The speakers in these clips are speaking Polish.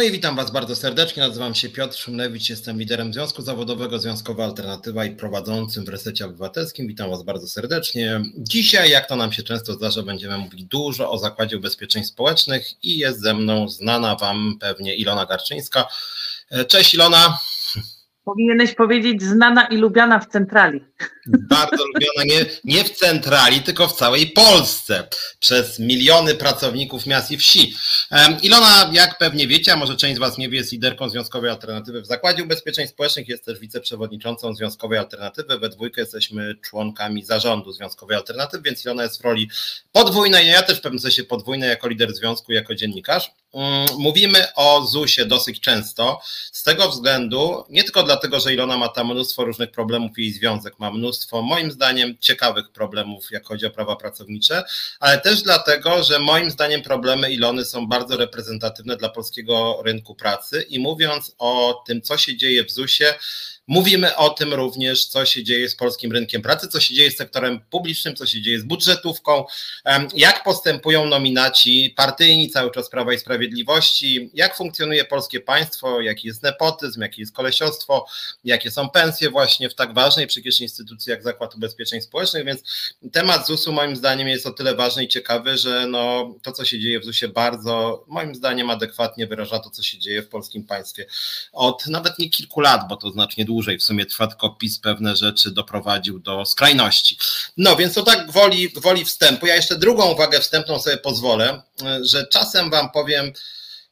No i witam Was bardzo serdecznie. Nazywam się Piotr Szumlewicz, jestem liderem Związku Zawodowego Związkowa Alternatywa i prowadzącym w Resecie Obywatelskim. Witam Was bardzo serdecznie. Dzisiaj, jak to nam się często zdarza, będziemy mówić dużo o Zakładzie Ubezpieczeń Społecznych i jest ze mną znana Wam pewnie Ilona Garczyńska. Cześć Ilona. Powinieneś powiedzieć znana i lubiana w centrali. Bardzo lubiana nie, nie w centrali, tylko w całej Polsce przez miliony pracowników miast i wsi. Ilona, jak pewnie wiecie, a może część z Was nie wie, jest liderką Związkowej Alternatywy w Zakładzie Ubezpieczeń Społecznych, jest też wiceprzewodniczącą Związkowej Alternatywy. We dwójkę jesteśmy członkami zarządu Związkowej Alternatywy, więc Ilona jest w roli podwójnej, ja też w pewnym sensie podwójnej jako lider związku, jako dziennikarz. Mm, mówimy o ZUS-ie dosyć często, z tego względu, nie tylko dlatego, że Ilona ma tam mnóstwo różnych problemów, jej związek ma mnóstwo, moim zdaniem, ciekawych problemów, jak chodzi o prawa pracownicze, ale też dlatego, że moim zdaniem problemy Ilony są bardzo reprezentatywne dla polskiego rynku pracy i mówiąc o tym, co się dzieje w ZUS-ie, Mówimy o tym również, co się dzieje z polskim rynkiem pracy, co się dzieje z sektorem publicznym, co się dzieje z budżetówką, jak postępują nominaci partyjni cały czas Prawa i Sprawiedliwości, jak funkcjonuje polskie państwo, jaki jest nepotyzm, jakie jest kolesiostwo, jakie są pensje właśnie w tak ważnej przecież instytucji jak Zakład Ubezpieczeń Społecznych, więc temat ZUS-u moim zdaniem jest o tyle ważny i ciekawy, że no, to, co się dzieje w ZUS-ie bardzo, moim zdaniem adekwatnie wyraża to, co się dzieje w polskim państwie od nawet nie kilku lat, bo to znacznie dłużej dłużej. W sumie trwa tylko PiS pewne rzeczy doprowadził do skrajności. No więc to tak woli, woli wstępu. Ja jeszcze drugą uwagę wstępną sobie pozwolę, że czasem wam powiem,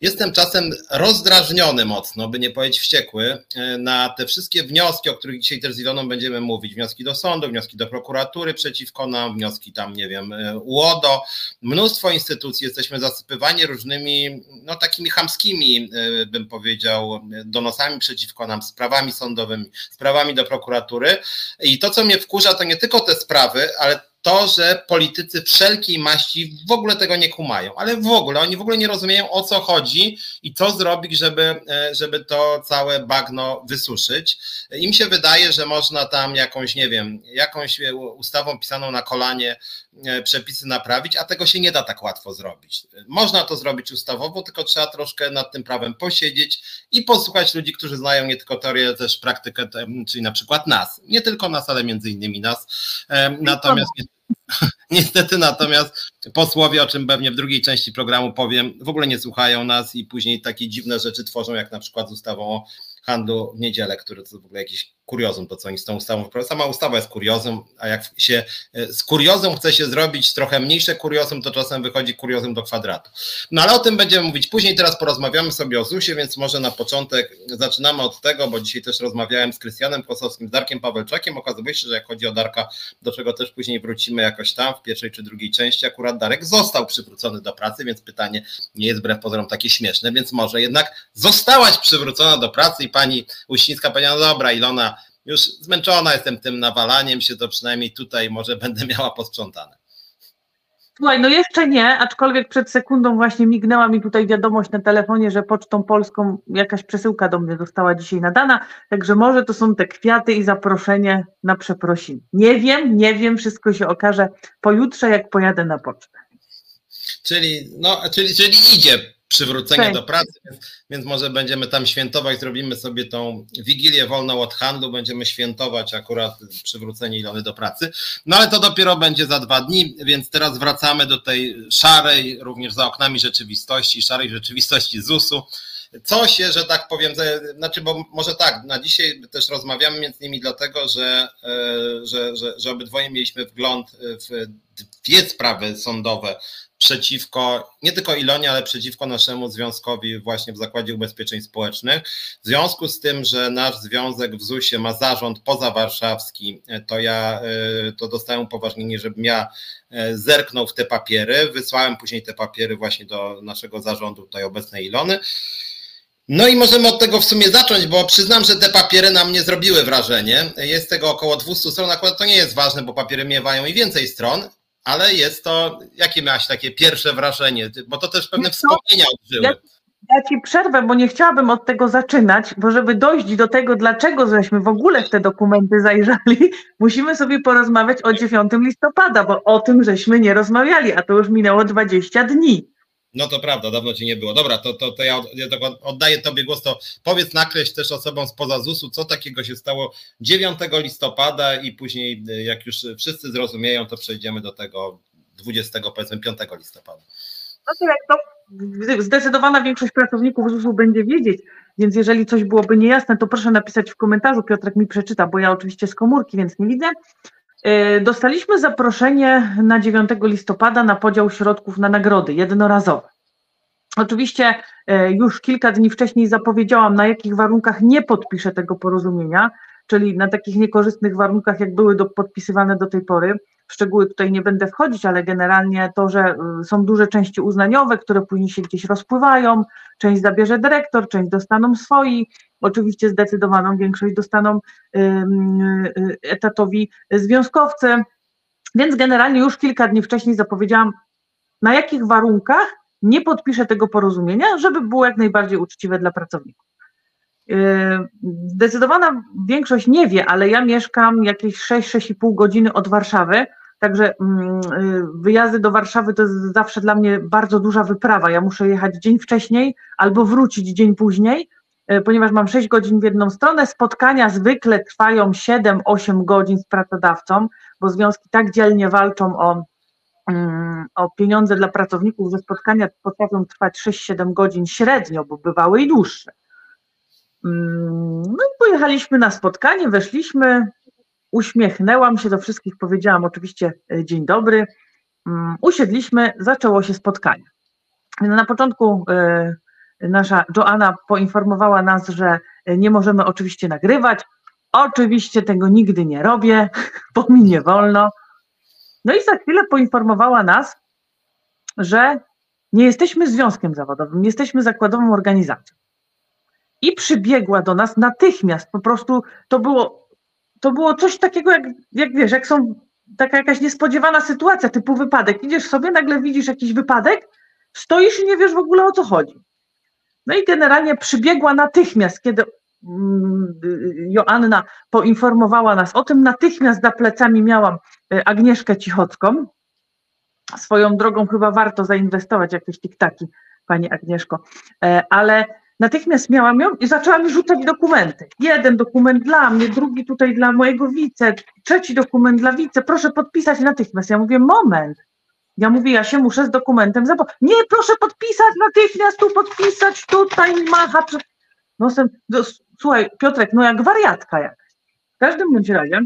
Jestem czasem rozdrażniony mocno, by nie powiedzieć wściekły, e, na te wszystkie wnioski, o których dzisiaj też z Iloną będziemy mówić. Wnioski do sądu, wnioski do prokuratury przeciwko nam, wnioski tam, nie wiem, e, UODO. Mnóstwo instytucji, jesteśmy zasypywani różnymi, no takimi chamskimi, e, bym powiedział, donosami przeciwko nam, sprawami sądowymi, sprawami do prokuratury. I to, co mnie wkurza, to nie tylko te sprawy, ale to, że politycy wszelkiej maści w ogóle tego nie kumają, ale w ogóle, oni w ogóle nie rozumieją o co chodzi i co zrobić, żeby, e, żeby to całe bagno wysuszyć. Im się wydaje, że można tam jakąś, nie wiem, jakąś ustawą pisaną na kolanie e, przepisy naprawić, a tego się nie da tak łatwo zrobić. Można to zrobić ustawowo, tylko trzeba troszkę nad tym prawem posiedzieć i posłuchać ludzi, którzy znają nie tylko teorię, też praktykę, czyli na przykład nas. Nie tylko nas, ale między innymi nas. Natomiast Niestety natomiast posłowie, o czym pewnie w drugiej części programu powiem, w ogóle nie słuchają nas i później takie dziwne rzeczy tworzą, jak na przykład z ustawą o handlu w niedzielę, który to w ogóle jakiś kuriozum, to co oni z tą ustawą Sama ustawa jest kuriozum, a jak się e, z kuriozum chce się zrobić trochę mniejsze kuriozum, to czasem wychodzi kuriozum do kwadratu. No ale o tym będziemy mówić później, teraz porozmawiamy sobie o ZUS-ie, więc może na początek zaczynamy od tego, bo dzisiaj też rozmawiałem z Krystianem Kosowskim, z Darkiem Pawelczakiem, okazuje się, że jak chodzi o Darka, do czego też później wrócimy jakoś tam, w pierwszej czy drugiej części, akurat Darek został przywrócony do pracy, więc pytanie nie jest wbrew pozorom takie śmieszne, więc może jednak zostałaś przywrócona do pracy i pani Uścińska powiedziała, no dobra Ilona, już zmęczona jestem tym nawalaniem się, to przynajmniej tutaj może będę miała posprzątane. Słuchaj, no jeszcze nie, aczkolwiek przed sekundą właśnie mignęła mi tutaj wiadomość na telefonie, że Pocztą Polską jakaś przesyłka do mnie została dzisiaj nadana, także może to są te kwiaty i zaproszenie na przeprosin. Nie wiem, nie wiem, wszystko się okaże pojutrze, jak pojadę na pocztę. Czyli, no, czyli, czyli idzie przywrócenie tak. do pracy, więc, więc, może będziemy tam świętować, zrobimy sobie tą wigilię wolną od handlu, będziemy świętować akurat przywrócenie Ilony do pracy. No ale to dopiero będzie za dwa dni, więc teraz wracamy do tej szarej, również za oknami rzeczywistości, szarej rzeczywistości ZUS-u. Co się, że tak powiem, znaczy, bo może tak, na dzisiaj też rozmawiamy między innymi dlatego, że, e, że, że, że obydwoje mieliśmy wgląd w dwie sprawy sądowe przeciwko, nie tylko Ilonie, ale przeciwko naszemu związkowi właśnie w Zakładzie Ubezpieczeń Społecznych. W związku z tym, że nasz związek w ZUS-ie ma zarząd pozawarszawski, to ja to dostałem upoważnienie, żebym ja e, zerknął w te papiery. Wysłałem później te papiery właśnie do naszego zarządu tutaj obecnej Ilony. No i możemy od tego w sumie zacząć, bo przyznam, że te papiery nam nie zrobiły wrażenie. Jest tego około 200 stron, akurat to nie jest ważne, bo papiery miewają i więcej stron, ale jest to, jakie miałaś takie pierwsze wrażenie, bo to też pewne wspomnienia odżyły. Ja, ja ci przerwę, bo nie chciałabym od tego zaczynać, bo żeby dojść do tego, dlaczego żeśmy w ogóle w te dokumenty zajrzali, musimy sobie porozmawiać o 9 listopada, bo o tym żeśmy nie rozmawiali, a to już minęło 20 dni. No to prawda, dawno cię nie było. Dobra, to, to, to ja, ja oddaję tobie głos, to powiedz, nakreśl też osobom spoza ZUS-u, co takiego się stało 9 listopada i później jak już wszyscy zrozumieją, to przejdziemy do tego 20, powiedzmy 5 listopada. No to jak to zdecydowana większość pracowników ZUS-u będzie wiedzieć, więc jeżeli coś byłoby niejasne, to proszę napisać w komentarzu, Piotrek mi przeczyta, bo ja oczywiście z komórki, więc nie widzę. E, dostaliśmy zaproszenie na 9 listopada na podział środków na nagrody jednorazowe. Oczywiście e, już kilka dni wcześniej zapowiedziałam, na jakich warunkach nie podpiszę tego porozumienia, czyli na takich niekorzystnych warunkach, jak były do, podpisywane do tej pory. W szczegóły tutaj nie będę wchodzić, ale generalnie to, że y, są duże części uznaniowe, które później się gdzieś rozpływają, część zabierze dyrektor, część dostaną swoi, oczywiście zdecydowaną większość dostaną y, etatowi związkowcy, więc generalnie już kilka dni wcześniej zapowiedziałam, na jakich warunkach nie podpiszę tego porozumienia, żeby było jak najbardziej uczciwe dla pracowników. Y, zdecydowana większość nie wie, ale ja mieszkam jakieś 6-6,5 godziny od Warszawy, Także mm, y, wyjazdy do Warszawy to jest zawsze dla mnie bardzo duża wyprawa. Ja muszę jechać dzień wcześniej albo wrócić dzień później, y, ponieważ mam 6 godzin w jedną stronę. Spotkania zwykle trwają 7-8 godzin z pracodawcą, bo związki tak dzielnie walczą o, mm, o pieniądze dla pracowników, że spotkania potrafią trwać 6-7 godzin średnio, bo bywały i dłuższe. Mm, no i pojechaliśmy na spotkanie, weszliśmy, uśmiechnęłam się do wszystkich, powiedziałam oczywiście e, dzień dobry. Mm, usiedliśmy, zaczęło się spotkanie. Na początku e, nasza Joanna poinformowała nas, że nie możemy oczywiście nagrywać. Oczywiście tego nigdy nie robię, bo mi nie wolno. No i za chwilę poinformowała nas, że nie jesteśmy związkiem zawodowym, jesteśmy zakładową organizacją. I przybiegła do nas natychmiast, po prostu to było to było coś takiego, jak, jak wiesz, jak są taka jakaś niespodziewana sytuacja, typu wypadek. Idziesz sobie, nagle widzisz jakiś wypadek, stoisz i nie wiesz w ogóle o co chodzi. No i generalnie przybiegła natychmiast, kiedy mm, Joanna poinformowała nas o tym, natychmiast za plecami miałam e, Agnieszkę Cichocką. Swoją drogą chyba warto zainwestować jakieś tiktaki, Pani Agnieszko, e, ale Natychmiast miałam ją i zaczęła mi rzucać dokumenty. Jeden dokument dla mnie, drugi tutaj dla mojego wice, trzeci dokument dla wice, proszę podpisać natychmiast. Ja mówię, moment. Ja mówię, ja się muszę z dokumentem zapoznać. Nie, proszę podpisać natychmiast, tu podpisać, tutaj macha przed nosem. No, słuchaj, Piotrek, no jak wariatka jakaś. W każdym bądź razie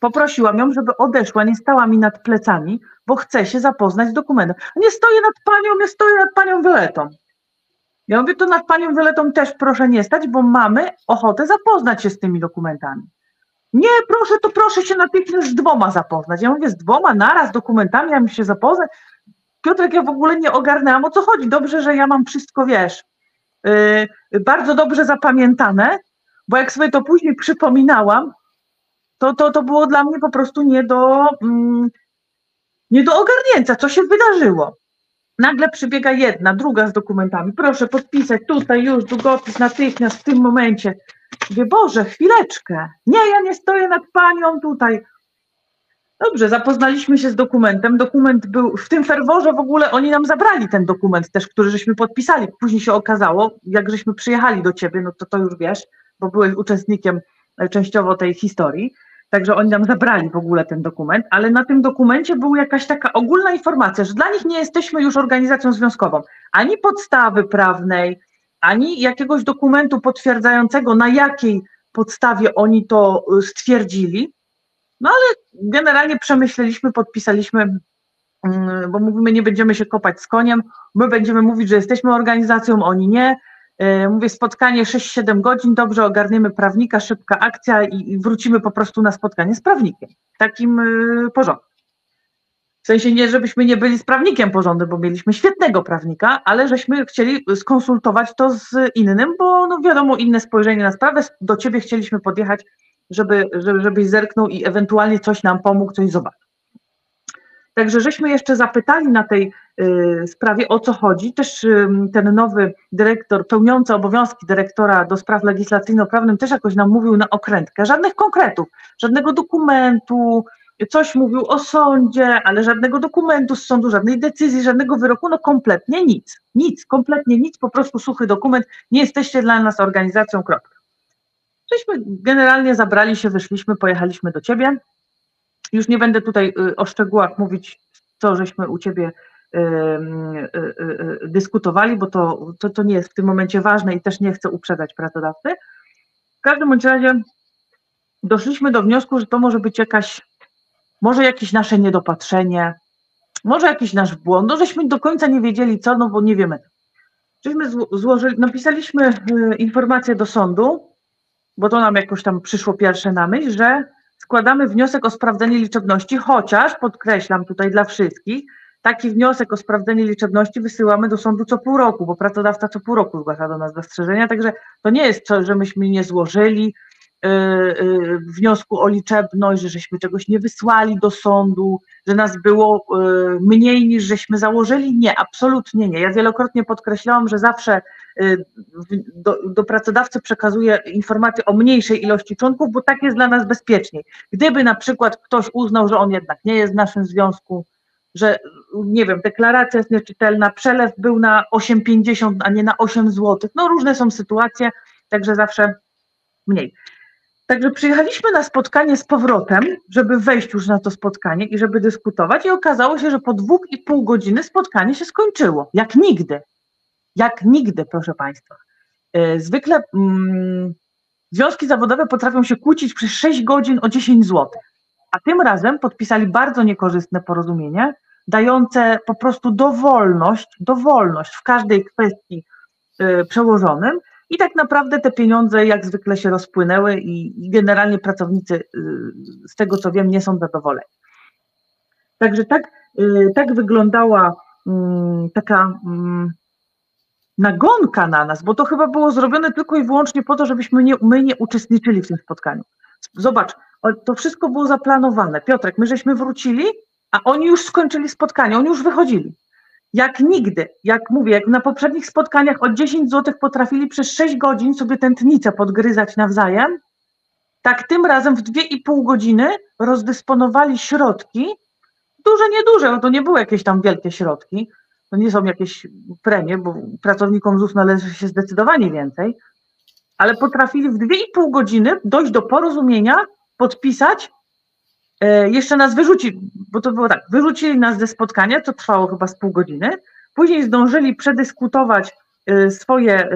poprosiłam ją, żeby odeszła, nie stała mi nad plecami, bo chce się zapoznać z dokumentem. Nie stoję nad panią, nie stoję nad panią Violetą. Ja mówię, to nad panią Wioletą też proszę nie stać, bo mamy ochotę zapoznać się z tymi dokumentami. Nie, proszę, to proszę się natychmiast z dwoma zapoznać. Ja mówię, z dwoma naraz dokumentami, ja mi się zapoznać. Piotrek, ja w ogóle nie ogarnęłam, o co chodzi. Dobrze, że ja mam wszystko, wiesz, yy, bardzo dobrze zapamiętane, bo jak sobie to później przypominałam, to, to, to było dla mnie po prostu nie do, mm, nie do ogarnięcia, co się wydarzyło. Nagle przybiega jedna, druga z dokumentami. Proszę podpisać tutaj już długopis natychmiast w tym momencie. Mówię, Boże, chwileczkę. Nie, ja nie stoję nad panią tutaj. Dobrze, zapoznaliśmy się z dokumentem. Dokument był w tym ferworze w ogóle oni nam zabrali ten dokument też, który żeśmy podpisali. Później się okazało, jak żeśmy przyjechali do ciebie, no to to już wiesz, bo byłeś uczestnikiem e, częściowo tej historii. Także oni nam zabrali w ogóle ten dokument, ale na tym dokumencie była jakaś taka ogólna informacja, że dla nich nie jesteśmy już organizacją związkową. Ani podstawy prawnej, ani jakiegoś dokumentu potwierdzającego, na jakiej podstawie oni to y, stwierdzili. No ale generalnie przemyśleliśmy, podpisaliśmy, mm, bo mówimy, nie będziemy się kopać z koniem, my będziemy mówić, że jesteśmy organizacją, oni nie, mówię, spotkanie 6-7 godzin, dobrze ogarniemy prawnika, szybka akcja i wrócimy po prostu na spotkanie z prawnikiem. Takim e, porządku. W sensie nie, żebyśmy nie byli z prawnikiem porządku, bo mieliśmy świetnego prawnika, ale żeśmy chcieli skonsultować to z innym, bo no wiadomo, inne spojrzenie na sprawę. Do ciebie chcieliśmy podjechać, żeby, żeby, żebyś zerknął i ewentualnie coś nam pomógł, coś zobaczył. Także żeśmy jeszcze zapytali na tej y, sprawie o co chodzi. Też y, ten nowy dyrektor, pełniący obowiązki dyrektora do spraw legislacyjno-prawnym też jakoś nam mówił na okrętkę. Żadnych konkretów, żadnego dokumentu, coś mówił o sądzie, ale żadnego dokumentu z sądu, żadnej decyzji, żadnego wyroku, no kompletnie nic. Nic, kompletnie nic, po prostu suchy dokument, nie jesteście dla nas organizacją, kropka. Żeśmy generalnie zabrali się, wyszliśmy, pojechaliśmy do ciebie. Już nie będę tutaj y, o szczegółach mówić, co żeśmy u ciebie y, y, dyskutowali, bo to, to, to nie jest w tym momencie ważne i też nie chcę uprzedzać pracodawcy. W każdym bądź razie doszliśmy do wniosku, że to może być jakaś, może jakieś nasze niedopatrzenie, może jakiś nasz błąd, no żeśmy do końca nie wiedzieli co, no bo nie wiemy. Żeśmy złożyli, napisaliśmy informację do sądu, bo to nam jakoś tam przyszło pierwsze na myśl, że składamy wniosek o sprawdzenie liczebności, chociaż podkreślam tutaj dla wszystkich, taki wniosek o sprawdzenie liczebności wysyłamy do sądu co pół roku, bo pracodawca co pół roku zgłasza do nas zastrzeżenia, także to nie jest to, że myśmy nie złożyli wniosku o liczebność, że żeśmy czegoś nie wysłali do sądu, że nas było yy, mniej niż żeśmy założyli. Nie, absolutnie nie. Ja wielokrotnie podkreślałam, że zawsze do, do pracodawcy przekazuje informacje o mniejszej ilości członków, bo tak jest dla nas bezpieczniej. Gdyby na przykład ktoś uznał, że on jednak nie jest w naszym związku, że nie wiem, deklaracja jest nieczytelna, przelew był na 8,50, a nie na 8 zł. No różne są sytuacje, także zawsze mniej. Także przyjechaliśmy na spotkanie z powrotem, żeby wejść już na to spotkanie i żeby dyskutować, i okazało się, że po dwóch i pół godziny spotkanie się skończyło. Jak nigdy jak nigdy, proszę Państwa. E, zwykle mm, związki zawodowe potrafią się kłócić przez 6 godzin o 10 zł, a tym razem podpisali bardzo niekorzystne porozumienie, dające po prostu dowolność, dowolność w każdej kwestii y, przełożonym i tak naprawdę te pieniądze jak zwykle się rozpłynęły i, generalnie pracownicy y, z tego co wiem nie są zadowoleni. Także tak, y, tak wyglądała mm, taka mm, nagonka na nas, bo to chyba było zrobione tylko i wyłącznie po to, żebyśmy nie, my nie uczestniczyli w tym spotkaniu. Zobacz, to wszystko było zaplanowane. Piotrek, my żeśmy wrócili, a oni już skończyli spotkanie, oni już wychodzili. Jak nigdy, jak mówię, jak na poprzednich spotkaniach o 10 zł potrafili przez 6 godzin sobie tętnicę podgryzać nawzajem, tak tym razem w 2,5 godziny rozdysponowali środki, duże, nieduże, bo to nie były jakieś tam wielkie środki, to nie są jakieś premie, bo pracownikom ZUS należy się zdecydowanie więcej, ale potrafili w 2,5 godziny dojść do porozumienia, podpisać, jeszcze nas wyrzuci, bo to było tak, wyrzucili nas ze spotkania, to trwało chyba z pół godziny, później zdążyli przedyskutować e, swoje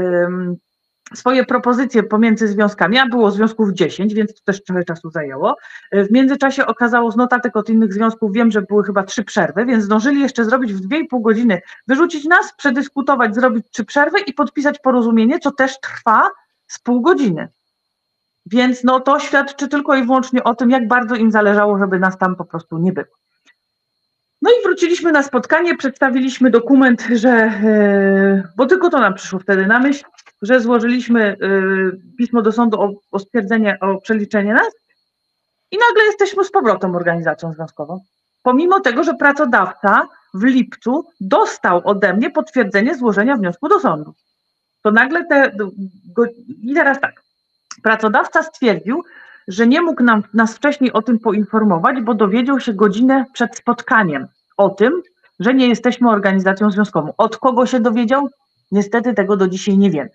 swoje propozycje pomiędzy związkami, a było związków 10, więc to też trochę czasu zajęło. W międzyczasie okazało z notatek od innych związków, wiem, że były chyba trzy przerwy, więc zdążyli jeszcze zrobić w 2,5 godziny, wyrzucić nas, przedyskutować, zrobić trzy przerwy i podpisać porozumienie, co też trwa z pół godziny. Więc no to świadczy tylko i wyłącznie o tym, jak bardzo im zależało, żeby nas tam po prostu nie było. No i wróciliśmy na spotkanie, przedstawiliśmy dokument, że, e, bo tylko to nam przyszło wtedy na myśl, że złożyliśmy e, pismo do sądu o, o stwierdzenie, o przeliczenie nas i nagle jesteśmy z powrotem organizacją związkową. Pomimo tego, że pracodawca w lipcu dostał ode mnie potwierdzenie złożenia wniosku do sądu. To nagle te. I teraz tak. Pracodawca stwierdził, że nie mógł nam, nas wcześniej o tym poinformować, bo dowiedział się godzinę przed spotkaniem o tym, że nie jesteśmy organizacją związkową. Od kogo się dowiedział? Niestety tego do dzisiaj nie wiemy.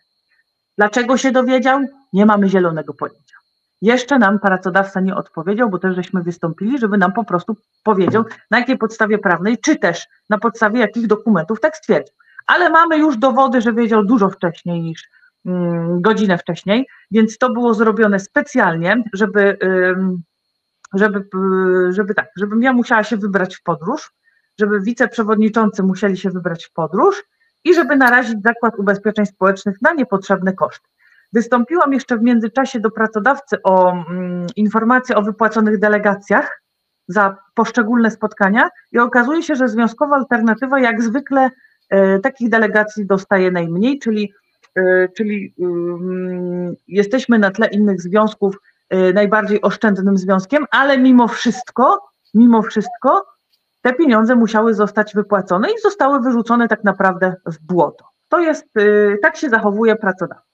Dlaczego się dowiedział? Nie mamy zielonego pojęcia. Jeszcze nam pracodawca nie odpowiedział, bo też żeśmy wystąpili, żeby nam po prostu powiedział, na jakiej podstawie prawnej, czy też na podstawie jakich dokumentów tak stwierdził. Ale mamy już dowody, że wiedział dużo wcześniej niż, godzinę wcześniej, więc to było zrobione specjalnie, żeby, żeby, żeby tak, żebym ja musiała się wybrać w podróż, żeby wiceprzewodniczący musieli się wybrać w podróż i żeby narazić Zakład Ubezpieczeń Społecznych na niepotrzebne koszty. Wystąpiłam jeszcze w międzyczasie do pracodawcy o mm, informację o wypłaconych delegacjach za poszczególne spotkania i okazuje się, że związkowa alternatywa jak zwykle e, takich delegacji dostaje najmniej, czyli czyli jesteśmy na tle innych związków e, najbardziej oszczędnym związkiem, ale mimo wszystko, mimo wszystko te pieniądze musiały zostać wypłacone i zostały wyrzucone tak naprawdę w błoto. To jest, e, tak się zachowuje pracodawca.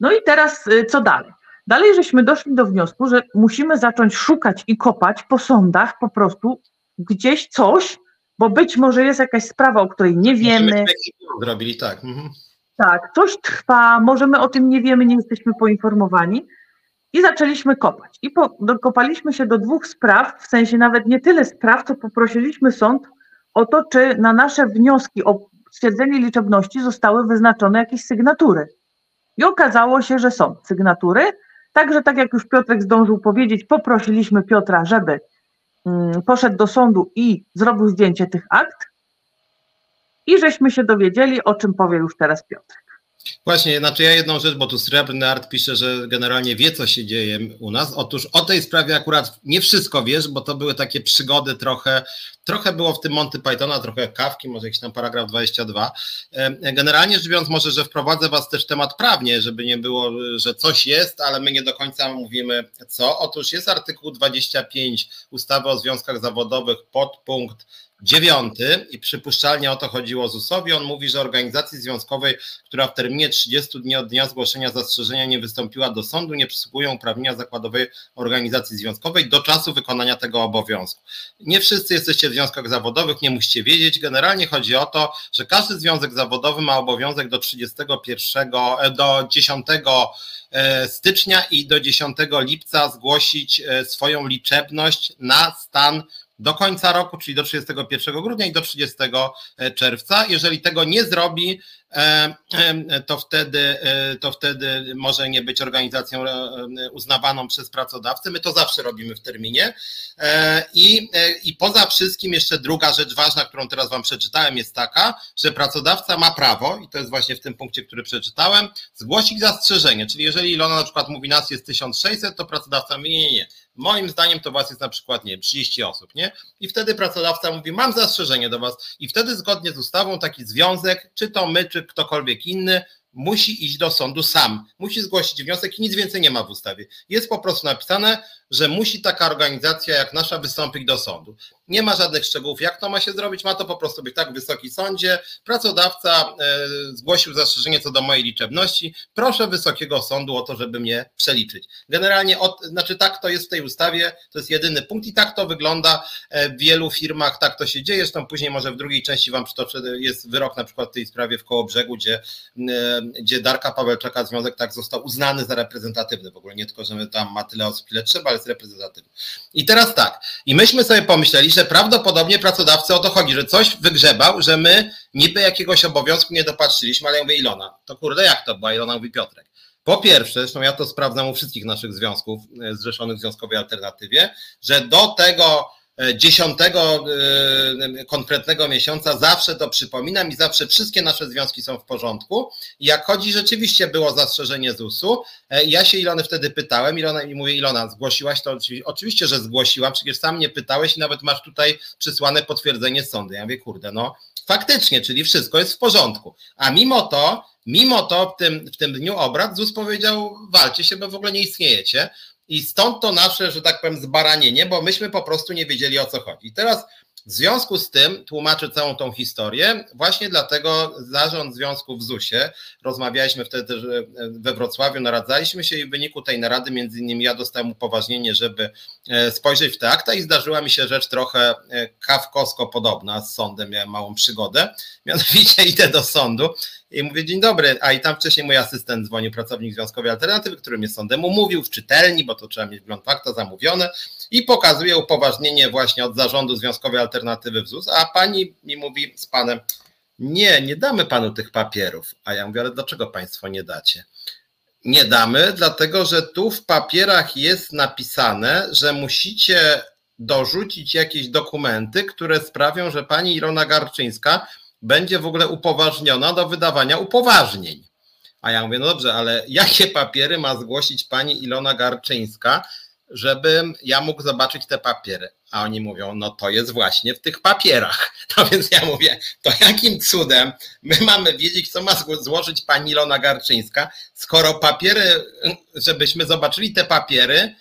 No i teraz co dalej? Dalej żeśmy doszli do wniosku, że musimy zacząć szukać i kopać po sądach po prostu gdzieś coś, bo być może jest jakaś sprawa, o której nie wiemy. Zrobili tak. Mhm. Tak, coś trwa, może my o tym nie wiemy, nie jesteśmy poinformowani. I zaczęliśmy kopać. I po, dokopaliśmy się do dwóch spraw, w sensie nawet nie tyle spraw, co poprosiliśmy sąd o to, czy na nasze wnioski o stwierdzenie liczebności zostały wyznaczone jakieś sygnatury. I okazało się, że są sygnatury. Także, tak jak już Piotrek zdążył powiedzieć, poprosiliśmy Piotra, żeby mm, poszedł do sądu i zrobił zdjęcie tych akt. I żeśmy się dowiedzieli, o czym powie już teraz Piotr. Właśnie, znaczy ja jedną rzecz, bo tu Srebrny Art pisze, że generalnie wie, co się dzieje u nas. Otóż o tej sprawie akurat nie wszystko wiesz, bo to były takie przygody trochę, trochę było w tym Monty Pythona, trochę kawki, może jakiś tam paragraf 22. Generalnie rzecz biorąc, może, że wprowadzę was też temat prawnie, żeby nie było, że coś jest, ale my nie do końca mówimy co. Otóż jest artykuł 25 ustawy o związkach zawodowych, podpunkt dziewiąty i przypuszczalnie o to chodziło ZUS-owi. On mówi, że organizacji związkowej, która w terminie 30 dni od dnia zgłoszenia zastrzeżenia nie wystąpiła do sądu, nie przysługują uprawnienia zakładowej organizacji związkowej do czasu wykonania tego obowiązku. Nie wszyscy jesteście w związkach zawodowych, nie musicie wiedzieć. Generalnie chodzi o to, że każdy związek zawodowy ma obowiązek do 31, e, do 10 e, stycznia i do 10 lipca zgłosić e, swoją liczebność na stan do końca roku, czyli do 31 grudnia i do 30 e, czerwca. Jeżeli tego nie zrobi, to wtedy, to wtedy może nie być organizacją uznawaną przez pracodawcę. My to zawsze robimy w terminie. I, I poza wszystkim jeszcze druga rzecz ważna, którą teraz Wam przeczytałem, jest taka, że pracodawca ma prawo, i to jest właśnie w tym punkcie, który przeczytałem, zgłosić zastrzeżenie. Czyli jeżeli Ilona na przykład mówi nas jest 1600, to pracodawca mówi nie, nie, nie Moim zdaniem to was jest na przykład, nie 30 osób, nie? I wtedy pracodawca mówi, mam zastrzeżenie do was i wtedy zgodnie z ustawą taki związek, czy to my, czy ktokolwiek inny, musi iść do sądu sam, musi zgłosić wniosek i nic więcej nie ma w ustawie. Jest po prostu napisane, że musi taka organizacja jak nasza wystąpić do sądu. Nie ma żadnych szczegółów, jak to ma się zrobić, ma to po prostu być tak w Wysoki Sądzie. Pracodawca e, zgłosił zastrzeżenie co do mojej liczebności. Proszę Wysokiego Sądu o to, żeby mnie przeliczyć. Generalnie, od, znaczy tak to jest w tej ustawie, to jest jedyny punkt i tak to wygląda e, w wielu firmach, tak to się dzieje. Zresztą później może w drugiej części Wam przytoczę, jest wyrok na przykład w tej sprawie w Kołobrzegu, gdzie, e, gdzie Darka Pawełczaka związek tak został uznany za reprezentatywny. W ogóle nie tylko, że tam ma tyle osób, ile trzeba, jest reprezentatywny. I teraz tak, i myśmy sobie pomyśleli, że prawdopodobnie pracodawcy o to chodzi, że coś wygrzebał, że my niby jakiegoś obowiązku nie dopatrzyliśmy, ale ja mówię Ilona, to kurde jak to była? Ilona mówi Piotrek. Po pierwsze, zresztą ja to sprawdzam u wszystkich naszych związków e, zrzeszonych w Związkowej Alternatywie, że do tego dziesiątego e, konkretnego miesiąca zawsze to przypominam i zawsze wszystkie nasze związki są w porządku. Jak chodzi, rzeczywiście było zastrzeżenie ZUS-u. E, ja się Ilony wtedy pytałem, Ilona i mówię, Ilona, zgłosiłaś to? Oczywiście, że zgłosiłam, przecież sam nie pytałeś i nawet masz tutaj przysłane potwierdzenie z sądu. Ja mówię, kurde, no faktycznie, czyli wszystko jest w porządku. A mimo to, mimo to w tym, w tym dniu obrad ZUS powiedział, walcie się, bo w ogóle nie istniejecie. I stąd to nasze, że tak powiem, zbaranienie, bo myśmy po prostu nie wiedzieli o co chodzi. Teraz w związku z tym tłumaczę całą tą historię. Właśnie dlatego zarząd związku w ZUS-ie, rozmawialiśmy wtedy też we Wrocławiu, naradzaliśmy się i w wyniku tej narady, między innymi ja dostałem upoważnienie, żeby e, spojrzeć w te akta i zdarzyła mi się rzecz trochę e, kawkosko podobna z sądem, miałem małą przygodę. Mianowicie idę do sądu i mówię, dzień dobry, a i tam wcześniej mój asystent dzwonił, pracownik Związkowej Alternatywy, który mnie sądem umówił w czytelni, bo to trzeba mieć wgląd fakta zamówione i pokazuje upoważnienie właśnie od zarządu Związkowej Alternatywy w ZUS, a pani mi mówi z panem, nie, nie damy panu tych papierów. A ja mówię, ale dlaczego państwo nie dacie? Nie damy, dlatego że tu w papierach jest napisane, że musicie dorzucić jakieś dokumenty, które sprawią, że pani Ilona Garczyńska będzie w ogóle upoważniona do wydawania upoważnień. A ja mówię, no dobrze, ale jakie papiery ma zgłosić pani Ilona Garczyńska, żebym ja mógł zobaczyć te papiery? A oni mówią, no to jest właśnie w tych papierach. No więc ja mówię, to jakim cudem my mamy wiedzieć, co ma złożyć pani Ilona Garczyńska, skoro papiery, żebyśmy zobaczyli te papiery,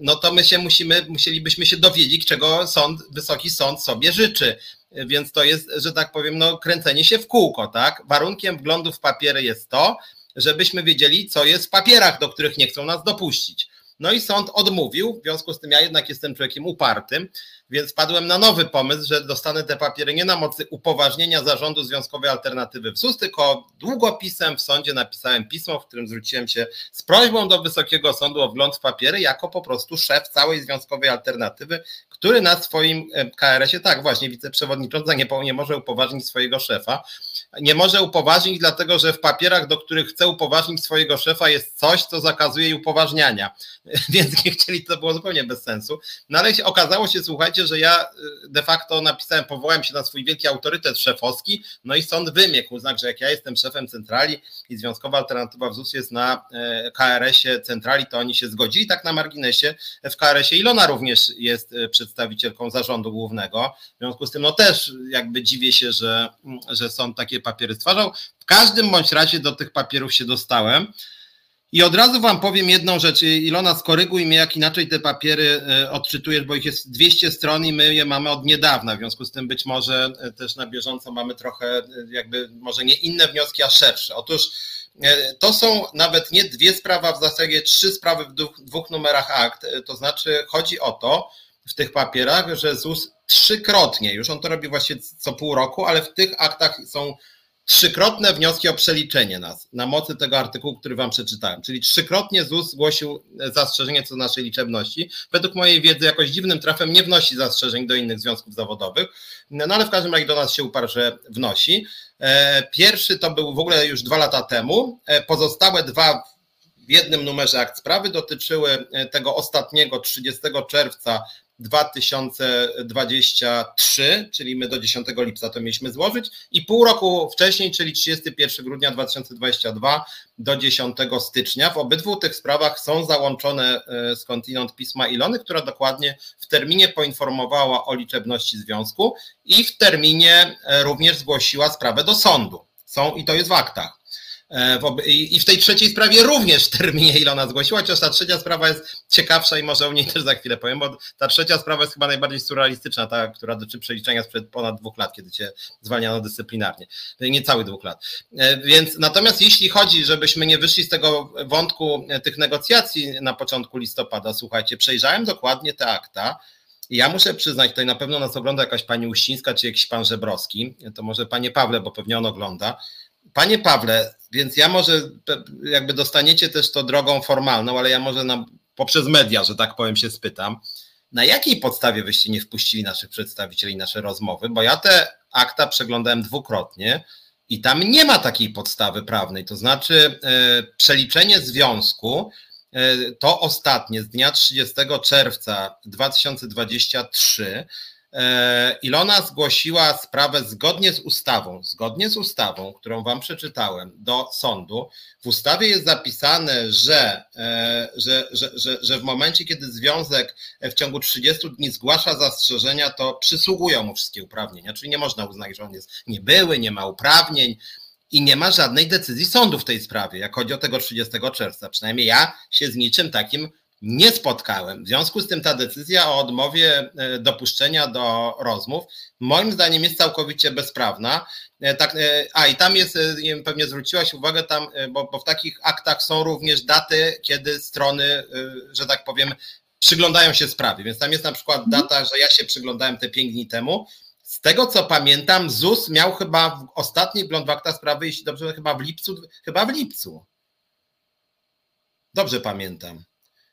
no to my się musimy, musielibyśmy się dowiedzieć, czego sąd, wysoki sąd sobie życzy więc to jest, że tak powiem, no, kręcenie się w kółko, tak? Warunkiem wglądu w papiery jest to, żebyśmy wiedzieli, co jest w papierach, do których nie chcą nas dopuścić. No i sąd odmówił, w związku z tym ja jednak jestem człowiekiem upartym, więc padłem na nowy pomysł, że dostanę te papiery nie na mocy upoważnienia zarządu Związkowej Alternatywy w ZUS, tylko długopisem w sądzie napisałem pismo, w którym zwróciłem się z prośbą do Wysokiego Sądu o wgląd w papiery, jako po prostu szef całej Związkowej Alternatywy, który na swoim e, KRS-ie, tak właśnie, wiceprzewodnicząca nie, nie może upoważnić swojego szefa, nie może upoważnić, dlatego że w papierach, do których chce upoważnić swojego szefa, jest coś, co zakazuje jej upoważniania. Więc nie chcieli, to było zupełnie bez sensu. No ale okazało się, słuchajcie, że ja y, de facto napisałem, powołałem się na swój wielki autorytet szefowski, no i sąd wymiekł, uznał, że jak ja jestem szefem centrali i Związkowa Alternatywa w ZUS jest na e, KRS-ie centrali, to oni się zgodzili. Tak na marginesie w KRS-ie Ilona również jest e, przedstawicielką zarządu głównego. W związku z tym, no też jakby dziwię się, że, że sąd takie papiery stwarzał. W każdym bądź razie do tych papierów się dostałem. I od razu Wam powiem jedną rzecz. Ilona, skoryguj mnie, jak inaczej te papiery e, odczytujesz, bo ich jest 200 stron i my je mamy od niedawna. W związku z tym być może e, też na bieżąco mamy trochę, e, jakby, może nie inne wnioski, a szersze. Otóż to są nawet nie dwie sprawy, a w zasadzie trzy sprawy w dwóch, dwóch numerach akt. To znaczy, chodzi o to w tych papierach, że ZUS trzykrotnie, już on to robi właśnie co pół roku, ale w tych aktach są trzykrotne wnioski o przeliczenie nas na mocy tego artykułu, który Wam przeczytałem. Czyli trzykrotnie ZUS zgłosił zastrzeżenie co do naszej liczebności. Według mojej wiedzy jakoś dziwnym trafem nie wnosi zastrzeżeń do innych związków zawodowych, no ale w każdym razie do nas się uparł, że wnosi. E, pierwszy to był w ogóle już dwa lata temu. E, pozostałe dwa w jednym numerze akt sprawy dotyczyły e, tego ostatniego 30 czerwca 2023, czyli my do 10 lipca to mieliśmy złożyć i pół roku wcześniej, czyli 31 grudnia 2022 do 10 stycznia. W obydwu tych sprawach są załączone e, skądinąd pisma Ilony, która dokładnie w terminie poinformowała o liczebności związku i w terminie e, również zgłosiła sprawę do sądu. Są i to jest w aktach. E, I w tej trzeciej sprawie również w terminie Ilona zgłosiła, chociaż ta trzecia sprawa jest ciekawsza i może o niej też za chwilę powiem, bo ta trzecia sprawa jest chyba najbardziej surrealistyczna, ta, która dotyczy przeliczenia sprzed ponad dwóch lat, kiedy cię zwalniano dyscyplinarnie. Niecałych dwóch lat. E, więc natomiast jeśli chodzi, żebyśmy nie wyszli z tego wątku e, tych negocjacji na początku listopada, słuchajcie, przejrzałem dokładnie te akta. Ja muszę przyznać, tutaj na pewno nas ogląda jakaś pani Uścińska czy jakiś pan Żebrowski, to może panie Pawle, bo pewnie on ogląda. Panie Pawle, więc ja może jakby dostaniecie też to drogą formalną, ale ja może na, poprzez media, że tak powiem, się spytam, na jakiej podstawie wyście nie wpuścili naszych przedstawicieli, nasze rozmowy, bo ja te akta przeglądałem dwukrotnie i tam nie ma takiej podstawy prawnej, to znaczy e, przeliczenie związku e, to ostatnie z dnia 30 czerwca 2023 E, Ilona zgłosiła sprawę zgodnie z ustawą, zgodnie z ustawą, którą wam przeczytałem, do sądu. W ustawie jest zapisane, że, e, że, że, że, że w momencie, kiedy związek w ciągu 30 dni zgłasza zastrzeżenia, to przysługują mu wszystkie uprawnienia, czyli nie można uznać, że on jest niebyły, nie ma uprawnień, i nie ma żadnej decyzji sądu w tej sprawie, jak chodzi o tego 30 czerwca. Przynajmniej ja się z niczym takim nie spotkałem. W związku z tym ta decyzja o odmowie e, dopuszczenia do rozmów moim zdaniem jest całkowicie bezprawna. E, tak, e, a i tam jest, pewnie zwróciłaś uwagę tam, bo, bo w takich aktach są również daty, kiedy strony, że tak powiem, przyglądają się sprawie. Więc tam jest na przykład mhm. data, że ja się przyglądałem te pięć dni temu. Z tego co pamiętam, ZUS miał chyba ostatni wgląd w akta sprawy, jeśli dobrze, chyba w lipcu, chyba w lipcu. Dobrze pamiętam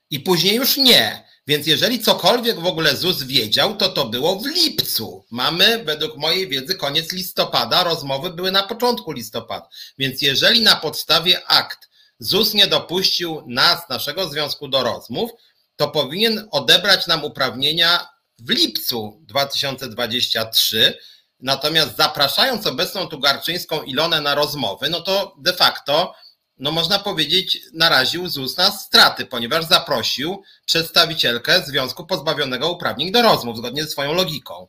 i później już nie. Więc jeżeli cokolwiek w ogóle ZUS wiedział, to to było w lipcu. Mamy, według mojej wiedzy, koniec listopada, rozmowy były na początku listopada. Więc jeżeli na podstawie akt ZUS nie dopuścił nas, naszego związku do rozmów, to powinien odebrać nam uprawnienia w lipcu 2023. Natomiast zapraszając obecną tu Garczyńską Ilonę na rozmowy, no to de facto no można powiedzieć, naraził ZUS na straty, ponieważ zaprosił przedstawicielkę związku pozbawionego uprawnień do rozmów, zgodnie ze swoją logiką.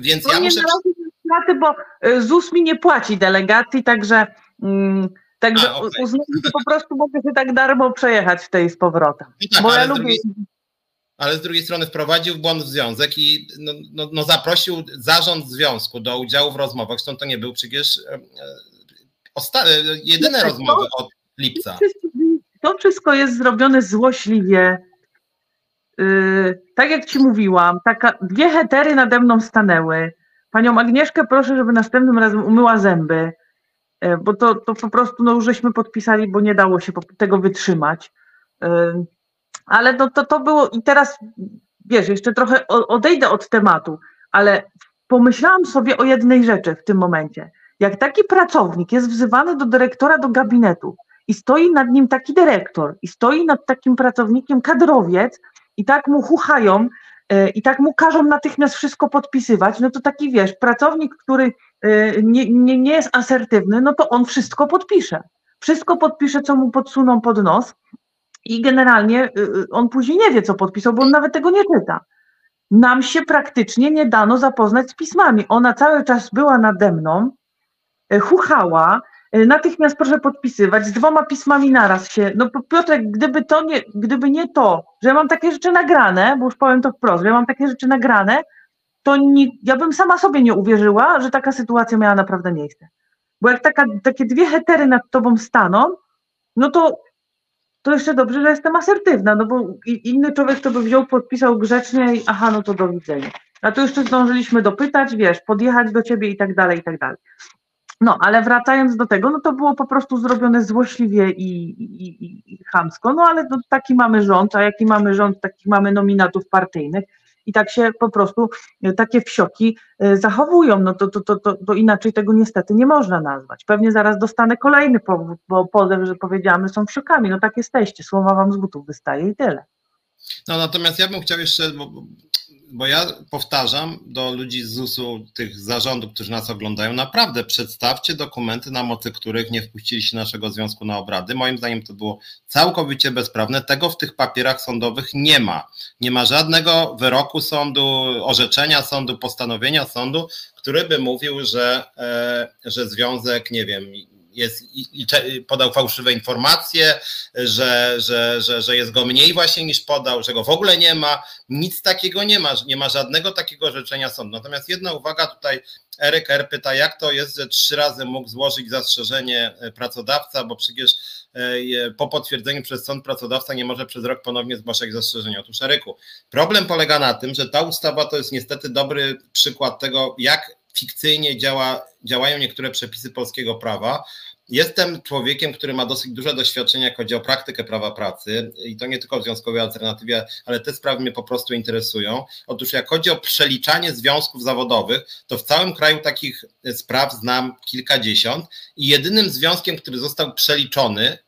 Więc no ja muszę. straty, bo y, ZUS mi nie płaci delegacji, także. Mm, Także okay. że po prostu mogę się tak darmo przejechać w tej z powrotem. No tak, bo ja lubię... Drugiej, ale z drugiej strony wprowadził w błąd w związek i no, no, no, zaprosił zarząd związku do udziału w rozmowach. Stąd to nie był przecież osta- jedyne rozmowy od, lipca. To wszystko jest zrobione złośliwie. Yy, tak jak ci mówiłam, taka, dwie hetery nade mną stanęły. Panią Agnieszkę proszę, żeby następnym razem umyła zęby, yy, bo to, to po prostu no, już żeśmy podpisali, bo nie dało się tego wytrzymać. Yy, ale no, to, to było i teraz, wiesz, jeszcze trochę odejdę od tematu, ale pomyślałam sobie o jednej rzeczy w tym momencie. Jak taki pracownik jest wzywany do dyrektora do gabinetu i stoi nad nim taki dyrektor i stoi nad takim pracownikiem kadrowiec i tak mu chuchają e, i tak mu każą natychmiast wszystko podpisywać, no to taki wiesz, pracownik, który e, nie, nie, nie jest asertywny, no to on wszystko podpisze. Wszystko podpisze, co mu podsuną pod nos i generalnie e, on później nie wie, co podpisał, bo on nawet tego nie czyta. Nam się praktycznie nie dano zapoznać z pismami. Ona cały czas była nade mną, chuchała, E, natychmiast proszę podpisywać, z dwoma pismami naraz się. No Piotrek, gdyby to nie, gdyby nie to, że ja mam takie rzeczy nagrane, bo już powiem to wprost, że ja mam takie rzeczy nagrane, to nie, ja bym sama sobie nie uwierzyła, że taka sytuacja miała naprawdę miejsce. Bo jak taka, takie dwie hetery nad tobą staną, no to, to jeszcze dobrze, że jestem asertywna, no bo inny człowiek to by wziął, podpisał grzecznie i aha, no to do widzenia. A tu jeszcze zdążyliśmy dopytać, wiesz, podjechać do ciebie i tak dalej, i tak dalej. No, ale wracając do tego, no to było po prostu zrobione złośliwie i, i, i, i chamsko, no ale no, taki mamy rząd, a jaki mamy rząd, takich mamy nominatów partyjnych. I tak się po prostu e, takie wsioki e, zachowują, no to, to, to, to, to inaczej tego niestety nie można nazwać. Pewnie zaraz dostanę kolejny powód, bo pozew, że powiedziałam, że są wsiokami, no tak jesteście, słowa wam z butów wystaje i tyle. No natomiast ja bym chciał jeszcze, bo bo ja powtarzam do ludzi z ZUS-u, tych zarządów, którzy nas oglądają, naprawdę przedstawcie dokumenty, na mocy których nie wpuściliście naszego związku na obrady. Moim zdaniem to było całkowicie bezprawne. Tego w tych papierach sądowych nie ma. Nie ma żadnego wyroku sądu, orzeczenia sądu, postanowienia sądu, który by mówił, że, e, że związek, nie wiem, jest, i, i podał fałszywe informacje, że, że, że, że jest go mniej właśnie niż podał, że go w ogóle nie ma. Nic takiego nie ma, nie ma żadnego takiego orzeczenia sądu. Natomiast jedna uwaga tutaj, Eryk R. pyta, jak to jest, że trzy razy mógł złożyć zastrzeżenie e, pracodawca, bo przecież e, po potwierdzeniu przez sąd pracodawca nie może przez rok ponownie zgłaszać zastrzeżenia. Otóż Eryku, problem polega na tym, że ta ustawa to jest niestety dobry przykład tego, jak fikcyjnie działa, działają niektóre przepisy polskiego prawa. Jestem człowiekiem, który ma dosyć duże doświadczenie, jak chodzi o praktykę prawa pracy i to nie tylko w związkowej alternatywie, ale te sprawy mnie po prostu interesują. Otóż jak chodzi o przeliczanie związków zawodowych, to w całym kraju takich spraw znam kilkadziesiąt i jedynym związkiem, który został przeliczony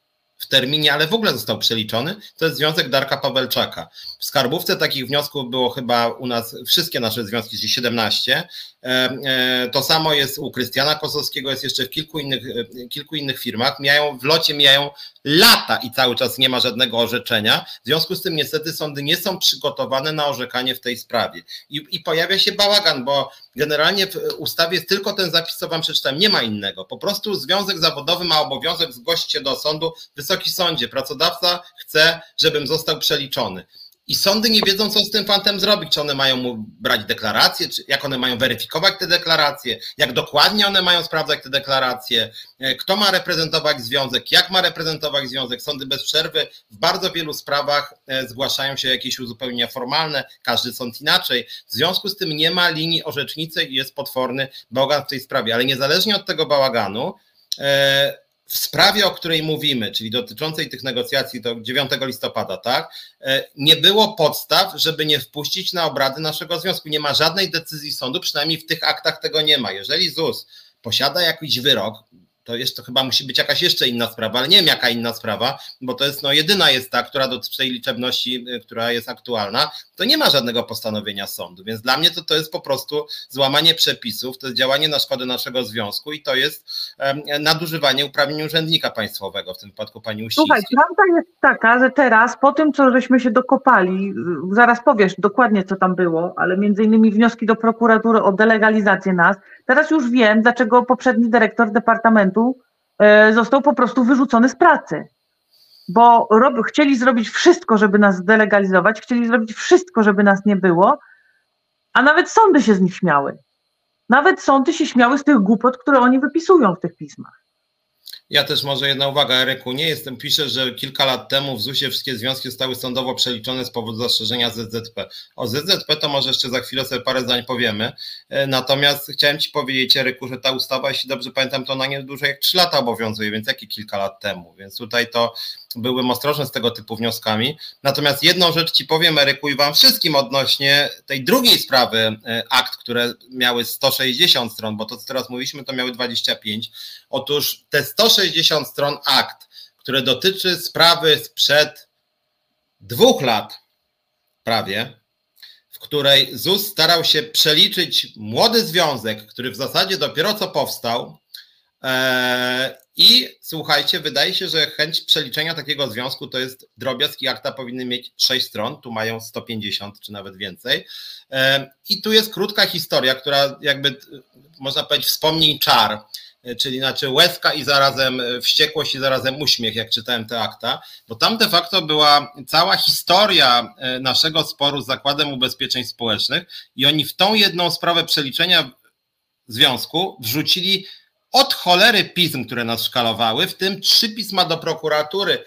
w terminie, ale w ogóle został przeliczony, to jest związek Darka Pawelczaka. W skarbówce takich wniosków było chyba u nas, wszystkie nasze związki, czyli 17. E, e, to samo jest u Krystiana Kosowskiego, jest jeszcze w kilku innych, e, kilku innych firmach. Mijają, w locie mijają lata i cały czas nie ma żadnego orzeczenia. W związku z tym niestety sądy nie są przygotowane na orzekanie w tej sprawie. I, i pojawia się bałagan, bo generalnie w ustawie jest tylko ten zapis, co wam przeczytałem, nie ma innego. Po prostu związek zawodowy ma obowiązek zgłosić się do sądu. Wysoki sądzie, pracodawca chce, żebym został przeliczony. I sądy nie wiedzą, co z tym fantem zrobić. Czy one mają mu brać deklaracje, czy jak one mają weryfikować te deklaracje, jak dokładnie one mają sprawdzać te deklaracje, e, kto ma reprezentować związek, jak ma reprezentować związek. Sądy bez przerwy w bardzo wielu sprawach e, zgłaszają się jakieś uzupełnienia formalne, każdy sąd inaczej. W związku z tym nie ma linii orzeczniczej i jest potworny bałagan w tej sprawie. Ale niezależnie od tego bałaganu, e, w sprawie, o której mówimy, czyli dotyczącej tych negocjacji do 9 listopada, tak, e, nie było podstaw, żeby nie wpuścić na obrady naszego związku. Nie ma żadnej decyzji sądu, przynajmniej w tych aktach tego nie ma. Jeżeli ZUS posiada jakiś wyrok, to to chyba musi być jakaś jeszcze inna sprawa, ale nie wiem jaka inna sprawa, bo to jest no jedyna jest ta, która dotyczy tej liczebności, y, która jest aktualna, to nie ma żadnego postanowienia sądu, więc dla mnie to, to jest po prostu złamanie przepisów, to jest działanie na szkodę naszego związku i to jest um, nadużywanie uprawnień urzędnika państwowego, w tym wypadku pani Uścińskiej. Słuchaj, prawda jest taka, że teraz po tym, co żeśmy się dokopali, zaraz powiesz dokładnie, co tam było, ale między innymi wnioski do prokuratury o delegalizację nas, teraz już wiem, dlaczego poprzedni dyrektor departamentu E, został po prostu wyrzucony z pracy. Bo rob, chcieli zrobić wszystko, żeby nas zdelegalizować, chcieli zrobić wszystko, żeby nas nie było, a nawet sądy się z nich śmiały. Nawet sądy się śmiały z tych głupot, które oni wypisują w tych pismach. Ja też może jedna uwaga, Eryku, nie jestem, piszę, że kilka lat temu w ZUS-ie wszystkie związki zostały sądowo przeliczone z powodu zastrzeżenia ZZP. O ZZP to może jeszcze za chwilę sobie parę zdań powiemy. E, natomiast chciałem Ci powiedzieć, Eryku, że ta ustawa, jeśli dobrze pamiętam, to ona nie dłużej jak 3 lata obowiązuje, więc jakie kilka lat temu. Więc tutaj to byłem ostrożny z tego typu wnioskami. Natomiast jedną rzecz Ci powiem, Eryku, i Wam wszystkim odnośnie tej drugiej sprawy e, akt, które miały 160 stron, bo to, co teraz mówiliśmy, to miały 25. Otóż te 160 stron akt, które dotyczy sprawy sprzed dwóch lat prawie, w której ZUS starał się przeliczyć młody związek, który w zasadzie dopiero co powstał, e, i słuchajcie, wydaje się, że chęć przeliczenia takiego związku to jest drobiazg i akta powinny mieć 6 stron, tu mają 150 czy nawet więcej. I tu jest krótka historia, która jakby można powiedzieć wspomnij czar, czyli znaczy łezka i zarazem wściekłość i zarazem uśmiech, jak czytałem te akta, bo tam de facto była cała historia e, naszego sporu z Zakładem Ubezpieczeń Społecznych i oni w tą jedną sprawę przeliczenia związku wrzucili od cholery pism, które nas szkalowały, w tym trzy pisma do prokuratury,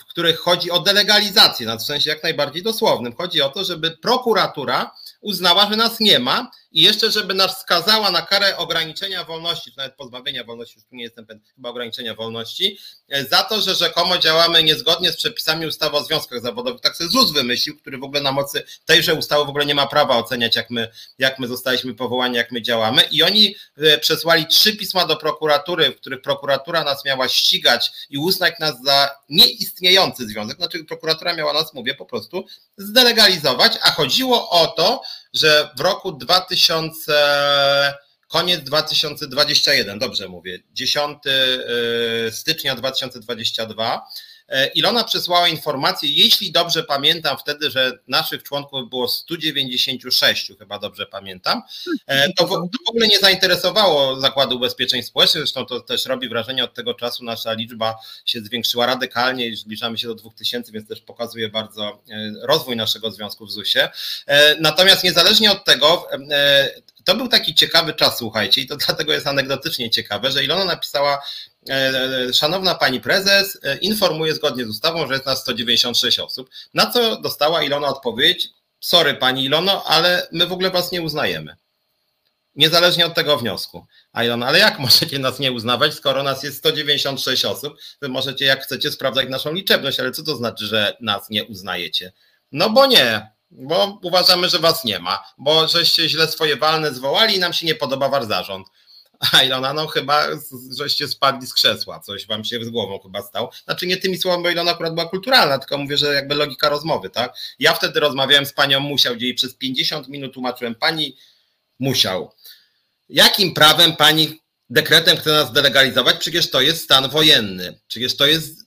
w których chodzi o delegalizację, w sensie jak najbardziej dosłownym. Chodzi o to, żeby prokuratura uznała, że nas nie ma i jeszcze, żeby nas skazała na karę ograniczenia wolności, czy nawet pozbawienia wolności, już tu nie jestem pewien, chyba ograniczenia wolności, e, za to, że rzekomo działamy niezgodnie z przepisami ustawy o związkach zawodowych. Tak sobie ZUS wymyślił, który w ogóle na mocy tejże ustawy w ogóle nie ma prawa oceniać, jak my, jak my zostaliśmy powołani, jak my działamy. I oni e, przesłali trzy pisma do prokuratury, w których prokuratura nas miała ścigać i uznać nas za nieistniejący związek. Znaczy, prokuratura miała nas, mówię, po prostu zdelegalizować, a chodziło o to, że w roku 2000, koniec 2021, dobrze mówię, 10 y, stycznia 2022, E, Ilona przesłała informację, jeśli dobrze pamiętam wtedy, że naszych członków było 196, chyba dobrze pamiętam, e, to w, to w ogóle nie zainteresowało Zakładu Ubezpieczeń Społecznych, zresztą to też robi wrażenie, od tego czasu nasza liczba się zwiększyła radykalnie i zbliżamy się do 2000, więc też pokazuje bardzo e, rozwój naszego związku w ZUS-ie. Natomiast niezależnie od tego, to był taki ciekawy czas, słuchajcie, i to dlatego jest anegdotycznie ciekawe, że Ilona napisała E, szanowna pani prezes, e, informuje zgodnie z ustawą, że jest nas 196 osób. Na co dostała Ilona odpowiedź: Sorry pani Ilono, ale my w ogóle was nie uznajemy. Niezależnie od tego wniosku. A Ilona, ale jak możecie nas nie uznawać, skoro nas jest 196 osób? Wy możecie, jak chcecie, sprawdzać naszą liczebność, ale co to znaczy, że nas nie uznajecie? No bo nie, bo uważamy, że was nie ma, bo żeście źle swoje walne zwołali i nam się nie podoba wasz zarząd. A Ilona, no chyba żeście spadli z krzesła, coś wam się z głową chyba stało. Znaczy nie tymi słowami, bo Ilona akurat była kulturalna, tylko mówię, że jakby logika rozmowy, tak? Ja wtedy rozmawiałem z panią Musiał, gdzie jej przez 50 minut tłumaczyłem, pani Musiał, jakim prawem pani dekretem chce nas delegalizować? Przecież to jest stan wojenny, przecież to jest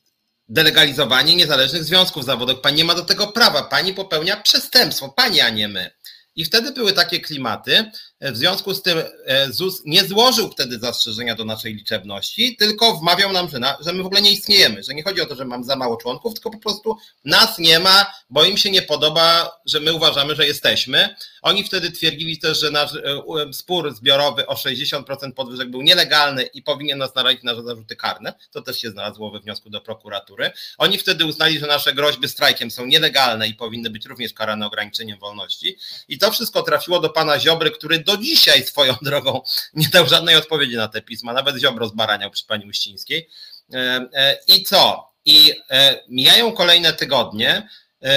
delegalizowanie niezależnych związków zawodowych. Pani nie ma do tego prawa, pani popełnia przestępstwo, pani, a nie my. I wtedy były takie klimaty, w związku z tym e, ZUS nie złożył wtedy zastrzeżenia do naszej liczebności, tylko wmawiał nam, że, na, że my w ogóle nie istniejemy, że nie chodzi o to, że mam za mało członków, tylko po prostu nas nie ma, bo im się nie podoba, że my uważamy, że jesteśmy. Oni wtedy twierdzili też, że nasz e, spór zbiorowy o 60% podwyżek był nielegalny i powinien nas narazić na zarzuty karne. To też się znalazło we wniosku do prokuratury. Oni wtedy uznali, że nasze groźby strajkiem są nielegalne i powinny być również karane ograniczeniem wolności. I to wszystko trafiło do pana Ziobry, który do dzisiaj swoją drogą nie dał żadnej odpowiedzi na te pisma, nawet Ziobro zbaraniał przy pani Uścińskiej. E, e, I co? I e, mijają kolejne tygodnie.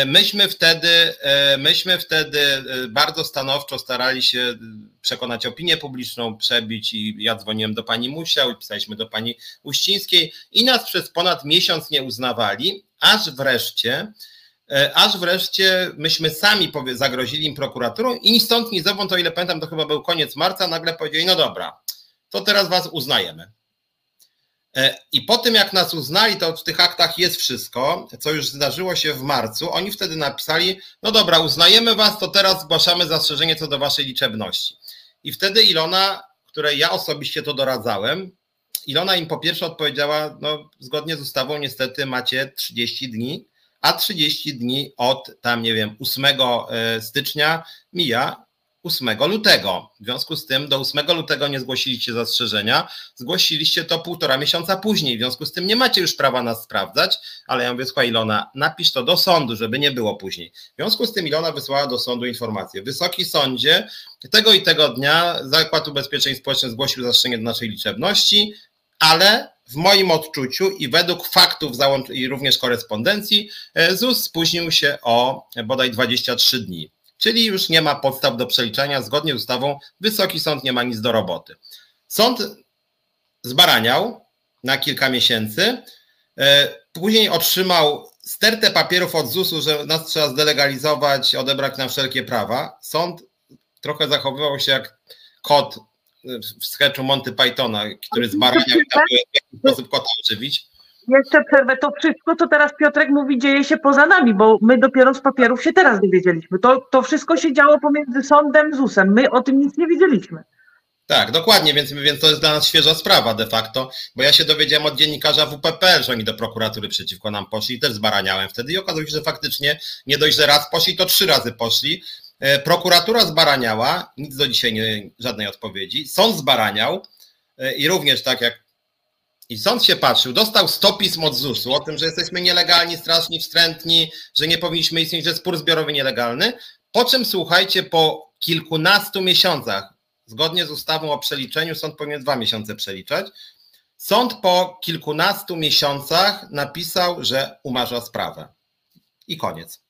Myśmy wtedy, myśmy wtedy bardzo stanowczo starali się przekonać opinię publiczną, przebić i ja dzwoniłem do pani Musiał i pisaliśmy do pani Uścińskiej i nas przez ponad miesiąc nie uznawali, aż wreszcie aż wreszcie myśmy sami zagrozili im prokuraturą i ni stąd, ni zowąd, o ile pamiętam, to chyba był koniec marca, nagle powiedzieli, no dobra, to teraz was uznajemy. E, I po tym, jak nas uznali, to w tych aktach jest wszystko, co już zdarzyło się w marcu. Oni wtedy napisali: No dobra, uznajemy was, to teraz zgłaszamy zastrzeżenie co do waszej liczebności. I wtedy Ilona, której ja osobiście to doradzałem, Ilona im po pierwsze odpowiedziała: No, zgodnie z ustawą, niestety macie 30 dni a 30 dni od tam, nie wiem, 8 e, stycznia mija 8 lutego. W związku z tym do 8 lutego nie zgłosiliście zastrzeżenia, zgłosiliście to półtora miesiąca później. W związku z tym nie macie już prawa nas sprawdzać, ale ja mówię, słuchaj Ilona, napisz to do sądu, żeby nie było później. W związku z tym Ilona wysłała do sądu informację. Wysoki sądzie, tego i tego dnia Zakład Ubezpieczeń Społecznych zgłosił zastrzeżenie do naszej liczebności, ale w moim odczuciu i według faktów i również korespondencji e, ZUS spóźnił się o bodaj 23 dni. Czyli już nie ma podstaw do przeliczania. Zgodnie z ustawą Wysoki Sąd nie ma nic do roboty. Sąd zbaraniał na kilka miesięcy. E, później otrzymał stertę papierów od ZUS-u, że nas trzeba zdelegalizować, odebrać nam wszelkie prawa. Sąd trochę zachowywał się jak kot w sketchu Monty Pythona, który zbaraniał sposób kota ożywić. Jeszcze przerwę. To wszystko, co teraz Piotrek mówi, dzieje się poza nami, bo my dopiero z papierów się teraz dowiedzieliśmy. To, to wszystko się działo pomiędzy sądem, ZUS-em. My o tym nic nie wiedzieliśmy. Tak, dokładnie, więc, więc to jest dla nas świeża sprawa de facto, bo ja się dowiedziałem od dziennikarza WPP, że oni do prokuratury przeciwko nam poszli i też zbaraniałem wtedy i okazało się, że faktycznie nie dość, że raz poszli, to trzy razy poszli. E, prokuratura zbaraniała, nic do dzisiaj nie, żadnej odpowiedzi. Sąd zbaraniał e, i również tak jak i sąd się patrzył, dostał 100 pism od ZUS-u o tym, że jesteśmy nielegalni, straszni, wstrętni, że nie powinniśmy istnieć, że spór zbiorowy nielegalny. Po czym słuchajcie, po kilkunastu miesiącach, zgodnie z ustawą o przeliczeniu, sąd powinien dwa miesiące przeliczać. Sąd po kilkunastu miesiącach napisał, że umarza sprawę. I koniec.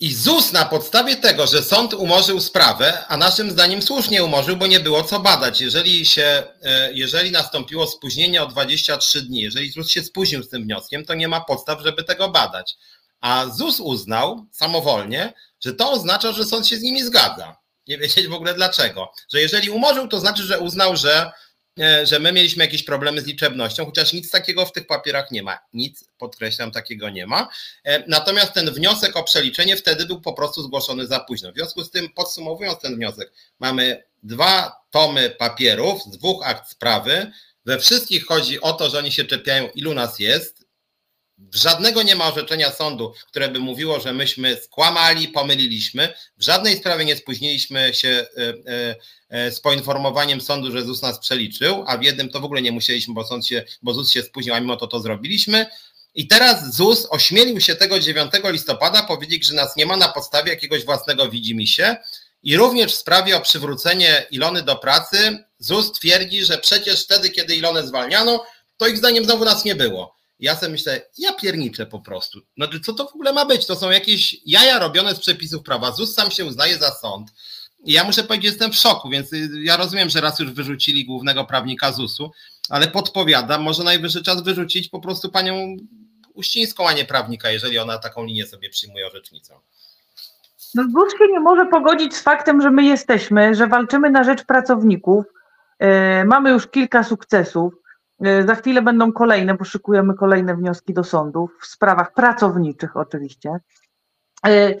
I ZUS na podstawie tego, że sąd umorzył sprawę, a naszym zdaniem słusznie umorzył, bo nie było co badać. Jeżeli, się, e, jeżeli nastąpiło spóźnienie o 23 dni, jeżeli ZUS się spóźnił z tym wnioskiem, to nie ma podstaw, żeby tego badać. A ZUS uznał samowolnie, że to oznacza, że sąd się z nimi zgadza. Nie wiedzieć w ogóle dlaczego. Że jeżeli umorzył, to znaczy, że uznał, że że my mieliśmy jakieś problemy z liczebnością, chociaż nic takiego w tych papierach nie ma. Nic, podkreślam, takiego nie ma. E, natomiast ten wniosek o przeliczenie wtedy był po prostu zgłoszony za późno. W związku z tym, podsumowując ten wniosek, mamy dwa tomy papierów z dwóch akt sprawy. We wszystkich chodzi o to, że oni się czepiają, ilu nas jest. Żadnego nie ma orzeczenia sądu, które by mówiło, że myśmy skłamali, pomyliliśmy. W żadnej sprawie nie spóźniliśmy się e, e, z poinformowaniem sądu, że ZUS nas przeliczył, a w jednym to w ogóle nie musieliśmy, bo, sąd się, bo ZUS się spóźnił, a mimo to to zrobiliśmy. I teraz ZUS ośmielił się tego 9 listopada powiedzieć, że nas nie ma na podstawie jakiegoś własnego widzimisię. I również w sprawie o przywrócenie Ilony do pracy ZUS twierdzi, że przecież wtedy, kiedy Ilonę zwalniano, to ich zdaniem znowu nas nie było. Ja sobie myślę, ja pierniczę po prostu. Znaczy, co to w ogóle ma być? To są jakieś jaja robione z przepisów prawa. ZUS sam się uznaje za sąd. I ja muszę powiedzieć, jestem w szoku, więc y, ja rozumiem, że raz już wyrzucili głównego prawnika ZUS-u, ale podpowiadam, może najwyższy czas wyrzucić po prostu panią Uścińską, a nie prawnika, jeżeli ona taką linię sobie przyjmuje orzecznicą. No ZUS się nie może pogodzić z faktem, że my jesteśmy, że walczymy na rzecz pracowników. Yy, mamy już kilka sukcesów. E, za chwilę będą kolejne, bo szykujemy kolejne wnioski do sądów w sprawach pracowniczych oczywiście. E,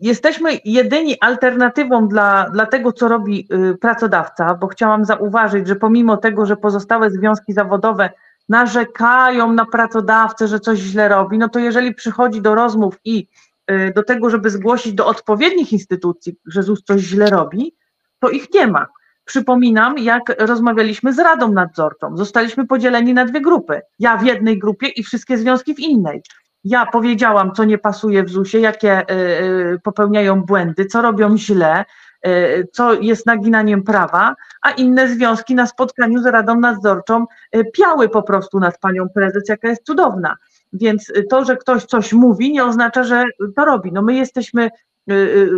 jesteśmy jedyni alternatywą dla, dla tego, co robi y, pracodawca, bo chciałam zauważyć, że pomimo tego, że pozostałe związki zawodowe narzekają na pracodawcę, że coś źle robi, no to jeżeli przychodzi do rozmów i y, do tego, żeby zgłosić do odpowiednich instytucji, że ZUS coś źle robi, to ich nie ma. Przypominam, jak rozmawialiśmy z Radą Nadzorczą. Zostaliśmy podzieleni na dwie grupy. Ja w jednej grupie i wszystkie związki w innej. Ja powiedziałam, co nie pasuje w ZUS-ie, jakie e, e, popełniają błędy, co robią źle, e, co jest naginaniem prawa, a inne związki na spotkaniu z Radą Nadzorczą piały po prostu nad panią prezes, jaka jest cudowna. Więc to, że ktoś coś mówi, nie oznacza, że to robi. No my jesteśmy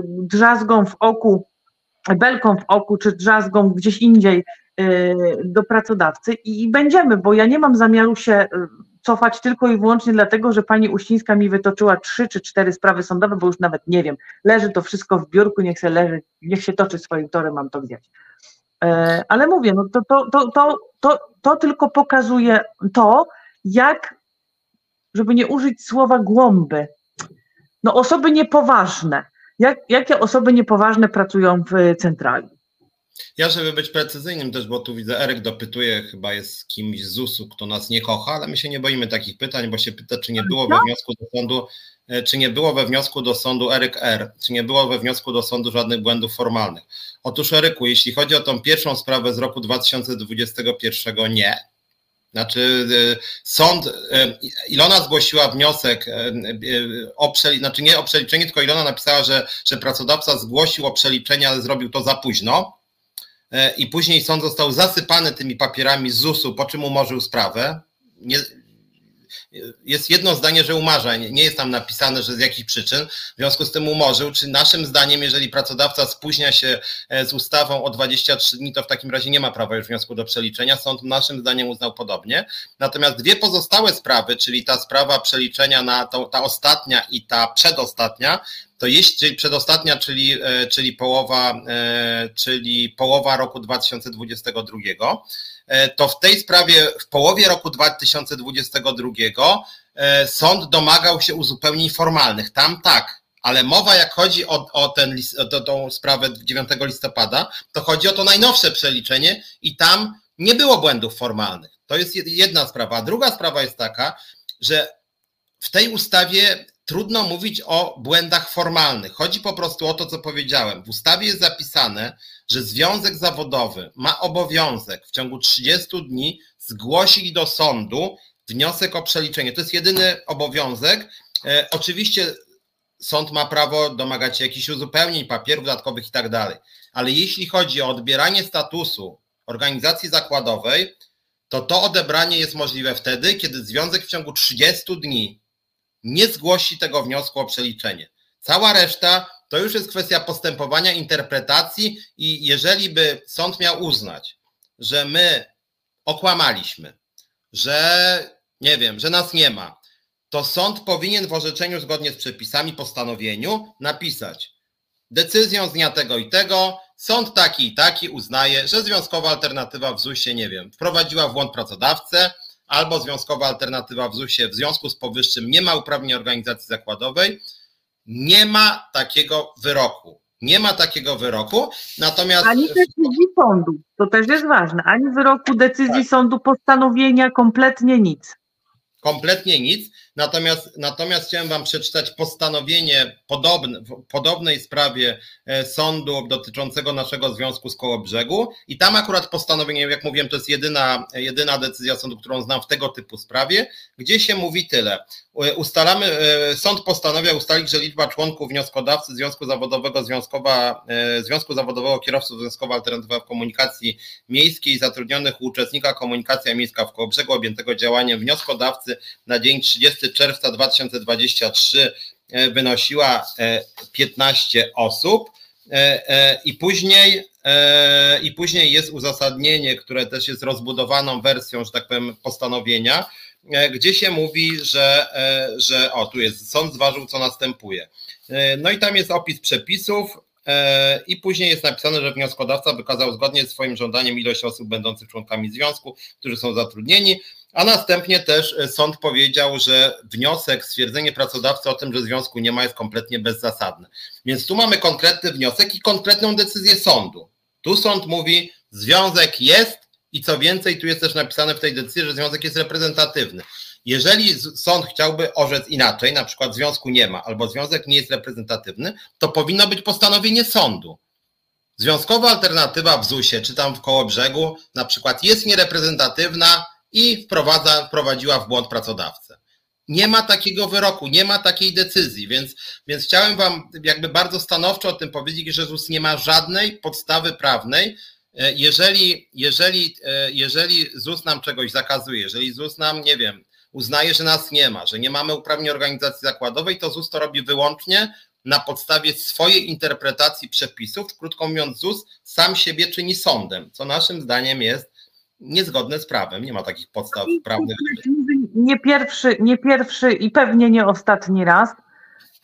drzazgą w oku belką w oku czy drzazgą gdzieś indziej y, do pracodawcy i będziemy, bo ja nie mam zamiaru się y, cofać tylko i wyłącznie dlatego, że pani Uścińska mi wytoczyła trzy czy cztery sprawy sądowe, bo już nawet nie wiem. Leży to wszystko w biurku, niech się leży, niech się toczy swoim torem, mam to gdzieś. Ale mówię, no to, to, to, to, to, to tylko pokazuje to, jak, żeby nie użyć słowa głąby, no osoby niepoważne, jak, jakie osoby niepoważne pracują w centrali? Ja, żeby być precyzyjnym też, bo tu widzę, Eryk dopytuje, chyba jest kimś z ZUS-u, kto nas nie kocha, ale my się nie boimy takich pytań, bo się pyta, czy nie było we wniosku do sądu, e, czy nie było we wniosku do sądu Eryk R, czy nie było we wniosku do sądu żadnych błędów formalnych. Otóż Eryku, jeśli chodzi o tą pierwszą sprawę z roku 2021, nie. Znaczy e, sąd, e, Ilona zgłosiła wniosek o przeliczenie, znaczy nie o przeliczenie, tylko Ilona napisała, że, że pracodawca zgłosił o przeliczenie, ale zrobił to za późno E, i później sąd został zasypany tymi papierami z ZUS-u, po czym umorzył sprawę. Nie, jest jedno zdanie, że umarza, nie jest tam napisane, że z jakich przyczyn, w związku z tym umorzył. Czy naszym zdaniem, jeżeli pracodawca spóźnia się e, z ustawą o 23 dni, to w takim razie nie ma prawa już wniosku do przeliczenia. Sąd naszym zdaniem uznał podobnie. Natomiast dwie pozostałe sprawy, czyli ta sprawa przeliczenia na to, ta ostatnia i ta przedostatnia, to jeśli przedostatnia, czyli, e, czyli, połowa, e, czyli połowa roku 2022, e, to w tej sprawie w połowie roku 2022 sąd domagał się uzupełnień formalnych. Tam tak, ale mowa jak chodzi o, o, ten, o tą sprawę 9 listopada, to chodzi o to najnowsze przeliczenie i tam nie było błędów formalnych. To jest jedna sprawa. A druga sprawa jest taka, że w tej ustawie trudno mówić o błędach formalnych. Chodzi po prostu o to, co powiedziałem. W ustawie jest zapisane, że związek zawodowy ma obowiązek w ciągu 30 dni zgłosić do sądu wniosek o przeliczenie. To jest jedyny obowiązek. E, oczywiście sąd ma prawo domagać się jakichś uzupełnień, papierów dodatkowych i tak dalej. Ale jeśli chodzi o odbieranie statusu organizacji zakładowej, to to odebranie jest możliwe wtedy, kiedy związek w ciągu 30 dni nie zgłosi tego wniosku o przeliczenie. Cała reszta to już jest kwestia postępowania, interpretacji i jeżeli by sąd miał uznać, że my okłamaliśmy, że nie wiem, że nas nie ma, to sąd powinien w orzeczeniu zgodnie z przepisami, postanowieniu napisać decyzją z dnia tego i tego, sąd taki i taki uznaje, że związkowa alternatywa w ZUS-ie, nie wiem, wprowadziła w błąd pracodawcę, albo związkowa alternatywa w ZUS-ie w związku z powyższym nie ma uprawnień organizacji zakładowej, nie ma takiego wyroku. Nie ma takiego wyroku, natomiast. Ani decyzji sądu, to też jest ważne. Ani wyroku, decyzji tak. sądu, postanowienia, kompletnie nic. Kompletnie nic. Natomiast, natomiast chciałem Wam przeczytać postanowienie podobne, w podobnej sprawie e, sądu dotyczącego naszego związku z Kołobrzegu i tam akurat postanowienie, jak mówiłem, to jest jedyna, jedyna decyzja sądu, którą znam w tego typu sprawie, gdzie się mówi tyle. E, ustalamy, e, sąd postanawia ustalić, że liczba członków wnioskodawcy Związku Zawodowego Związkowa, Związku Zawodowego Kierowców Związkowa Alternatywa w Komunikacji Miejskiej zatrudnionych u uczestnika komunikacja miejska w Kołobrzegu objętego działaniem wnioskodawcy na dzień 30 czerwca 2023 e, wynosiła 15 e, osób e, i później i później jest uzasadnienie, które też jest rozbudowaną wersją, że tak powiem, postanowienia, gdzie się mówi, że, że o, tu jest, sąd zważył, co następuje. No i tam jest opis przepisów, i później jest napisane, że wnioskodawca wykazał zgodnie z swoim żądaniem ilość osób będących członkami związku, którzy są zatrudnieni. A następnie też e, sąd powiedział, że wniosek, stwierdzenie pracodawcy o tym, że związku nie ma, jest kompletnie bezzasadne. Więc tu mamy konkretny wniosek i konkretną decyzję sądu. Tu sąd mówi, związek jest i co więcej, tu jest też napisane w tej decyzji, że związek jest reprezentatywny. Jeżeli sąd chciałby orzec inaczej, na przykład związku nie ma, albo związek nie jest reprezentatywny, to powinno być postanowienie sądu. Związkowa alternatywa w ZUS-ie, czy tam w koło brzegu, na przykład jest niereprezentatywna, i wprowadza, wprowadziła w błąd pracodawcę. Nie ma takiego wyroku, nie ma takiej decyzji, więc, więc chciałem Wam jakby bardzo stanowczo o tym powiedzieć, że ZUS nie ma żadnej podstawy prawnej, e, jeżeli, jeżeli, e, jeżeli ZUS nam czegoś zakazuje, jeżeli ZUS nam, nie wiem, uznaje, że nas nie ma, że nie mamy uprawnień organizacji zakładowej, to ZUS to robi wyłącznie na podstawie swojej interpretacji przepisów. Krótko mówiąc, ZUS sam siebie czyni sądem, co naszym zdaniem jest niezgodne z prawem. Nie ma takich podstaw prawnych. Nie pierwszy, nie pierwszy i pewnie nie ostatni raz.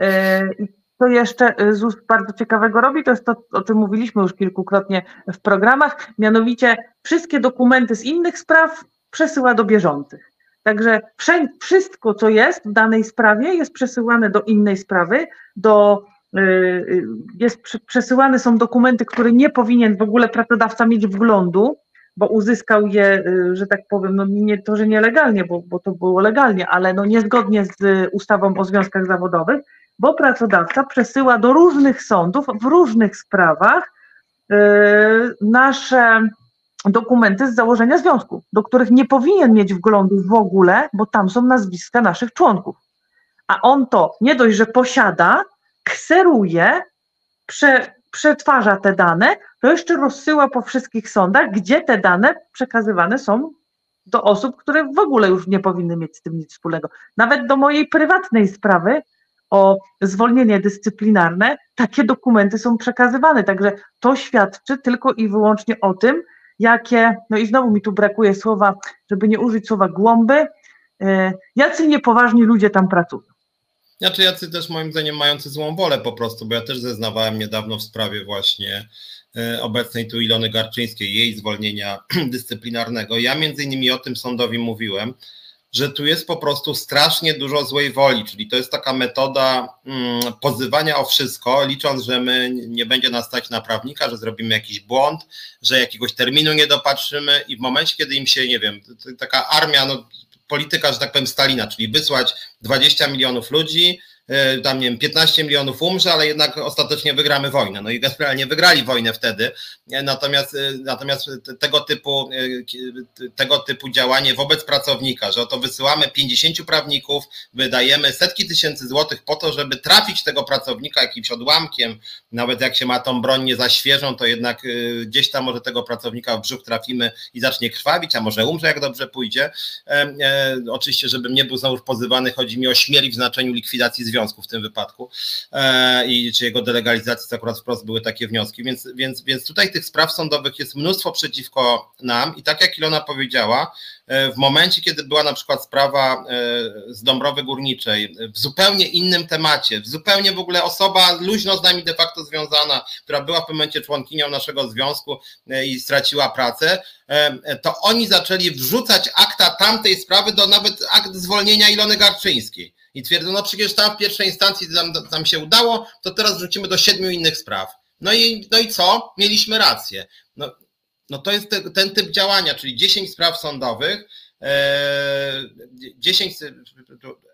E, to jeszcze ZUS bardzo ciekawego robi, to jest to, o czym mówiliśmy już kilkukrotnie w programach, mianowicie wszystkie dokumenty z innych spraw przesyła do bieżących. Także wszystko, co jest w danej sprawie, jest przesyłane do innej sprawy, do jest przesyłane są dokumenty, które nie powinien w ogóle pracodawca mieć wglądu, bo uzyskał je, że tak powiem, no nie to, że nielegalnie, bo, bo to było legalnie, ale no niezgodnie z ustawą o związkach zawodowych, bo pracodawca przesyła do różnych sądów w różnych sprawach nasze dokumenty z założenia związku, do których nie powinien mieć wglądu w ogóle, bo tam są nazwiska naszych członków. A on to nie dość, że posiada, kseruje, prze, przetwarza te dane, to jeszcze rozsyła po wszystkich sądach, gdzie te dane przekazywane są do osób, które w ogóle już nie powinny mieć z tym nic wspólnego. Nawet do mojej prywatnej sprawy o zwolnienie dyscyplinarne takie dokumenty są przekazywane. Także to świadczy tylko i wyłącznie o tym, jakie, no i znowu mi tu brakuje słowa, żeby nie użyć słowa głąby, e, jacy niepoważni ludzie tam pracują. Znaczy jacy też moim zdaniem mający złą wolę po prostu, bo ja też zeznawałem niedawno w sprawie właśnie e, obecnej tu Ilony Garczyńskiej, jej zwolnienia dyscyplinarnego. Ja między innymi o tym sądowi mówiłem, że tu jest po prostu strasznie dużo złej woli, czyli to jest taka metoda mm, pozywania o wszystko, licząc, że my nie będzie nas stać na prawnika, że zrobimy jakiś błąd, że jakiegoś terminu nie dopatrzymy i w momencie, kiedy im się, nie wiem, taka armia, no, polityka, że tak powiem, Stalina, czyli wysłać 20 milionów ludzi, tam nie wiem, 15 milionów umrze, ale jednak ostatecznie wygramy wojnę. No i generalnie wygrali wojnę wtedy. E, natomiast, e, natomiast tego typu, tego typu działanie wobec pracownika, że oto wysyłamy 50 prawników, wydajemy setki tysięcy złotych po to, żeby trafić tego pracownika jakimś odłamkiem, nawet jak się ma tą broń nie za świeżą, to jednak gdzieś tam może tego pracownika w brzuch trafimy i zacznie krwawić, a może umrze, jak dobrze pójdzie. Oczywiście, żebym nie był znowu pozywany, chodzi mi o śmierć w znaczeniu likwidacji związku związku w tym wypadku e, i czy jego delegalizacji, to akurat wprost były takie wnioski, więc, więc, więc tutaj tych spraw sądowych jest mnóstwo przeciwko nam. I tak jak Ilona powiedziała, e, w momencie, kiedy była na przykład sprawa e, z Dąbrowy Górniczej, w zupełnie innym temacie, w zupełnie w ogóle osoba luźno z nami de facto związana, która była w pewnym momencie członkinią naszego związku i straciła pracę, to oni zaczęli wrzucać akta tamtej sprawy do nawet akt zwolnienia Ilony Garczyńskiej i twierdzą, no przecież tam w pierwszej instancji nam, się udało, to teraz wrzucimy do siedmiu innych spraw. No i, no i co? Mieliśmy rację. No, no to jest te, ten typ działania, czyli 10 spraw sądowych, e, 10,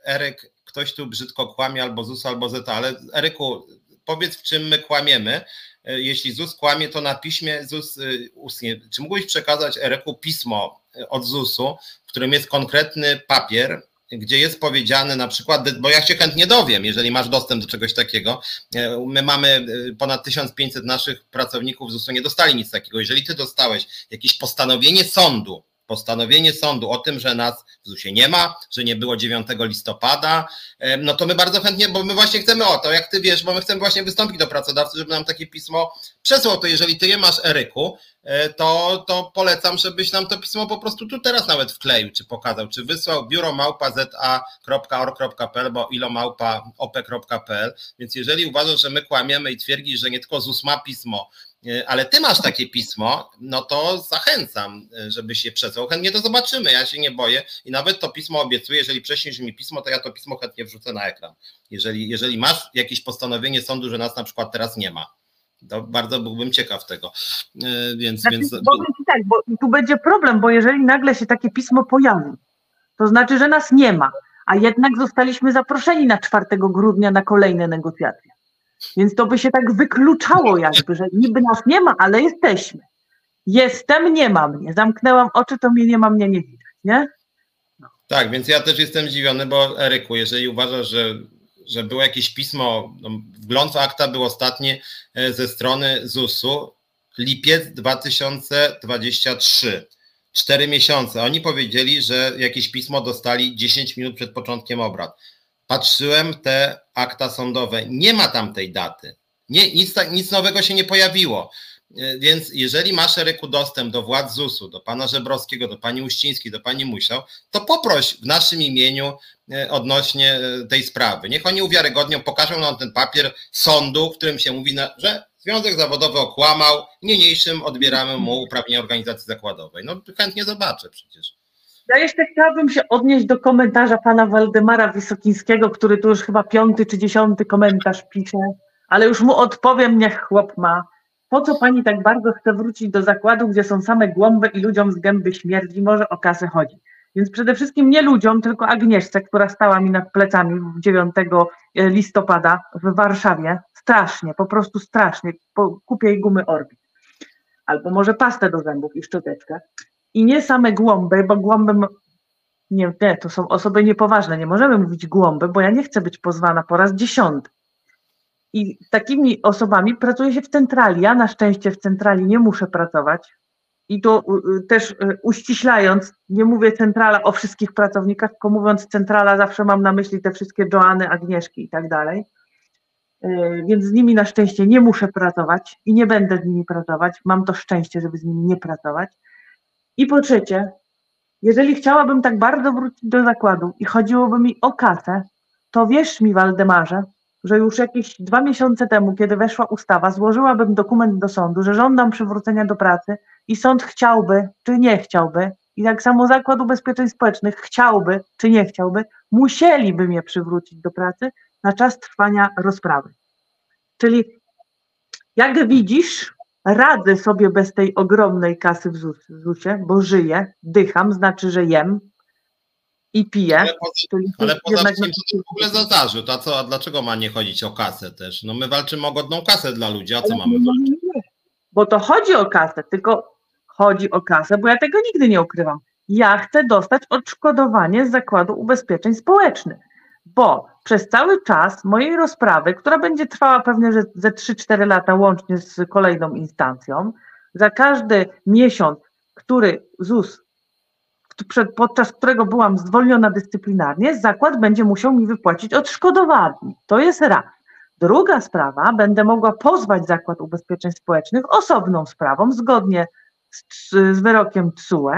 Eryk, ktoś tu brzydko kłamie albo ZUS, albo ZETA, ale Eryku, powiedz w czym my kłamiemy. E, jeśli ZUS kłamie, to na piśmie ZUS e, ustnie. Czy mógłbyś przekazać Eryku pismo od ZUS-u, w którym jest konkretny papier, gdzie jest powiedziane na przykład, bo ja się chętnie dowiem, jeżeli masz dostęp do czegoś takiego. E, my mamy e, ponad 1500 naszych pracowników ZUS-u nie dostali nic takiego. Jeżeli ty dostałeś jakieś postanowienie sądu, postanowienie sądu o tym, że nas w ZUS-ie nie ma, że nie było 9 listopada, no to my bardzo chętnie, bo my właśnie chcemy o to, jak ty wiesz, bo my chcemy właśnie wystąpić do pracodawcy, żeby nam takie pismo przesłał. To jeżeli ty je masz, Eryku, e, to, to polecam, żebyś nam to pismo po prostu tu teraz nawet wkleił, czy pokazał, czy wysłał biuro małpa za.org.pl, bo ilomałpa op.pl. Więc jeżeli uważasz, że my kłamiemy i twierdzisz, że nie tylko ZUS ma pismo, ale ty masz takie pismo, no to zachęcam, e, żebyś je przesłał. Chętnie to zobaczymy, ja się nie boję i nawet to pismo obiecuję, jeżeli prześniesz mi pismo, to ja to pismo chętnie wrzucę na ekran. Jeżeli, jeżeli masz jakieś postanowienie sądu, że nas na przykład teraz nie ma. To bardzo byłbym ciekaw tego. E, więc, znaczy, więc... tak, bo tu będzie problem, bo jeżeli nagle się takie pismo pojawi, to znaczy, że nas nie ma, a jednak zostaliśmy zaproszeni na 4 grudnia na kolejne negocjacje. Więc to by się tak wykluczało jakby, że niby nas nie ma, ale jesteśmy. Jestem, nie ma mnie. Zamknęłam oczy, to mnie nie ma, mnie nie widać, nie? No. Tak, więc ja też jestem zdziwiony, bo Eryku, jeżeli uważasz, że, że było jakieś pismo, no, wgląd akta był ostatni e, ze strony ZUS-u, lipiec 2023. Cztery miesiące. Oni powiedzieli, że jakieś pismo dostali 10 minut przed początkiem obrad patrzyłem te akta sądowe, nie ma tam tej daty. Nie, nic, nic nowego się nie pojawiło. E, więc jeżeli masz Eryku dostęp do władz ZUS-u, do pana Żebrowskiego, do pani Uścińskiej, do pani Musiał, to poproś w naszym imieniu e, odnośnie e, tej sprawy. Niech oni uwiarygodnią, pokażą nam ten papier sądu, w którym się mówi, że Związek Zawodowy okłamał, niniejszym odbieramy mu uprawnienia organizacji zakładowej. No chętnie zobaczę przecież. Ja jeszcze chciałabym się odnieść do komentarza pana Waldemara Wysokińskiego, który tu już chyba piąty czy dziesiąty komentarz pisze ale już mu odpowiem, niech chłop ma. Po co pani tak bardzo chce wrócić do zakładu, gdzie są same głąby i ludziom z gęby śmierdzi? Może o kasę chodzi. Więc przede wszystkim nie ludziom, tylko Agnieszce, która stała mi nad plecami 9 e, listopada w Warszawie. Strasznie, po prostu strasznie. Kupię jej gumy Orbit. Albo może pastę do zębów i szczoteczkę. I nie same głąby, bo głąbem nie, nie, to są osoby niepoważne. Nie możemy mówić głąby, bo ja nie chcę być pozwana po raz dziesiąty. I takimi osobami pracuje się w centrali. Ja na szczęście w centrali nie muszę pracować. I to też y, uściślając, nie mówię centrala o wszystkich pracownikach, tylko mówiąc centrala, zawsze mam na myśli te wszystkie Joany, Agnieszki i tak dalej. Y, więc z nimi na szczęście nie muszę pracować i nie będę z nimi pracować. Mam to szczęście, żeby z nimi nie pracować. I po trzecie, jeżeli chciałabym tak bardzo wrócić do zakładu i chodziłoby mi o kasę, to wierz mi, Waldemarze, że już jakieś dwa miesiące temu, kiedy weszła ustawa, złożyłabym dokument do sądu, że żądam przywrócenia do pracy i sąd chciałby, czy nie chciałby, i tak samo Zakład Ubezpieczeń Społecznych chciałby, czy nie chciałby, musieliby mnie przywrócić do pracy na czas trwania rozprawy. Czyli jak widzisz, radzę sobie bez tej ogromnej kasy w ZUS-ie, bo żyję, dycham, znaczy, że jem i piję. Ale poza, ale poza tym, co w ogóle za zarzut, a co, a dlaczego ma nie chodzić o kasę też? No my walczymy o godną kasę dla ludzi, a co ale mamy walczyć? Bo to chodzi o kasę, tylko chodzi o kasę, bo ja tego nigdy nie ukrywam. Ja chcę dostać odszkodowanie z Zakładu Ubezpieczeń Społecznych, bo przez cały czas mojej rozprawy, która będzie trwała pewnie ze 3-4 lata łącznie z kolejną instancją, za każdy miesiąc, który ZUS, podczas którego byłam zwolniona dyscyplinarnie, zakład będzie musiał mi wypłacić odszkodowanie. To jest raz. Druga sprawa, będę mogła pozwać Zakład Ubezpieczeń Społecznych osobną sprawą, zgodnie z, z wyrokiem TSUE,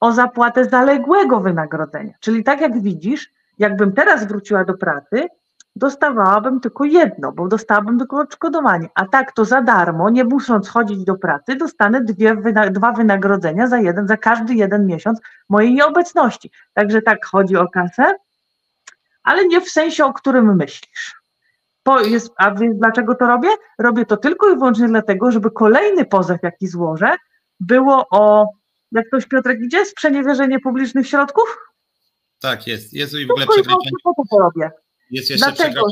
o zapłatę zaległego wynagrodzenia. Czyli tak jak widzisz, jakbym teraz wróciła do pracy, dostawałabym tylko jedno, bo dostałabym tylko odszkodowanie. A tak to za darmo, nie musząc chodzić do pracy, dostanę dwie, dwa wynagrodzenia za jeden, za każdy jeden miesiąc mojej nieobecności. Także tak chodzi o kasę, ale nie w sensie, o którym myślisz. Jest, a więc dlaczego to robię? Robię to tylko i wyłącznie dlatego, żeby kolejny pozew, jaki złożę, było o, jak ktoś Piotrek idzie, sprzeniewierzenie publicznych środków? Tak, jest. Jest i w ogóle przekraczanie. Po to robię. Jest jeszcze Dlatego,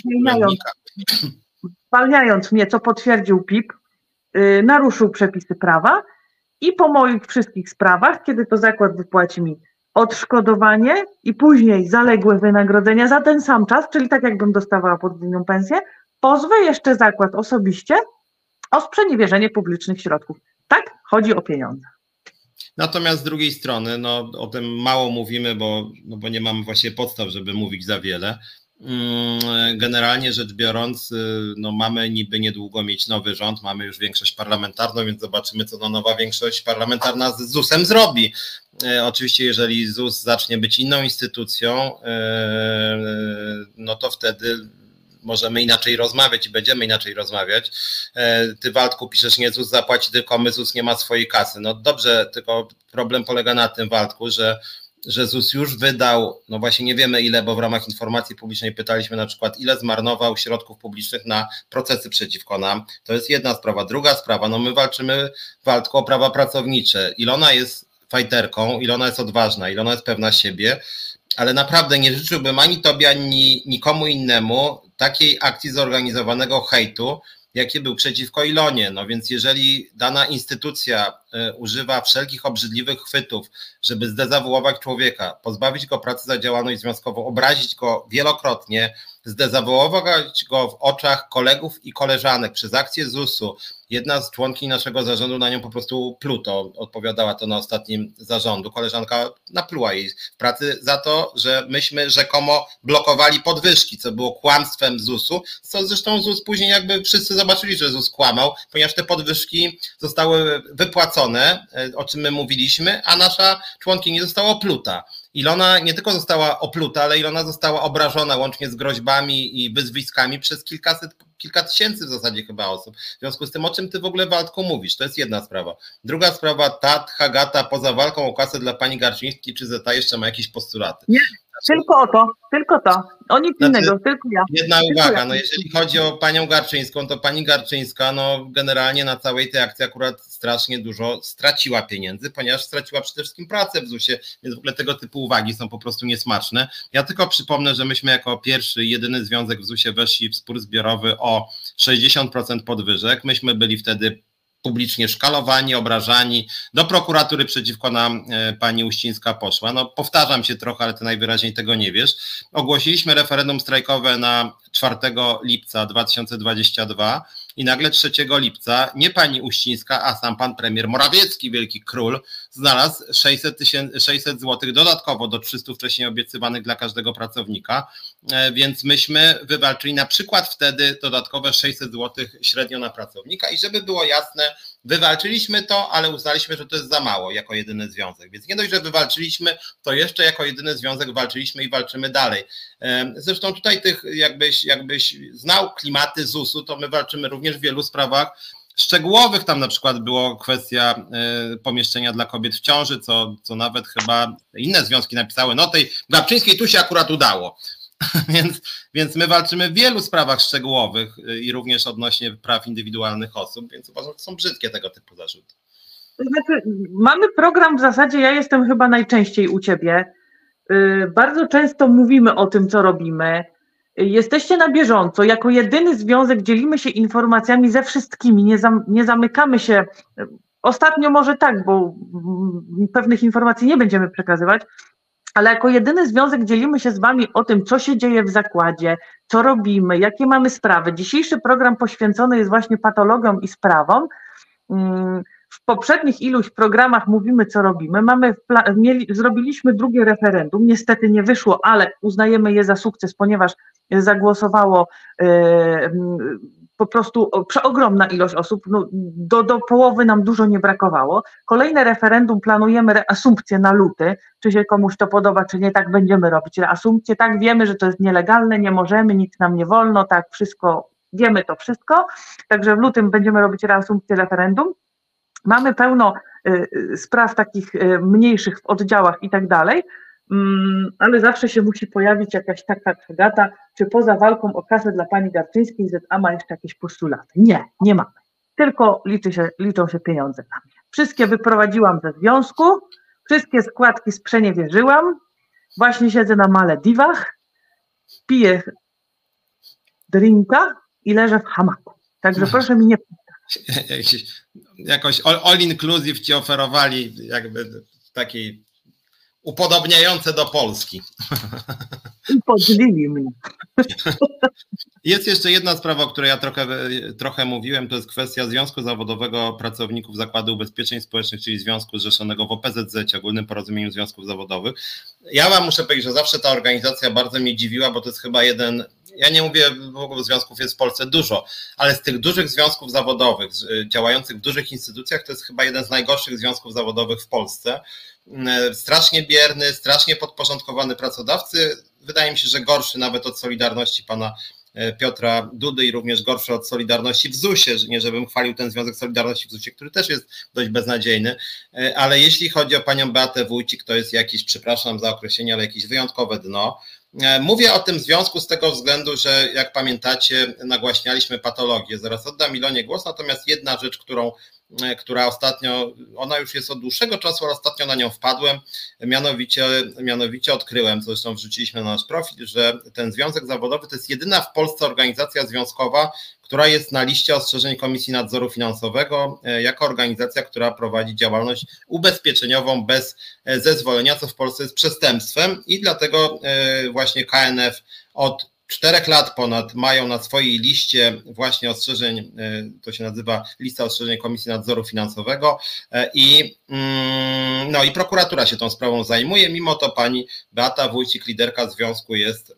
zwalniając, zwalniając mnie, co potwierdził PIP, yy, naruszył przepisy prawa i po moich wszystkich sprawach, kiedy to zakład wypłaci mi odszkodowanie i później zaległe wynagrodzenia za ten sam czas, czyli tak jakbym dostawała podwójną pensję, pozwę jeszcze zakład osobiście o sprzeniewierzenie publicznych środków. Tak, chodzi o pieniądze. Natomiast z drugiej strony, no, o tym mało mówimy, bo, no, bo nie mamy właśnie podstaw, żeby mówić za wiele. Mm, generalnie rzecz biorąc, y, no mamy niby niedługo mieć nowy rząd, mamy już większość parlamentarną, więc zobaczymy, co ta nowa większość parlamentarna z ZUS-em zrobi. Y, oczywiście, jeżeli ZUS zacznie być inną instytucją, y, no to wtedy możemy inaczej rozmawiać i będziemy inaczej rozmawiać. E, ty Waldku piszesz, nie ZUS zapłaci, tylko my ZUS nie ma swojej kasy. No dobrze, tylko problem polega na tym Waldku, że że ZUS już wydał, no właśnie nie wiemy ile, bo w ramach informacji publicznej pytaliśmy na przykład, ile zmarnował środków publicznych na procesy przeciwko nam. To jest jedna sprawa. Druga sprawa, no my walczymy, Waldku, o prawa pracownicze. Ilona jest fajterką, Ilona jest odważna, Ilona jest pewna siebie, ale naprawdę nie życzyłbym ani tobie, ani nikomu innemu takiej akcji zorganizowanego hejtu, jaki był przeciwko Ilonie. No więc jeżeli dana instytucja e, używa wszelkich obrzydliwych chwytów, żeby zdezawuować człowieka, pozbawić go pracy za działalność związkową, obrazić go wielokrotnie, zdezawuować go w oczach kolegów i koleżanek przez akcję ZUS-u, jedna z członki naszego zarządu na nią po prostu pluto, odpowiadała to na ostatnim zarządu. Koleżanka napluła jej w pracy za to, że myśmy rzekomo blokowali podwyżki, co było kłamstwem ZUS-u, co zresztą ZUS później jakby wszyscy zobaczyli, że ZUS kłamał, ponieważ te podwyżki zostały wypłacone, e, o czym my mówiliśmy, a nasza członkini została opluta. Ilona nie tylko została opluta, ale Ilona została obrażona łącznie z groźbami i wyzwiskami przez kilkaset, kilka tysięcy w zasadzie chyba osób. W związku z tym, o czym ty w ogóle Waldku mówisz, to jest jedna sprawa. Druga sprawa, Tat, Hagata, poza walką o kasę dla pani Garczyńskiej czy Zeta jeszcze ma jakieś postulaty. Nie, tylko o to, tylko to. O nic znaczy, innego, tylko ja. Jedna tylko uwaga, ja. no jeżeli chodzi o panią Garczyńską, to pani Garczyńska, no generalnie na całej tej akcji akurat strasznie dużo straciła pieniędzy, ponieważ straciła przede wszystkim pracę w ZUS-ie, więc w ogóle tego typu uwagi są po prostu niesmaczne. Ja tylko przypomnę, że myśmy jako pierwszy, jedyny związek w ZUS-ie weszli w spór zbiorowy o 60% podwyżek. Myśmy byli wtedy publicznie szkalowani, obrażani. Do prokuratury przeciwko nam e, pani Uścińska poszła. No powtarzam się trochę, ale ty najwyraźniej tego nie wiesz. Ogłosiliśmy referendum strajkowe na 4 lipca 2022 i nagle 3 lipca nie pani Uścińska, a sam pan premier Morawiecki, wielki król, znalazł 600, 600 zł dodatkowo do 300 wcześniej obiecywanych dla każdego pracownika, e, więc myśmy wywalczyli na przykład wtedy dodatkowe 600 zł średnio na pracownika i żeby było jasne, Wywalczyliśmy to, ale uznaliśmy, że to jest za mało jako jedyny związek. Więc nie dość, że wywalczyliśmy, to jeszcze jako jedyny związek walczyliśmy i walczymy dalej. Zresztą tutaj tych, jakbyś, jakbyś znał klimaty ZUS-u, to my walczymy również w wielu sprawach szczegółowych. Tam na przykład była kwestia e, pomieszczenia dla kobiet w ciąży, co, co nawet chyba inne związki napisały. No tej Gabczyńskiej tu się akurat udało. więc, więc my walczymy w wielu sprawach szczegółowych y, i również odnośnie praw indywidualnych osób, więc uważam, że są brzydkie tego typu zarzuty. Znaczy, mamy program w zasadzie, ja jestem chyba najczęściej u ciebie. Y, bardzo często mówimy o tym, co robimy. Jesteście na bieżąco. Jako jedyny związek dzielimy się informacjami ze wszystkimi, nie, zam, nie zamykamy się. Ostatnio może tak, bo pewnych informacji nie będziemy przekazywać, ale jako jedyny związek dzielimy się z Wami o tym, co się dzieje w zakładzie, co robimy, jakie mamy sprawy. Dzisiejszy program poświęcony jest właśnie patologiom i sprawom. Mm, w poprzednich iluś programach mówimy, co robimy. Mamy mieli, zrobiliśmy drugie referendum. Niestety nie wyszło, ale uznajemy je za sukces, ponieważ zagłosowało yy, po prostu przeogromna ilość osób, no, do, do połowy nam dużo nie brakowało. Kolejne referendum planujemy reasumpcję na luty, czy się komuś to podoba, czy nie, tak będziemy robić reasumpcję, tak wiemy, że to jest nielegalne, nie możemy, nic nam nie wolno, tak wszystko, wiemy to wszystko, także w lutym będziemy robić reasumpcję referendum. Mamy pełno y, spraw takich y, mniejszych w oddziałach i tak dalej, ale zawsze się musi pojawić jakaś taka gata, czy poza walką o kasę dla pani Garczyńskiej ZA ma jeszcze jakieś postulaty. Nie, nie mamy. Tylko liczy się, liczą się pieniądze dla mnie. Wszystkie wyprowadziłam ze związku, wszystkie składki sprzeniewierzyłam, właśnie siedzę na Malediwach, piję drinka i leżę w hamaku. Także proszę mi nie Jakoś all inclusive ci oferowali jakby takiej upodobniające do Polski. I podzielili mnie. Jest jeszcze jedna sprawa, o której ja trochę, trochę mówiłem, to jest kwestia Związku Zawodowego Pracowników Zakładu Ubezpieczeń Społecznych, czyli Związku Zrzeszonego w OPZZ, Ogólnym Porozumieniu Związków Zawodowych. Ja wam muszę powiedzieć, że zawsze ta organizacja bardzo mnie dziwiła, bo to jest chyba jeden ja nie mówię, ogóle związków jest w Polsce dużo, ale z tych dużych związków zawodowych, działających w dużych instytucjach, to jest chyba jeden z najgorszych związków zawodowych w Polsce. E, strasznie bierny, strasznie podporządkowany pracodawcy. Wydaje mi się, że gorszy nawet od Solidarności pana e, Piotra Dudy i również gorszy od Solidarności w ZUS-ie, nie żebym chwalił ten Związek Solidarności w ZUS-ie, który też jest dość beznadziejny, e, ale jeśli chodzi o panią Beatę Wójcik, to jest jakieś, przepraszam za określenie, ale jakieś wyjątkowe dno. Mówię o tym związku z tego względu, że jak pamiętacie, nagłaśnialiśmy patologię. Zaraz oddam Ilonie głos, natomiast jedna rzecz, którą E, która ostatnio, ona już jest od dłuższego czasu, ale ostatnio na nią wpadłem, mianowicie, mianowicie odkryłem, zresztą wrzuciliśmy na nasz profil, że ten związek zawodowy to jest jedyna w Polsce organizacja związkowa, która jest na liście ostrzeżeń Komisji Nadzoru Finansowego e, jako organizacja, która prowadzi działalność ubezpieczeniową bez e, zezwolenia, co w Polsce jest przestępstwem i dlatego właśnie KNF od czterech lat ponad mają na swojej liście właśnie ostrzeżeń, e, to się nazywa lista ostrzeżeń Komisji Nadzoru Finansowego. E, i, mm, no i prokuratura się tą sprawą zajmuje, mimo to pani Beata Wójcik, liderka związku jest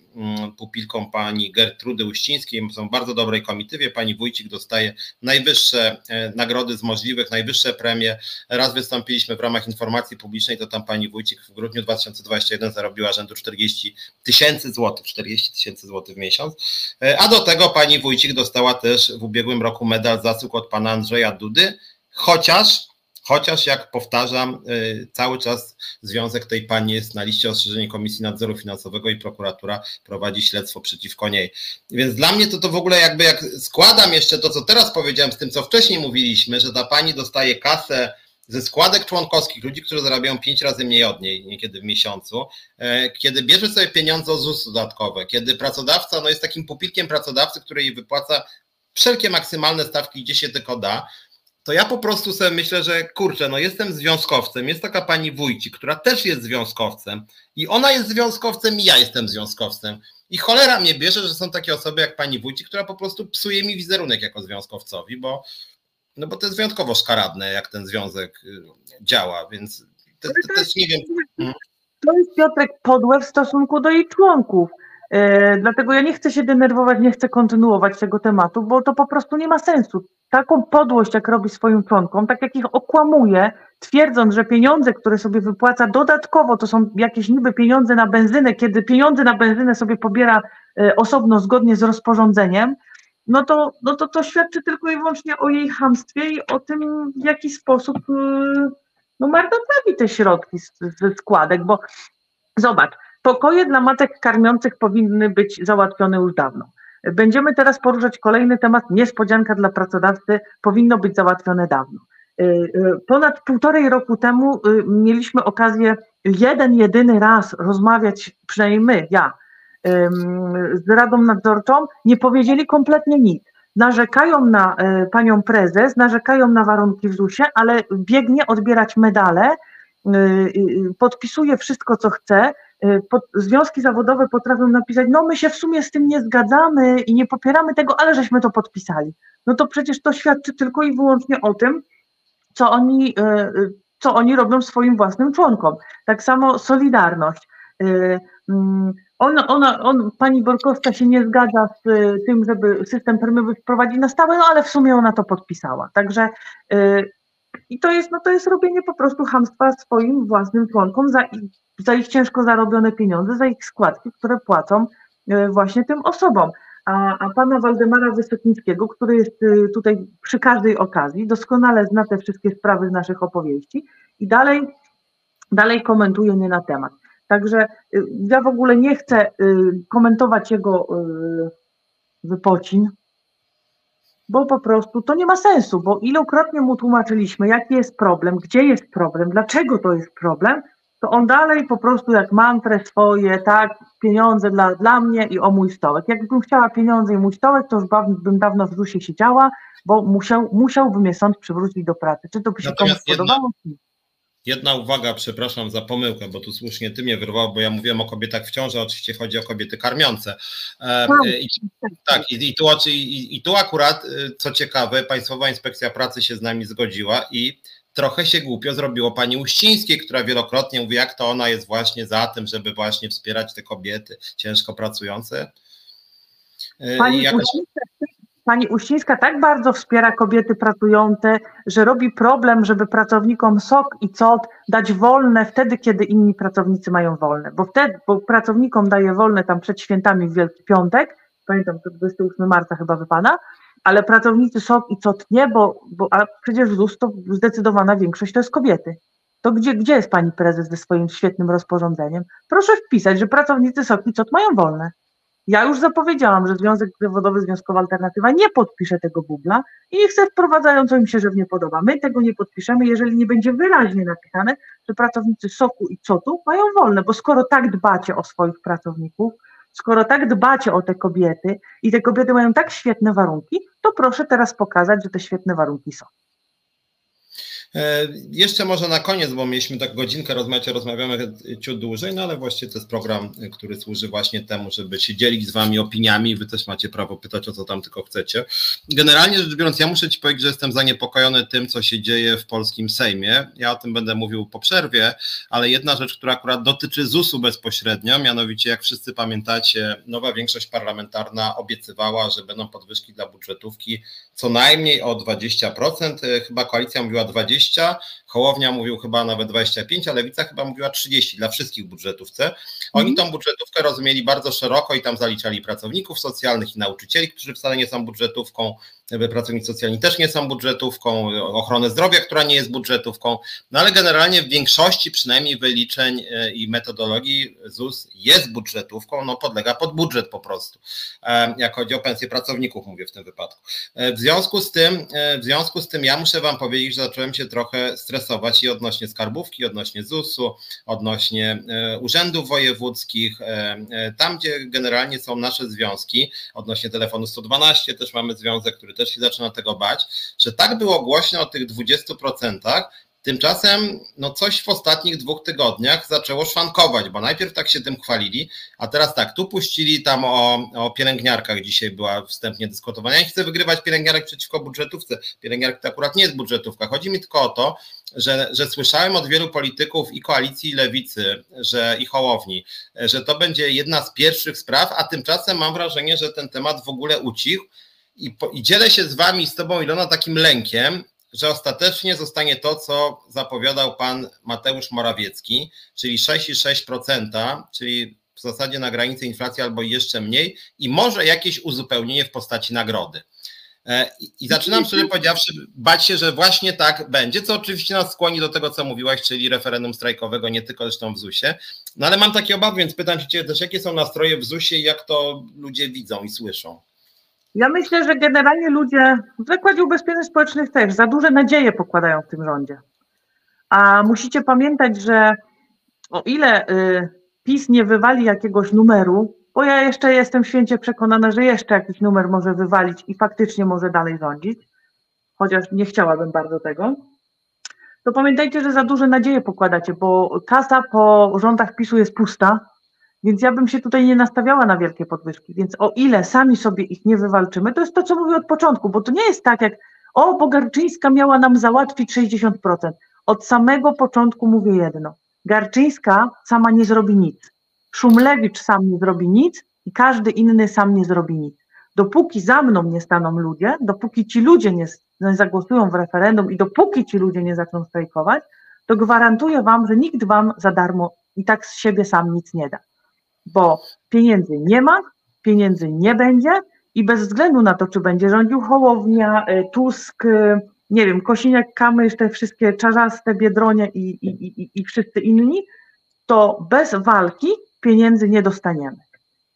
pupilką pani Gertrudy Uścińskiej. Są w bardzo dobrej komitywie. Pani Wójcik dostaje najwyższe e, nagrody z możliwych, najwyższe premie. Raz wystąpiliśmy w ramach informacji publicznej, to tam pani Wójcik w grudniu 2021 zarobiła rzędu 40 tysięcy złotych, 40 tysięcy złotych w miesiąc. E, a do tego pani Wójcik dostała też w ubiegłym roku medal zasług od pana Andrzeja Dudy, chociaż chociaż jak powtarzam, y, cały czas związek tej pani jest na liście ostrzeżeń Komisji Nadzoru Finansowego i prokuratura prowadzi śledztwo przeciwko niej. Więc dla mnie to to w ogóle jakby jak składam jeszcze to, co teraz powiedziałem z tym, co wcześniej mówiliśmy, że ta pani dostaje kasę ze składek członkowskich, ludzi, którzy zarabiają pięć razy mniej od niej, niekiedy w miesiącu, e, kiedy bierze sobie pieniądze o ZUS dodatkowe, kiedy pracodawca no jest takim pupilkiem pracodawcy, który jej wypłaca wszelkie maksymalne stawki, gdzie się tylko da, to ja po prostu sobie myślę, że kurczę, no jestem związkowcem, jest taka pani Wójci, która też jest związkowcem i ona jest związkowcem i ja jestem związkowcem. I cholera mnie bierze, że są takie osoby jak pani Wójci, która po prostu psuje mi wizerunek jako związkowcowi, bo, no bo to jest wyjątkowo szkaradne, jak ten związek y, działa, więc to, to też nie wiem. Mhm. To jest Piotrek podłe w stosunku do jej członków. E, dlatego ja nie chcę się denerwować, nie chcę kontynuować tego tematu, bo to po prostu nie ma sensu. Taką podłość, jak robi swoim członkom, tak jak ich okłamuje, twierdząc, że pieniądze, które sobie wypłaca dodatkowo, to są jakieś niby pieniądze na benzynę, kiedy pieniądze na benzynę sobie pobiera e, osobno zgodnie z rozporządzeniem, no to, no to to świadczy tylko i wyłącznie o jej hamstwie i o tym, w jaki sposób e, no, marnotrawi te środki ze składek, bo zobacz, pokoje dla matek karmiących powinny być załatwione już dawno. Będziemy teraz poruszać kolejny temat, niespodzianka dla pracodawcy, powinno być załatwione dawno. Y, y, ponad półtorej roku temu y, mieliśmy okazję jeden, jedyny raz rozmawiać, przynajmniej my, ja, z Radą Nadzorczą, nie powiedzieli kompletnie nic. Narzekają na panią prezes, narzekają na warunki w ZUS-ie, ale biegnie odbierać medale, podpisuje wszystko, co chce, związki zawodowe potrafią napisać, no my się w sumie z tym nie zgadzamy i nie popieramy tego, ale żeśmy to podpisali. No to przecież to świadczy tylko i wyłącznie o tym, co oni, y, y, co oni robią swoim własnym członkom. Tak samo Solidarność. Mm, ona, ona, on, pani Borkowska się nie zgadza z tym, żeby system premiowy wprowadzić na stałe, no ale w sumie ona to podpisała. Także i to jest, no to jest robienie po prostu hamstwa swoim własnym członkom za za ich ciężko zarobione pieniądze, za ich składki, które płacą e, właśnie tym osobom. A, a pana Waldemara Wysokińskiego, który jest e, tutaj przy każdej okazji, doskonale zna te wszystkie sprawy z naszych opowieści i dalej, dalej komentuje nie na temat. Także e, ja w ogóle nie chcę komentować jego wypocin, bo po prostu to nie ma sensu, bo ilokrotnie mu tłumaczyliśmy, jaki jest problem, gdzie jest problem, dlaczego to jest problem, to on dalej po prostu jak mantrę swoje, tak, pieniądze dla, dla mnie i o mój stołek. Jakbym chciała pieniądze i mój stołek, to już bym dawno w ZUS-ie siedziała, bo musiał, musiałby mnie sąd przywrócić do pracy. Czy to by się Natomiast komuś podobało? Jedna uwaga, przepraszam za pomyłkę, bo tu słusznie ty mnie wyrwał, bo ja mówiłem o kobietach w ciąży, oczywiście chodzi o kobiety karmiące. E, tak. I, tak, i, i, tu, i, i tu akurat, e, co ciekawe, Państwowa Inspekcja Pracy się z nami zgodziła i trochę się głupio zrobiło pani Uścińskiej, która wielokrotnie mówi, jak to ona jest właśnie za tym, żeby właśnie wspierać te kobiety ciężko pracujące. Y, pani, jakoś... Uścińska, pani Uścińska tak bardzo wspiera kobiety pracujące, że robi problem, żeby pracownikom SOK i COT dać wolne wtedy, kiedy inni pracownicy mają wolne, bo wtedy, bo pracownikom daje wolne tam przed świętami w Wielki Piątek, pamiętam, to 28 marca chyba wypada, ale pracownicy SOK i COT nie, bo, bo a przecież ZUS to zdecydowana większość to jest kobiety. To gdzie, gdzie jest pani prezes ze swoim świetnym rozporządzeniem? Proszę wpisać, że pracownicy SOK i COT mają wolne. Ja już zapowiedziałam, że Związek Zawodowy Związkowa Alternatywa nie podpisze tego bubla i niech se wprowadzają, co im się żywnie podoba. My tego nie podpiszemy, jeżeli nie będzie wyraźnie napisane, że pracownicy SOK-u i COT-u mają wolne, bo skoro tak dbacie o swoich pracowników, skoro tak dbacie o te kobiety i te kobiety mają tak świetne warunki, to proszę teraz pokazać, że te świetne warunki są. E, jeszcze może na koniec, bo mieliśmy tak godzinkę rozmawiać, rozmawiamy ciut dłużej, no ale właściwie to jest program, który służy właśnie temu, żeby się dzielić z wami opiniami. Wy też macie prawo pytać o co tam tylko chcecie. Generalnie rzecz biorąc, ja muszę ci powiedzieć, że jestem zaniepokojony tym, co się dzieje w polskim Sejmie. Ja o tym będę mówił po przerwie, ale jedna rzecz, która akurat dotyczy ZUS-u bezpośrednio, mianowicie jak wszyscy pamiętacie, nowa większość parlamentarna obiecywała, że będą podwyżki dla budżetówki co najmniej o 20%, chyba koalicja mówiła 20%, 20 Hołownia mówił chyba nawet 25, a Lewica chyba mówiła 30 dla wszystkich budżetówce. Oni mhm. tą budżetówkę rozumieli bardzo szeroko i tam zaliczali pracowników socjalnych i nauczycieli, którzy wcale nie są budżetówką, pracownicy socjalni też nie są budżetówką, ochronę zdrowia, która nie jest budżetówką, no ale generalnie w większości przynajmniej wyliczeń e, i metodologii ZUS jest budżetówką, no podlega pod budżet po prostu, e, jak chodzi o pensję pracowników, mówię w tym wypadku. E, w związku z tym, w związku z tym ja muszę Wam powiedzieć, że zacząłem się trochę stresować i odnośnie skarbówki, odnośnie ZUS-u, odnośnie urzędów wojewódzkich, tam gdzie generalnie są nasze związki, odnośnie telefonu 112 też mamy związek, który też się zaczyna tego bać, że tak było głośno o tych 20%, Tymczasem no coś w ostatnich dwóch tygodniach zaczęło szwankować, bo najpierw tak się tym chwalili, a teraz tak, tu puścili tam o, o pielęgniarkach, dzisiaj była wstępnie dyskutowana. Ja nie chcę wygrywać pielęgniarek przeciwko budżetówce. Pielęgniarka to akurat nie jest budżetówka. Chodzi mi tylko o to, że, że słyszałem od wielu polityków i koalicji lewicy, że i hołowni, że to będzie jedna z pierwszych spraw, a tymczasem mam wrażenie, że ten temat w ogóle ucichł i, po, i dzielę się z wami, z tobą Ilona, takim lękiem, że ostatecznie zostanie to, co zapowiadał pan Mateusz Morawiecki, czyli 6,6%, czyli w zasadzie na granicy inflacji albo jeszcze mniej i może jakieś uzupełnienie w postaci nagrody. E, I zaczynam szczerze powiedziawszy bać się, że właśnie tak będzie, co oczywiście nas skłoni do tego, co mówiłaś, czyli referendum strajkowego, nie tylko zresztą w ZUS-ie. No ale mam takie obawy, więc pytam się też, jakie są nastroje w ZUS-ie i jak to ludzie widzą i słyszą. Ja myślę, że generalnie ludzie w Zakładzie Ubezpieczeń Społecznych też za duże nadzieje pokładają w tym rządzie. A musicie pamiętać, że o ile y, PiS nie wywali jakiegoś numeru, bo ja jeszcze jestem święcie przekonana, że jeszcze jakiś numer może wywalić i faktycznie może dalej rządzić, chociaż nie chciałabym bardzo tego, to pamiętajcie, że za duże nadzieje pokładacie, bo kasa po rządach PiSu jest pusta, więc ja bym się tutaj nie nastawiała na wielkie podwyżki. Więc o ile sami sobie ich nie wywalczymy, to jest to, co mówię od początku, bo to nie jest tak jak o, Bogarczyńska miała nam załatwić 60%. Od samego początku mówię jedno. Garczyńska sama nie zrobi nic. Szumlewicz sam nie zrobi nic i każdy inny sam nie zrobi nic. Dopóki za mną nie staną ludzie, dopóki ci ludzie nie, nie zagłosują w referendum i dopóki ci ludzie nie zaczną strajkować, to gwarantuję wam, że nikt wam za darmo i tak z siebie sam nic nie da bo pieniędzy nie ma, pieniędzy nie będzie i bez względu na to, czy będzie rządził Hołownia, y, Tusk, y, nie wiem, Kosiniak-Kamysz, te wszystkie czarzaste Biedronie i, i, i, i wszyscy inni, to bez walki pieniędzy nie dostaniemy.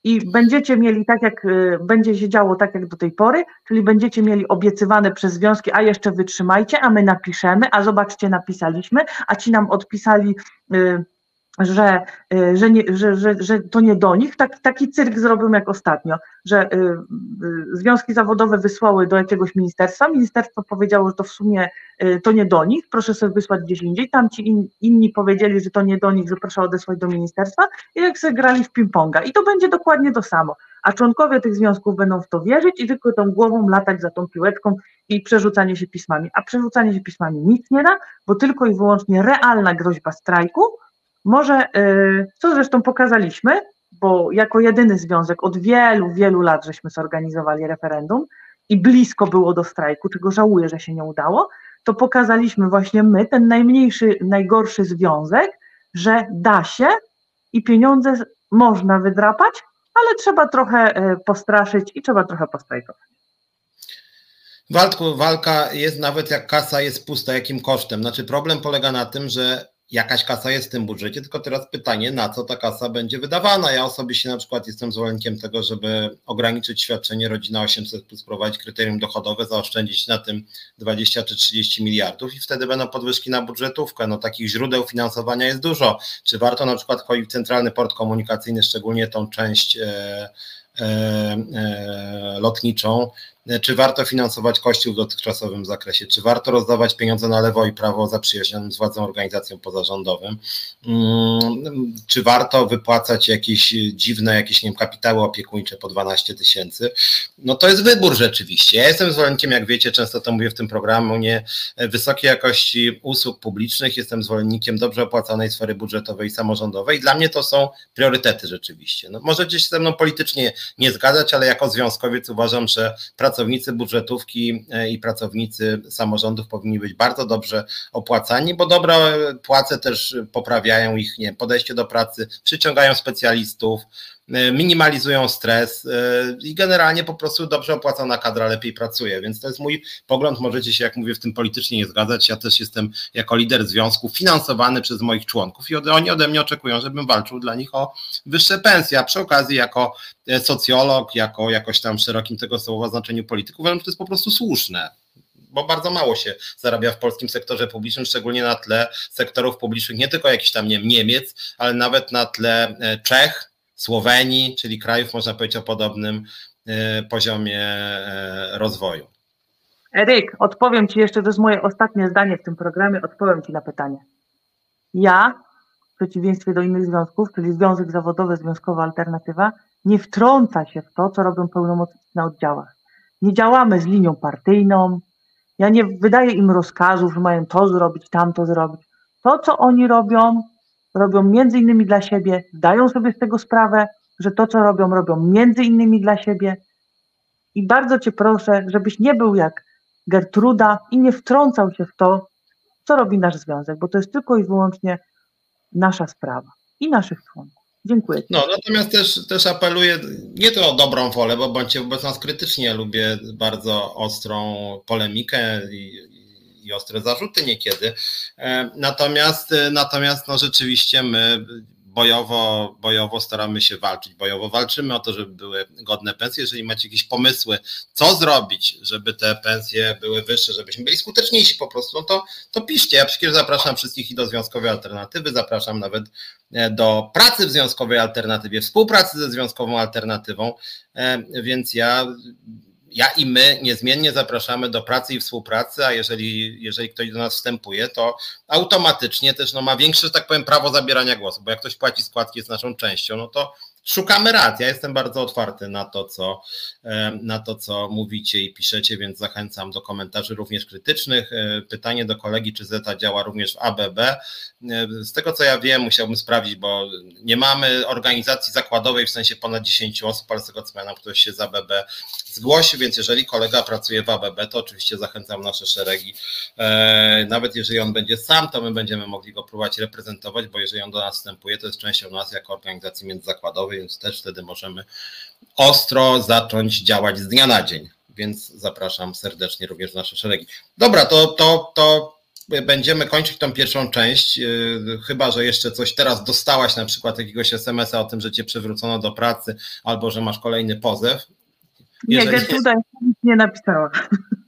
I będziecie mieli tak, jak y, będzie się działo tak, jak do tej pory, czyli będziecie mieli obiecywane przez związki, a jeszcze wytrzymajcie, a my napiszemy, a zobaczcie, napisaliśmy, a ci nam odpisali że, y, że, nie, że, że, że to nie do nich. Tak, taki cyrk zrobił jak ostatnio, że y, y, związki zawodowe wysłały do jakiegoś ministerstwa, ministerstwo powiedziało, że to w sumie to nie do nich, proszę sobie wysłać gdzieś indziej, tam ci in, inni powiedzieli, że to nie do nich, że proszę odesłać do ministerstwa. I jak sobie grali w ping-ponga. I to będzie dokładnie to samo, a członkowie tych związków będą w to wierzyć i tylko tą głową latać za tą piłeczką i przerzucanie się pismami, a przerzucanie się pismami nic nie da, bo tylko i wyłącznie realna groźba strajku może, y, co zresztą pokazaliśmy, bo jako jedyny związek od wielu, wielu lat żeśmy zorganizowali referendum i blisko było do strajku, czego żałuję, że się nie udało, to pokazaliśmy właśnie my, ten najmniejszy, najgorszy związek, że da się i pieniądze można wydrapać, ale trzeba trochę y, postraszyć i trzeba trochę postrajkować. Walku, walka jest nawet jak kasa jest pusta, jakim kosztem? Znaczy problem polega na tym, że jakaś kasa jest w tym budżecie, tylko teraz pytanie, na co ta kasa będzie wydawana. Ja osobiście na przykład jestem zwolennikiem tego, żeby ograniczyć świadczenie rodzina 800 plus, prowadzić kryterium dochodowe, zaoszczędzić na tym 20 czy 30 miliardów i wtedy będą podwyżki na budżetówkę. No takich źródeł finansowania jest dużo. Czy warto na przykład chodzić w centralny port komunikacyjny, szczególnie tą część e, e, e, lotniczą, czy warto finansować Kościół w dotychczasowym zakresie, czy warto rozdawać pieniądze na lewo i prawo zaprzyjaźnionym z władzą organizacjom pozarządowym, mm, czy warto wypłacać jakieś dziwne, jakieś nie wiem, kapitały opiekuńcze po 12 tysięcy, no to jest wybór rzeczywiście. Ja jestem zwolennikiem, jak wiecie, często to mówię w tym programie, wysokiej jakości usług publicznych, jestem zwolennikiem dobrze opłacanej sfery budżetowej i samorządowej. Dla mnie to są priorytety rzeczywiście. No, możecie się ze mną politycznie nie zgadzać, ale jako związkowiec uważam, że pracownicy budżetówki e, i pracownicy samorządów powinni być bardzo dobrze opłacani, bo dobre płace też poprawiają ich nie, podejście do pracy, przyciągają specjalistów, minimalizują stres e, i generalnie po prostu dobrze opłacona kadra lepiej pracuje, więc to jest mój pogląd, możecie się, jak mówię, w tym politycznie nie zgadzać, ja też jestem jako lider związku finansowany przez moich członków i oni ode mnie oczekują, żebym walczył dla nich o wyższe pensje, a przy okazji jako e, socjolog, jako jakoś tam szerokim tego słowa znaczeniu polityków, uważam, że to jest po prostu słuszne bo bardzo mało się zarabia w polskim sektorze publicznym, szczególnie na tle sektorów publicznych, nie tylko jakiś tam nie wiem, Niemiec, ale nawet na tle Czech, Słowenii, czyli krajów, można powiedzieć, o podobnym e, poziomie e, rozwoju. Eryk, odpowiem Ci jeszcze, to jest moje ostatnie zdanie w tym programie, odpowiem Ci na pytanie. Ja, w przeciwieństwie do innych związków, czyli Związek Zawodowy, Związkowa Alternatywa, nie wtrąca się w to, co robią pełnomocnicy na oddziałach. Nie działamy z linią partyjną, ja nie wydaję im rozkazów, że mają to zrobić, tamto zrobić. To, co oni robią, robią między innymi dla siebie, dają sobie z tego sprawę, że to, co robią, robią między innymi dla siebie. I bardzo Cię proszę, żebyś nie był jak Gertruda i nie wtrącał się w to, co robi nasz związek, bo to jest tylko i wyłącznie nasza sprawa i naszych członków. Dziękuję. No, natomiast też, też apeluję nie to o dobrą wolę, bo bądźcie wobec nas krytycznie. Lubię bardzo ostrą polemikę i, i ostre zarzuty niekiedy. E, natomiast, e, natomiast no rzeczywiście my bojowo, bojowo staramy się walczyć, bojowo walczymy o to, żeby były godne pensje. Jeżeli macie jakieś pomysły, co zrobić, żeby te pensje były wyższe, żebyśmy byli skuteczniejsi po prostu, no to, to piszcie. Ja przecież zapraszam wszystkich i do Związkowej Alternatywy, zapraszam nawet e, do pracy w Związkowej Alternatywie, współpracy ze Związkową Alternatywą, więc ja ja i my niezmiennie zapraszamy do pracy i współpracy, a jeżeli, jeżeli ktoś do nas wstępuje, to automatycznie też no, ma większe, że tak powiem, prawo zabierania głosu, bo jak ktoś płaci składki, jest naszą częścią, no to szukamy rad. Ja jestem bardzo otwarty na to, co, e, na to, co mówicie i piszecie, więc zachęcam do komentarzy również krytycznych. E, pytanie do kolegi, czy Zeta działa również w ABB. E, z tego co ja wiem, musiałbym sprawdzić, bo nie mamy organizacji zakładowej w sensie ponad 10 osób, ale z tego co pamiętam, ktoś się z ABB zgłosił, więc jeżeli kolega pracuje w ABB, to oczywiście zachęcam nasze szeregi. Nawet jeżeli on będzie sam, to my będziemy mogli go próbować reprezentować, bo jeżeli on do nas wstępuje, to jest częścią nas jako organizacji międzyzakładowej więc też wtedy możemy ostro zacząć działać z dnia na dzień. Więc zapraszam serdecznie również w nasze szeregi. Dobra, to, to, to będziemy kończyć tą pierwszą część. Yy, chyba, że jeszcze coś teraz dostałaś, na przykład jakiegoś SMS-a o tym, że cię przywrócono do pracy, albo że masz kolejny pozew. Nie, Gertruda nie napisała.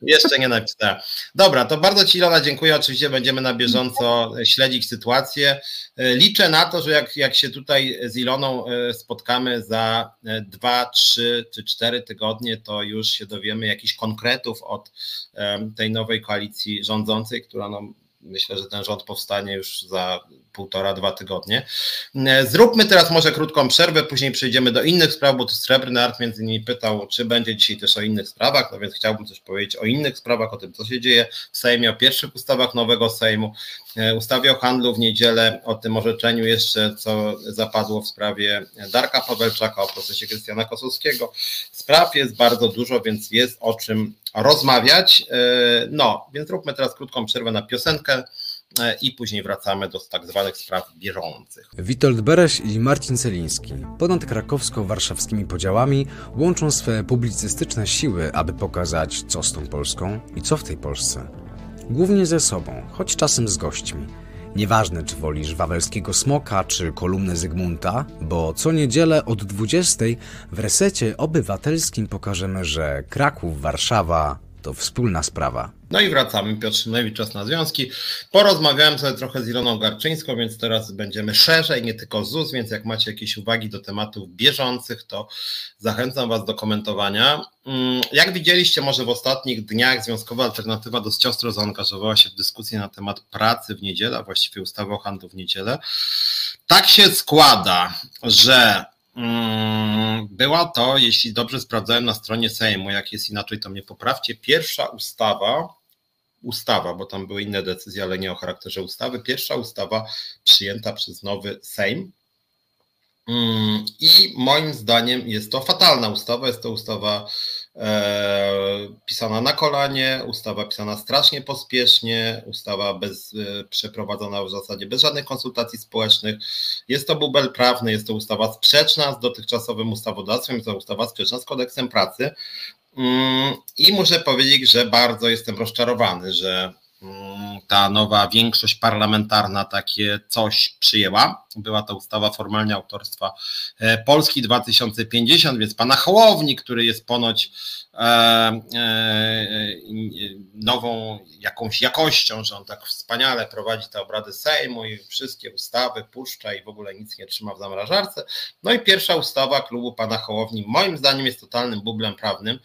Jeszcze nie napisała. Dobra, to bardzo Ci Ilona dziękuję. Oczywiście będziemy na bieżąco śledzić sytuację. Liczę na to, że jak, jak się tutaj z Iloną e, spotkamy za e, dwa, trzy czy cztery tygodnie, to już się dowiemy jakichś konkretów od e, tej nowej koalicji rządzącej, która no, myślę, że ten rząd powstanie już za półtora, dwa tygodnie. E, zróbmy teraz może krótką przerwę, później przejdziemy do innych spraw, bo tu Srebrny Art między innymi pytał, czy będzie dzisiaj też o innych sprawach, no więc chciałbym coś powiedzieć o innych sprawach, o tym, co się dzieje w Sejmie, o pierwszych ustawach nowego Sejmu, e, ustawie o handlu w niedzielę, o tym orzeczeniu jeszcze, co zapadło w sprawie Darka Pawelczaka, o procesie Krystiana Kosowskiego. Spraw jest bardzo dużo, więc jest o czym rozmawiać. E, no, więc róbmy teraz krótką przerwę na piosenkę. E, i później wracamy do tak zwanych spraw bieżących. Witold Bereś i Marcin Celiński ponad krakowsko-warszawskimi podziałami łączą swe publicystyczne siły, aby pokazać, co z tą Polską i co w tej Polsce. Głównie ze sobą, choć czasem z gośćmi. Nieważne, czy wolisz wawelskiego smoka, czy kolumnę Zygmunta, bo co niedzielę od 20 w resecie obywatelskim pokażemy, że Kraków, Warszawa to wspólna sprawa. No i wracamy. Piotr Szymlewicz, czas na związki. Porozmawiałem sobie trochę z Iloną Garczyńską, więc teraz będziemy szerzej, nie tylko ZUS, więc jak macie jakieś uwagi do tematów bieżących, to zachęcam Was do komentowania. Mm, jak widzieliście może w ostatnich dniach Związkowa Alternatywa dość ostro zaangażowała się w dyskusję na temat pracy w niedzielę, a właściwie ustawy o handlu w niedzielę. Tak się składa, że Mm, była to, jeśli dobrze sprawdzałem na stronie Sejmu, jak jest inaczej, to mnie poprawcie, pierwsza ustawa, ustawa, bo tam były inne decyzje, ale nie o charakterze ustawy, pierwsza ustawa przyjęta przez nowy Sejm, Mm, I moim zdaniem jest to fatalna ustawa. Jest to ustawa e, pisana na kolanie, ustawa pisana strasznie pospiesznie, ustawa bez, e, przeprowadzona w zasadzie bez żadnych konsultacji społecznych. Jest to bubel prawny, jest to ustawa sprzeczna z dotychczasowym ustawodawstwem, jest to ustawa sprzeczna z kodeksem pracy. Mm, I muszę powiedzieć, że bardzo jestem rozczarowany, że Mm, ta nowa większość parlamentarna takie coś przyjęła. Była to ustawa formalnie autorstwa e, Polski 2050, więc pana Hołowni, który jest ponoć e, e, nową jakąś jakością, że on tak wspaniale prowadzi te obrady Sejmu i wszystkie ustawy puszcza i w ogóle nic nie trzyma w zamrażarce. No i pierwsza ustawa klubu pana Hołowni moim zdaniem jest totalnym bublem prawnym.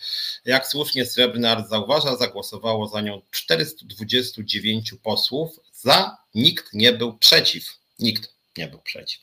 Jak słusznie Srebrny Art zauważa, zagłosowało za nią 429 posłów, za nikt nie był przeciw. Nikt nie był przeciw.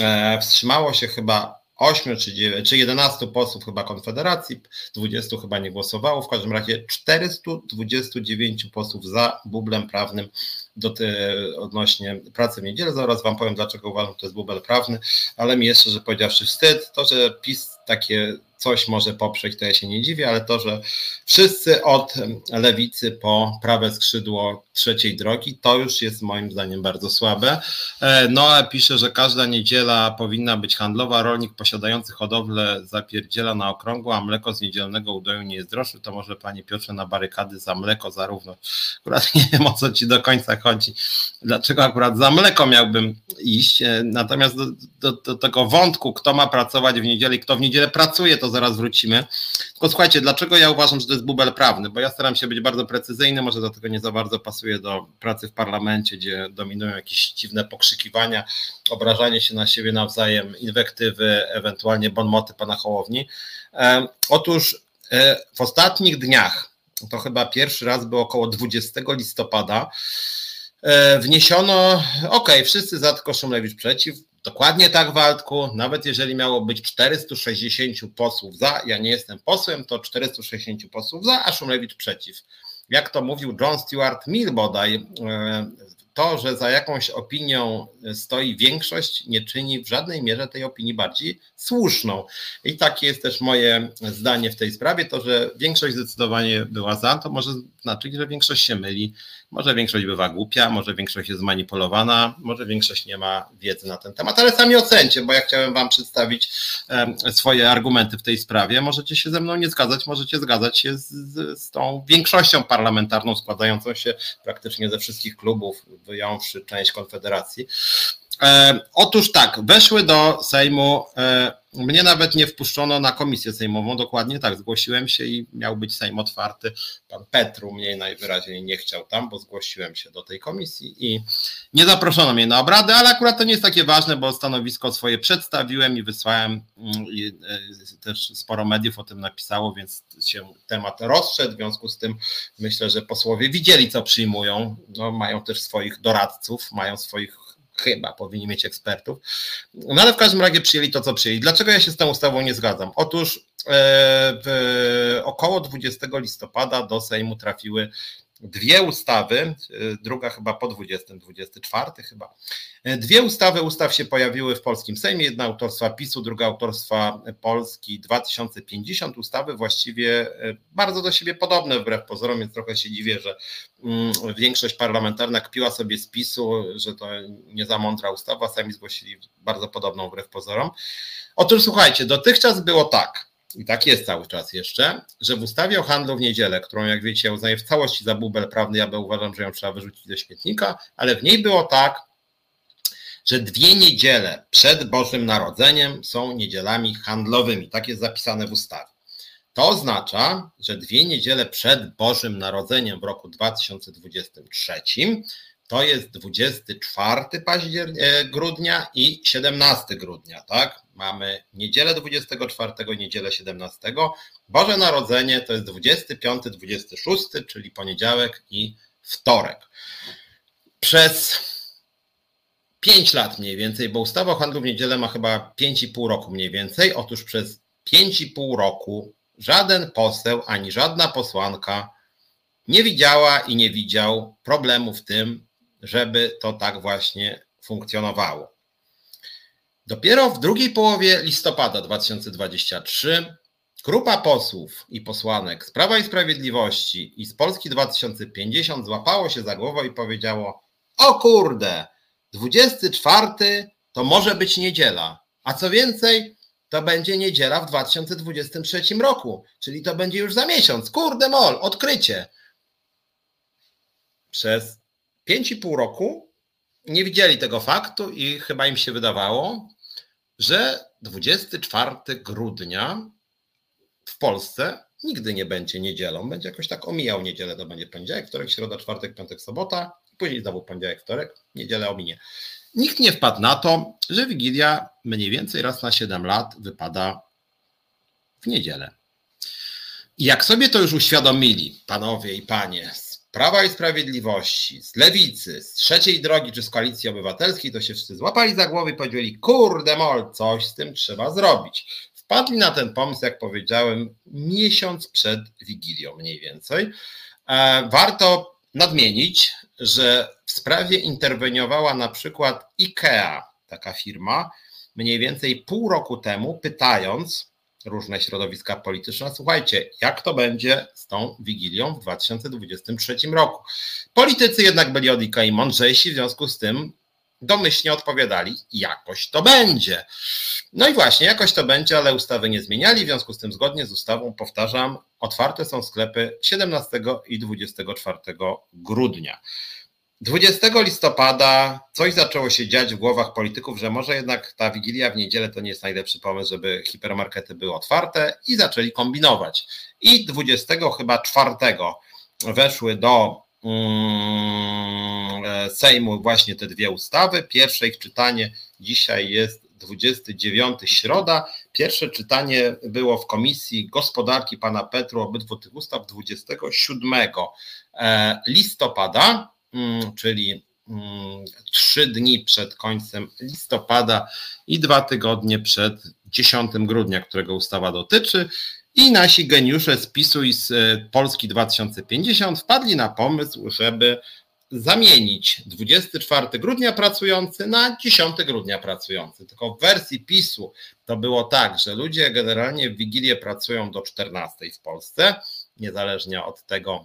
E, wstrzymało się chyba 8 czy, 9, czy 11 posłów chyba Konfederacji, 20 chyba nie głosowało, w każdym razie 429 posłów za bublem prawnym do te, odnośnie pracy w niedzielę. Zaraz Wam powiem, dlaczego uważam, że to jest bubel prawny, ale mi jeszcze, że powiedziawszy wstyd, to, że PiS takie coś może poprzeć, to ja się nie dziwię, ale to, że wszyscy od lewicy po prawe skrzydło trzeciej drogi, to już jest moim zdaniem bardzo słabe. E, Noe pisze, że każda niedziela powinna być handlowa. Rolnik posiadający hodowlę zapierdziela na okrągło, a mleko z niedzielnego udoju nie jest droższe. To może Panie Piotrze na barykady za mleko zarówno. Akurat nie wiem o co Ci do końca chodzi. Dlaczego akurat za mleko miałbym iść? E, natomiast do, do, do tego wątku, kto ma pracować w niedzielę i kto w niedzielę pracuje, to zaraz wrócimy. Tylko słuchajcie, dlaczego ja uważam, że to jest bubel prawny? Bo ja staram się być bardzo precyzyjny, może dlatego nie za bardzo pasuje do pracy w parlamencie, gdzie dominują jakieś dziwne pokrzykiwania, obrażanie się na siebie nawzajem, inwektywy, ewentualnie bonmoty pana Hołowni. Otóż e, w ostatnich dniach, to chyba pierwszy raz było około 20 listopada, e, wniesiono, ok, wszyscy za, tylko Szumlewicz przeciw, Dokładnie tak, Waldku. Nawet jeżeli miało być 460 posłów za, ja nie jestem posłem, to 460 posłów za, a Szumlewicz przeciw. Jak to mówił John Stuart Mill bodaj, e, to, że za jakąś opinią stoi większość, nie czyni w żadnej mierze tej opinii bardziej słuszną. I takie jest też moje zdanie w tej sprawie. To, że większość zdecydowanie była za, to może znaczyć, że większość się myli. Może większość bywa głupia, może większość jest zmanipulowana, może większość nie ma wiedzy na ten temat, ale sami ocencie, bo ja chciałem Wam przedstawić swoje argumenty w tej sprawie. Możecie się ze mną nie zgadzać, możecie zgadzać się z, z tą większością parlamentarną składającą się praktycznie ze wszystkich klubów, wyjąwszy część Konfederacji. E, otóż tak, weszły do Sejmu. Mnie nawet nie wpuszczono na komisję sejmową, dokładnie tak, zgłosiłem się i miał być Sejm otwarty. Pan Petru mnie najwyraźniej nie chciał tam, bo zgłosiłem się do tej komisji i nie zaproszono mnie na obrady, ale akurat to nie jest takie ważne, bo stanowisko swoje przedstawiłem i wysłałem mm, i e, też sporo mediów o tym napisało, więc się temat rozszedł. W związku z tym myślę, że posłowie widzieli, co przyjmują. No, mają też swoich doradców, mają swoich chyba powinni mieć ekspertów. No ale w każdym razie przyjęli to, co przyjęli. Dlaczego ja się z tą ustawą nie zgadzam? Otóż e, w około 20 listopada do Sejmu trafiły dwie ustawy, e, druga chyba po 20, 24 chyba. E, dwie ustawy ustaw się pojawiły w polskim Sejmie, jedna autorstwa PiSu, druga autorstwa Polski 2050. Ustawy właściwie e, bardzo do siebie podobne wbrew pozorom, więc trochę się dziwię, że mm, większość parlamentarna kpiła sobie z PiSu, że to nie za mądra ustawa, sami zgłosili bardzo podobną wbrew pozorom. Otóż słuchajcie, dotychczas było tak, i tak jest cały czas jeszcze, że w ustawie o handlu w niedzielę, którą jak wiecie uznaję w całości za bubel prawny, ja uważam, że ją trzeba wyrzucić do śmietnika, ale w niej było tak, że dwie niedziele przed Bożym Narodzeniem są niedzielami handlowymi. Tak jest zapisane w ustawie. To oznacza, że dwie niedziele przed Bożym Narodzeniem w roku 2023 to jest 24 października, e, grudnia i 17 grudnia, tak? Mamy niedzielę 24, niedzielę 17. Boże Narodzenie to jest 25, 26, czyli poniedziałek i wtorek. Przez 5 lat mniej więcej, bo ustawa o handlu w niedzielę ma chyba 5,5 roku mniej więcej. Otóż przez 5,5 roku żaden poseł ani żadna posłanka nie widziała i nie widział problemu w tym, żeby to tak właśnie funkcjonowało. Dopiero w drugiej połowie listopada 2023 grupa posłów i posłanek z Prawa i Sprawiedliwości i z Polski 2050 złapało się za głowę i powiedziało: O kurde, 24 to może być niedziela. A co więcej, to będzie niedziela w 2023 roku, czyli to będzie już za miesiąc. Kurde mol, odkrycie. Przez 5,5 roku nie widzieli tego faktu i chyba im się wydawało, że 24 grudnia w Polsce nigdy nie będzie niedzielą. Będzie jakoś tak omijał niedzielę, to będzie poniedziałek, wtorek, środa, czwartek, piątek, sobota, później znowu poniedziałek, wtorek, niedzielę ominie. Nikt nie wpadł na to, że Wigilia mniej więcej raz na 7 lat wypada w niedzielę. Jak sobie to już uświadomili panowie i panie Prawa i Sprawiedliwości, z Lewicy, z Trzeciej Drogi czy z Koalicji Obywatelskiej, to się wszyscy złapali za głowę i powiedzieli, kurde mol, coś z tym trzeba zrobić. Wpadli na ten pomysł, jak powiedziałem, miesiąc przed Wigilią mniej więcej. E, warto nadmienić, że w sprawie interweniowała na przykład IKEA, taka firma, mniej więcej pół roku temu, pytając różne środowiska polityczne, słuchajcie, jak to będzie z tą Wigilią w 2023 roku. Politycy jednak byli od IKEA mądrzejsi, w związku z tym domyślnie odpowiadali, jakoś to będzie. No i właśnie, jakoś to będzie, ale ustawy nie zmieniali, w związku z tym zgodnie z ustawą, powtarzam, otwarte są sklepy 17 i 24 grudnia. 20 listopada coś zaczęło się dziać w głowach polityków, że może jednak ta wigilia w niedzielę to nie jest najlepszy pomysł, żeby hipermarkety były otwarte i zaczęli kombinować. I 20 chyba 4 weszły do mm, e, Sejmu właśnie te dwie ustawy. Pierwsze ich czytanie dzisiaj jest 29 środa. Pierwsze czytanie było w Komisji Gospodarki pana Petru obydwu tych ustaw 27 e, listopada. Mm, czyli mm, trzy dni przed końcem listopada i dwa tygodnie przed 10 grudnia, którego ustawa dotyczy. I nasi geniusze z PiSu i z e, Polski 2050 wpadli na pomysł, żeby zamienić 24 grudnia pracujący na 10 grudnia pracujący. Tylko w wersji PiSu to było tak, że ludzie generalnie w Wigilię pracują do 14 w Polsce, niezależnie od tego,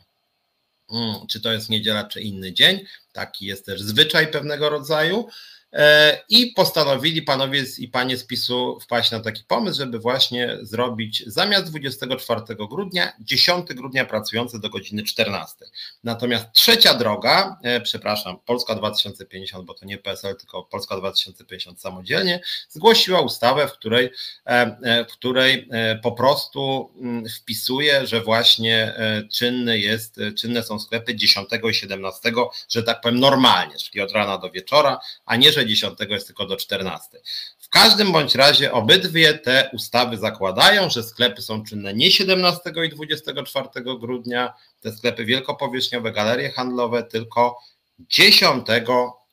czy to jest niedziela, czy inny dzień. Taki jest też zwyczaj pewnego rodzaju. E, I postanowili panowie i panie z PiSu wpaść na taki pomysł, żeby właśnie zrobić zamiast 24 grudnia, 10 grudnia pracujące do godziny 14. Natomiast trzecia droga, e, przepraszam, Polska 2050, bo to nie PSL, tylko Polska 2050 samodzielnie, zgłosiła ustawę, w której, e, w której po prostu mm, wpisuje, że właśnie czynny jest, czynne są sklepy 10 i 17, że tak powiem normalnie, czyli od rana do wieczora, a nie, że że 10 jest tylko do 14. W każdym bądź razie obydwie te ustawy zakładają, że sklepy są czynne nie 17 i 24 grudnia, te sklepy wielkopowierzchniowe, galerie handlowe, tylko 10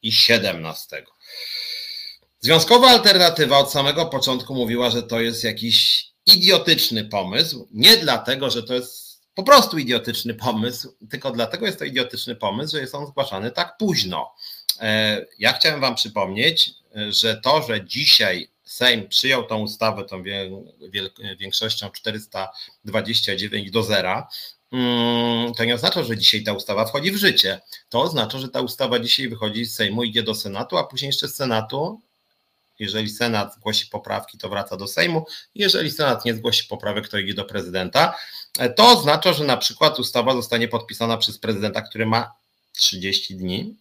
i 17. Związkowa alternatywa od samego początku mówiła, że to jest jakiś idiotyczny pomysł. Nie dlatego, że to jest po prostu idiotyczny pomysł, tylko dlatego jest to idiotyczny pomysł, że jest on zgłaszany tak późno. E, ja chciałem Wam przypomnieć, że to, że dzisiaj Sejm przyjął tą ustawę tą większością 429 do zera, mm, to nie oznacza, że dzisiaj ta ustawa wchodzi w życie. To oznacza, że ta ustawa dzisiaj wychodzi z Sejmu, idzie do Senatu, a później jeszcze z Senatu. Jeżeli Senat zgłosi poprawki, to wraca do Sejmu. Jeżeli Senat nie zgłosi poprawek, to idzie do prezydenta. E, to oznacza, że na przykład ustawa zostanie podpisana przez prezydenta, który ma 30 dni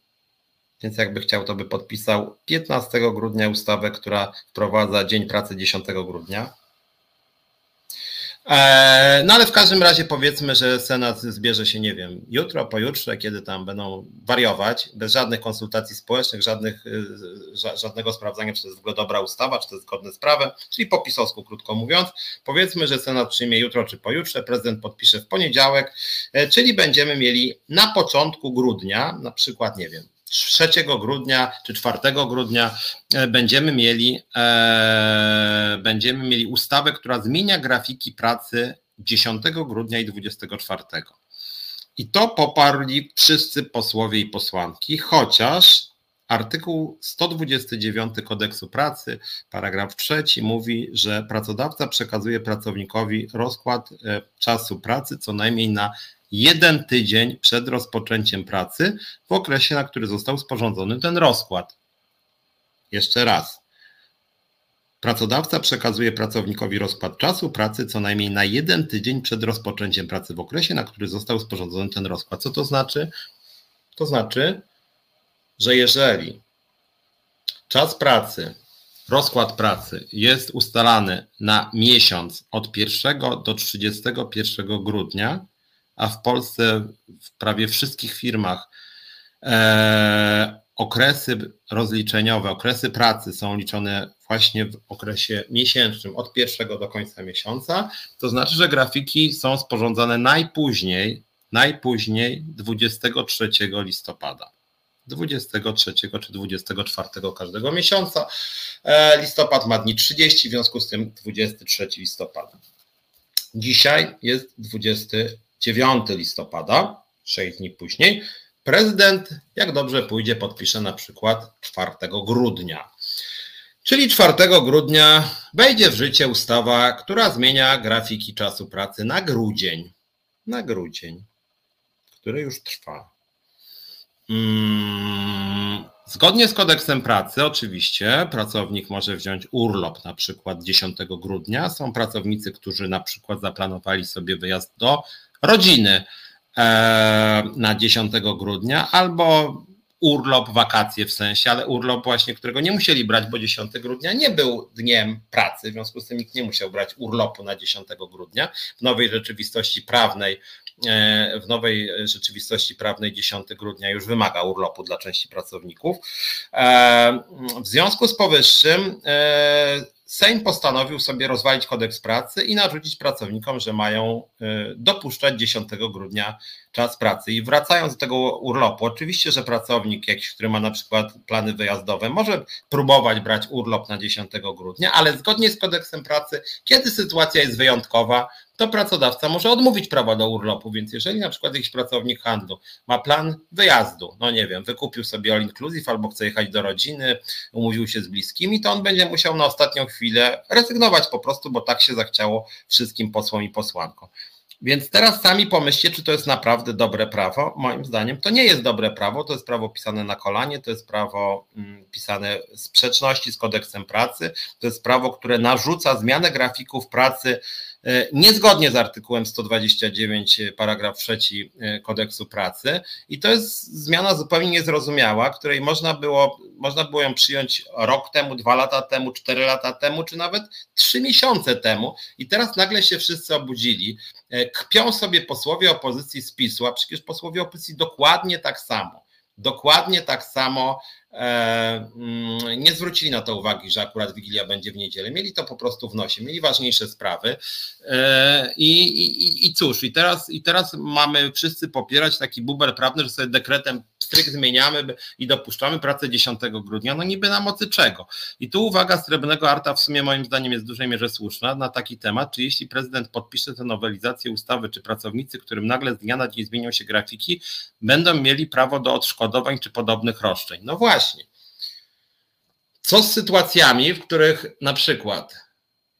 więc jakby chciał, to by podpisał 15 grudnia ustawę, która wprowadza Dzień Pracy 10 grudnia. E, no ale w każdym razie powiedzmy, że Senat zbierze się, nie wiem, jutro, pojutrze, kiedy tam będą wariować, bez żadnych konsultacji społecznych, żadnych, y, żadnego sprawdzania, czy to jest w ogóle dobra ustawa, czy to jest zgodne z prawem, czyli po pisowsku, krótko mówiąc. Powiedzmy, że Senat przyjmie jutro czy pojutrze, prezydent podpisze w poniedziałek, e, czyli będziemy mieli na początku grudnia, na przykład, nie wiem, 3 grudnia czy 4 grudnia e, będziemy mieli, e, będziemy mieli ustawę, która zmienia grafiki pracy 10 grudnia i 24. I to poparli wszyscy posłowie i posłanki, chociaż artykuł 129 kodeksu pracy, paragraf trzeci mówi, że pracodawca przekazuje pracownikowi rozkład e, czasu pracy co najmniej na jeden tydzień przed rozpoczęciem pracy w okresie, na który został sporządzony ten rozkład. Jeszcze raz. Pracodawca przekazuje pracownikowi rozkład czasu pracy co najmniej na jeden tydzień przed rozpoczęciem pracy w okresie, na który został sporządzony ten rozkład. Co to znaczy? To znaczy, że jeżeli czas pracy, rozkład pracy jest ustalany na miesiąc od 1 do 31 grudnia, a w Polsce w prawie wszystkich firmach e, okresy rozliczeniowe, okresy pracy są liczone właśnie w okresie miesięcznym od pierwszego do końca miesiąca, to znaczy, że grafiki są sporządzane najpóźniej, najpóźniej 23 listopada. 23 czy 24 każdego miesiąca. E, listopad ma dni 30, w związku z tym 23 listopada. Dzisiaj jest 29 listopada, 6 dni później. Prezydent, jak dobrze pójdzie, podpisze na przykład 4 grudnia. Czyli 4 grudnia wejdzie w życie ustawa, która zmienia grafiki czasu pracy na grudzień. Na grudzień, który już trwa. Hmm, zgodnie z kodeksem pracy, oczywiście, pracownik może wziąć urlop na przykład 10 grudnia. Są pracownicy, którzy na przykład zaplanowali sobie wyjazd do rodziny e, na 10 grudnia albo urlop, wakacje w sensie, ale urlop właśnie, którego nie musieli brać, bo 10 grudnia nie był dniem pracy, w związku z tym nikt nie musiał brać urlopu na 10 grudnia. W nowej rzeczywistości prawnej w nowej rzeczywistości prawnej 10 grudnia już wymaga urlopu dla części pracowników. E, w związku z powyższym e, Sejm postanowił sobie rozwalić kodeks pracy i narzucić pracownikom, że mają dopuszczać 10 grudnia czas pracy. I wracając do tego urlopu, oczywiście, że pracownik jakiś, który ma na przykład plany wyjazdowe, może próbować brać urlop na 10 grudnia, ale zgodnie z kodeksem pracy, kiedy sytuacja jest wyjątkowa, to pracodawca może odmówić prawa do urlopu. Więc jeżeli na przykład jakiś pracownik handlu ma plan wyjazdu, no nie wiem, wykupił sobie all inclusive albo chce jechać do rodziny, umówił się z bliskimi, to on będzie musiał na ostatnią chwilę rezygnować po prostu, bo tak się zachciało wszystkim posłom i posłankom. Więc teraz sami pomyślcie, czy to jest naprawdę dobre prawo. Moim zdaniem to nie jest dobre prawo, to jest prawo pisane na kolanie, to jest prawo mm, pisane sprzeczności z kodeksem pracy, to jest prawo, które narzuca zmianę grafików pracy niezgodnie z artykułem 129 e, paragraf 3 e, kodeksu pracy i to jest zmiana zupełnie niezrozumiała, której można było, można było ją przyjąć rok temu, dwa lata temu, cztery lata temu, czy nawet trzy miesiące temu i teraz nagle się wszyscy obudzili. Kpią sobie posłowie opozycji z PiSu, a przecież posłowie opozycji dokładnie tak samo. Dokładnie tak samo E, nie zwrócili na to uwagi, że akurat Wigilia będzie w niedzielę. Mieli to po prostu w nosie, mieli ważniejsze sprawy. E, I, i, i cóż, i teraz, i teraz mamy wszyscy popierać taki bubel prawny, że sobie dekretem stryk zmieniamy i dopuszczamy pracę 10 grudnia. No niby na mocy czego? I tu uwaga Srebrnego Arta w sumie moim zdaniem jest w dużej mierze słuszna na taki temat, czy jeśli prezydent podpisze tę nowelizację ustawy, czy pracownicy, którym nagle z dnia na dzień zmienią się grafiki, będą mieli prawo do odszkodowań czy podobnych roszczeń. No właśnie właśnie. Co z sytuacjami, w których na przykład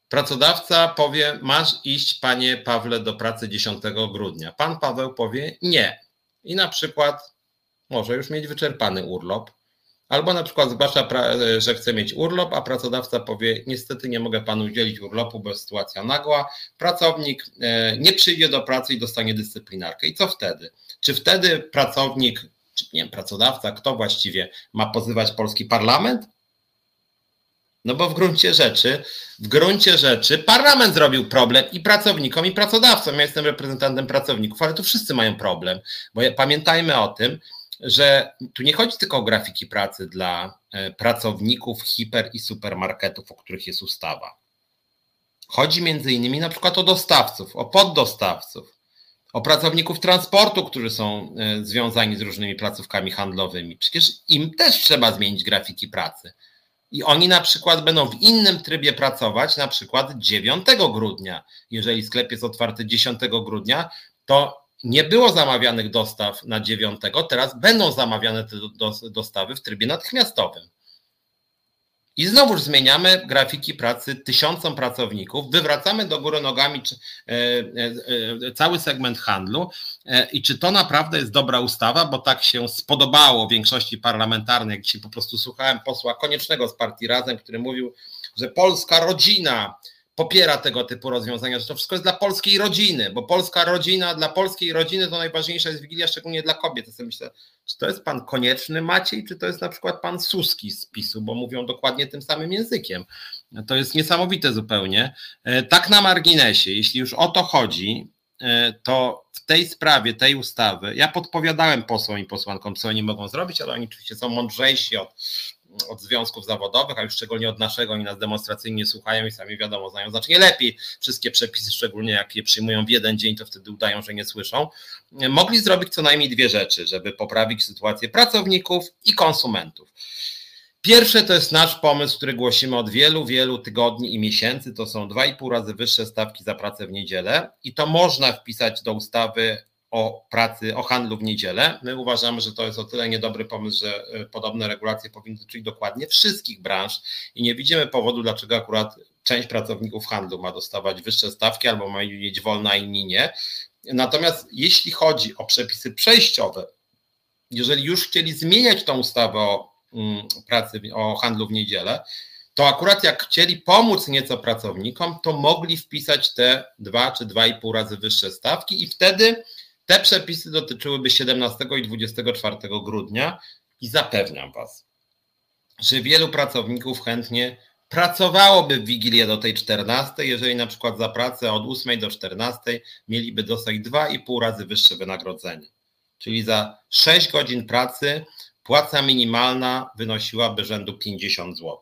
pracodawca powie: Masz iść, panie Pawle, do pracy 10 grudnia. Pan Paweł powie: Nie. I na przykład może już mieć wyczerpany urlop, albo na przykład zgłasza, że chce mieć urlop, a pracodawca powie: Niestety nie mogę panu udzielić urlopu, bo sytuacja nagła. Pracownik e, nie przyjdzie do pracy i dostanie dyscyplinarkę. I co wtedy? Czy wtedy pracownik czy nie wiem, pracodawca, kto właściwie ma pozywać polski parlament? No bo w gruncie rzeczy, w gruncie rzeczy parlament zrobił problem i pracownikom, i pracodawcom. Ja jestem reprezentantem pracowników, ale tu wszyscy mają problem, bo pamiętajmy o tym, że tu nie chodzi tylko o grafiki pracy dla e, pracowników hiper i supermarketów, o których jest ustawa. Chodzi między innymi na przykład o dostawców, o poddostawców o pracowników transportu, którzy są e, związani z różnymi placówkami handlowymi. Przecież im też trzeba zmienić grafiki pracy. I oni na przykład będą w innym trybie pracować, na przykład 9 grudnia. Jeżeli sklep jest otwarty 10 grudnia, to nie było zamawianych dostaw na 9, teraz będą zamawiane te dostawy w trybie natychmiastowym. I znowuż zmieniamy grafiki pracy tysiącom pracowników, wywracamy do góry nogami e, e, e, cały segment handlu. I czy to naprawdę jest dobra ustawa, bo tak się spodobało większości parlamentarnej, dzisiaj po prostu słuchałem posła Koniecznego z partii Razem, który mówił, że polska rodzina popiera tego typu rozwiązania, że to wszystko jest dla polskiej rodziny, bo polska rodzina, dla polskiej rodziny to najważniejsza jest Wigilia, szczególnie dla kobiet. Sobie myślę, czy to jest pan Konieczny Maciej, czy to jest na przykład pan Suski z PiSu, bo mówią dokładnie tym samym językiem. To jest niesamowite zupełnie. E, tak na marginesie, jeśli już o to chodzi, e, to w tej sprawie, tej ustawy, ja podpowiadałem posłom i posłankom, co oni mogą zrobić, ale oni oczywiście są mądrzejsi od od związków zawodowych, a już szczególnie od naszego, oni nas demonstracyjnie słuchają i sami wiadomo, znają znacznie lepiej wszystkie przepisy, szczególnie jak je przyjmują w jeden dzień, to wtedy udają, że nie słyszą. Mogli zrobić co najmniej dwie rzeczy, żeby poprawić sytuację pracowników i konsumentów. Pierwsze to jest nasz pomysł, który głosimy od wielu, wielu tygodni i miesięcy. To są 2,5 razy wyższe stawki za pracę w niedzielę i to można wpisać do ustawy o pracy, o handlu w niedzielę. My uważamy, że to jest o tyle niedobry pomysł, że e, podobne regulacje powinny dotyczyć dokładnie wszystkich branż i nie widzimy powodu, dlaczego akurat część pracowników handlu ma dostawać wyższe stawki albo ma mieć wolne, a inni nie. Natomiast jeśli chodzi o przepisy przejściowe, jeżeli już chcieli zmieniać tą ustawę o mm, pracy, o handlu w niedzielę, to akurat jak chcieli pomóc nieco pracownikom, to mogli wpisać te dwa czy dwa i pół razy wyższe stawki i wtedy te przepisy dotyczyłyby 17 i 24 grudnia i zapewniam Was, że wielu pracowników chętnie pracowałoby w Wigilię do tej 14, jeżeli na przykład za pracę od 8 do 14 mieliby dostać 2,5 razy wyższe wynagrodzenie. Czyli za 6 godzin pracy płaca minimalna wynosiłaby rzędu 50 zł.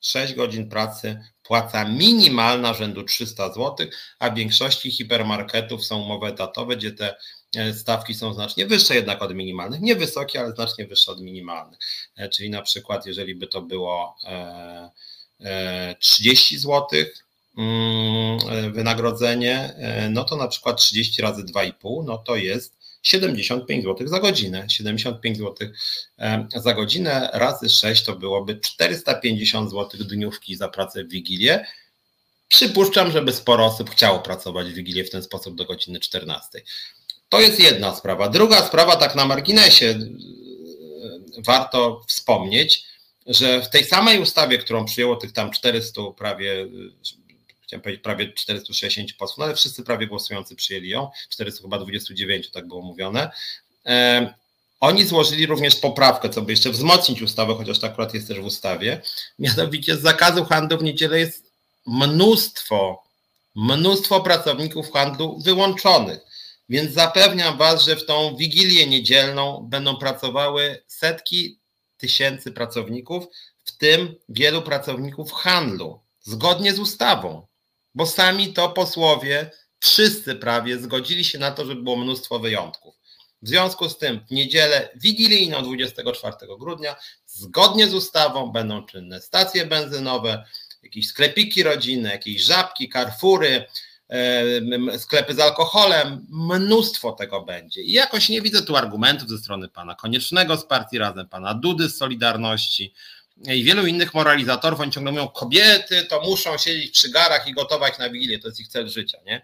6 godzin pracy płaca minimalna rzędu 300 zł, a w większości hipermarketów są umowy etatowe, gdzie te e, stawki są znacznie wyższe jednak od minimalnych. Nie wysokie, ale znacznie wyższe od minimalnych. E, czyli na przykład, jeżeli by to było 30 zł, mm, wynagrodzenie, e, no to na przykład 30 razy 2,5, no to jest 75 zł za godzinę. 75 zł za godzinę razy 6 to byłoby 450 zł dniówki za pracę w Wigilię. Przypuszczam, żeby sporo osób chciało pracować w Wigilię w ten sposób do godziny 14. To jest jedna sprawa. Druga sprawa, tak na marginesie, e, warto wspomnieć, że w tej samej ustawie, którą przyjęło tych tam 400 prawie chciałem powiedzieć prawie 460 posłów, no ale wszyscy prawie głosujący przyjęli ją, 429 tak było mówione. E, oni złożyli również poprawkę, co by jeszcze wzmocnić ustawę, chociaż to akurat jest też w ustawie. Mianowicie z zakazu handlu w niedzielę jest mnóstwo, mnóstwo pracowników handlu wyłączonych. Więc zapewniam Was, że w tą wigilię niedzielną będą pracowały setki tysięcy pracowników, w tym wielu pracowników handlu, zgodnie z ustawą bo sami to posłowie, wszyscy prawie zgodzili się na to, żeby było mnóstwo wyjątków. W związku z tym w niedzielę wigilijną 24 grudnia zgodnie z ustawą będą czynne stacje benzynowe, jakieś sklepiki rodzinne, jakieś żabki, karfury, sklepy z alkoholem, mnóstwo tego będzie. I jakoś nie widzę tu argumentów ze strony pana Koniecznego z partii Razem, pana Dudy z Solidarności, i wielu innych moralizatorów, oni ciągle mówią, kobiety to muszą siedzieć przy garach i gotować na wigilię, to jest ich cel życia, nie?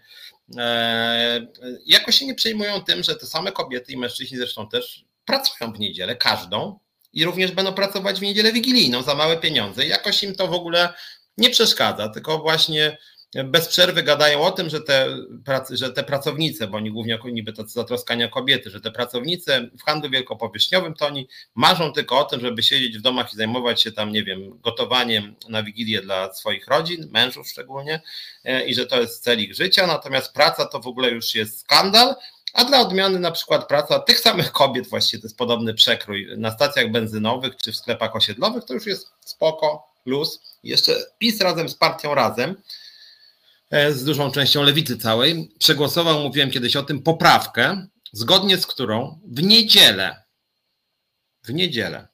E, jakoś się nie przejmują tym, że te same kobiety i mężczyźni zresztą też pracują w niedzielę, każdą, i również będą pracować w niedzielę wigilijną za małe pieniądze. I jakoś im to w ogóle nie przeszkadza, tylko właśnie bez przerwy gadają o tym, że te, że te pracownice, bo oni głównie niby tacy zatroskania kobiety, że te pracownice w handlu wielkopowierzchniowym to oni marzą tylko o tym, żeby siedzieć w domach i zajmować się tam, nie wiem, gotowaniem na Wigilię dla swoich rodzin, mężów szczególnie e, i że to jest cel ich życia, natomiast praca to w ogóle już jest skandal, a dla odmiany na przykład praca tych samych kobiet, właściwie to jest podobny przekrój, na stacjach benzynowych czy w sklepach osiedlowych, to już jest spoko, luz. Jeszcze PiS razem z partią Razem z dużą częścią lewicy całej, przegłosował, mówiłem kiedyś o tym, poprawkę, zgodnie z którą w niedzielę, w niedzielę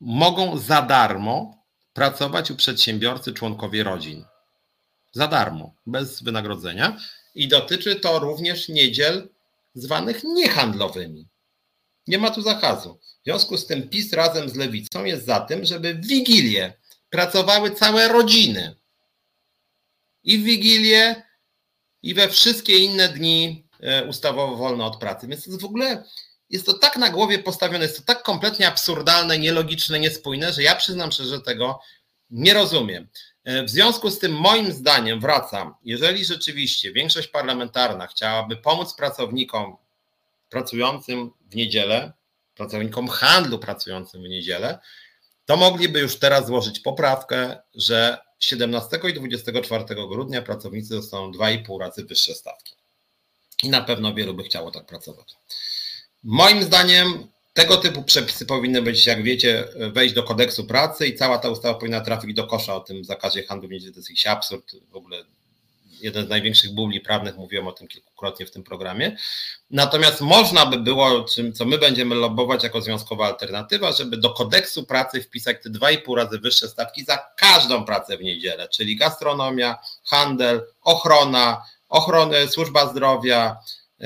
mogą za darmo pracować u przedsiębiorcy członkowie rodzin. Za darmo, bez wynagrodzenia. i dotyczy to również niedziel zwanych niehandlowymi. Nie ma tu zakazu. W związku z tym PiS razem z lewicą jest za tym, żeby w Wigilię pracowały całe rodziny. I w Wigilię, i we wszystkie inne dni e, ustawowo wolne od pracy. Więc to jest w ogóle jest to tak na głowie postawione, jest to tak kompletnie absurdalne, nielogiczne, niespójne, że ja przyznam szczerze, że tego nie rozumiem. E, w związku z tym, moim zdaniem, wracam, jeżeli rzeczywiście większość parlamentarna chciałaby pomóc pracownikom pracującym w niedzielę, pracownikom handlu pracującym w niedzielę, to mogliby już teraz złożyć poprawkę, że 17 i 24 grudnia pracownicy dostaną 2,5 razy wyższe stawki. I na pewno wielu by chciało tak pracować. Moim zdaniem tego typu przepisy powinny być, jak wiecie, wejść do kodeksu pracy i cała ta ustawa powinna trafić do kosza o tym zakazie handlu w niedzielę. To jest jakiś absurd. W ogóle jeden z największych bubli prawnych, mówiłem o tym kilkukrotnie w tym programie. Natomiast można by było, czym, co my będziemy lobować jako związkowa alternatywa, żeby do kodeksu pracy wpisać te 2,5 razy wyższe stawki za każdą pracę w niedzielę, czyli gastronomia, handel, ochrona, ochronę, służba zdrowia, e,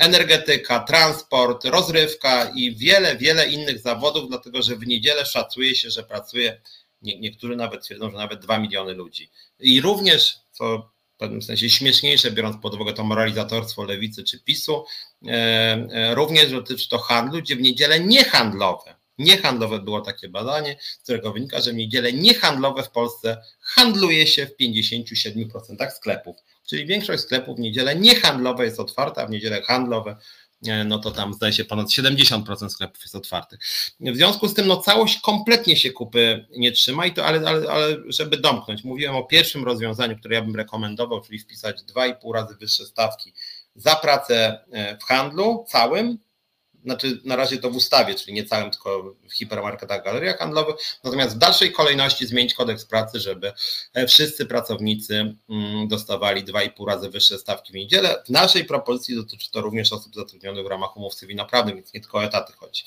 energetyka, transport, rozrywka i wiele, wiele innych zawodów, dlatego że w niedzielę szacuje się, że pracuje, niektórzy nawet twierdzą, że nawet 2 miliony ludzi. I również, co pewnym sensie śmieszniejsze, biorąc pod uwagę to moralizatorstwo lewicy czy PiSu. E, e, również dotyczy to handlu, gdzie w niedzielę niehandlowe, niehandlowe było takie badanie, z którego wynika, że w niedzielę niehandlowe w Polsce handluje się w 57% sklepów. Czyli większość sklepów w niedzielę niehandlowe jest otwarta, a w niedzielę handlowe no to tam zdaje się ponad 70% sklepów jest otwartych. W związku z tym no całość kompletnie się kupy nie trzyma i to, ale, ale, ale żeby domknąć, mówiłem o pierwszym rozwiązaniu, które ja bym rekomendował, czyli wpisać 2,5 razy wyższe stawki za pracę e, w handlu całym, znaczy na razie to w ustawie, czyli nie całym, tylko w hipermarketach, galeriach handlowych, natomiast w dalszej kolejności zmienić kodeks pracy, żeby e, wszyscy pracownicy mm, dostawali 2,5 razy wyższe stawki w niedzielę. W naszej propozycji dotyczy to również osób zatrudnionych w ramach umów cywilnoprawnych, więc nie tylko o etaty chodzi.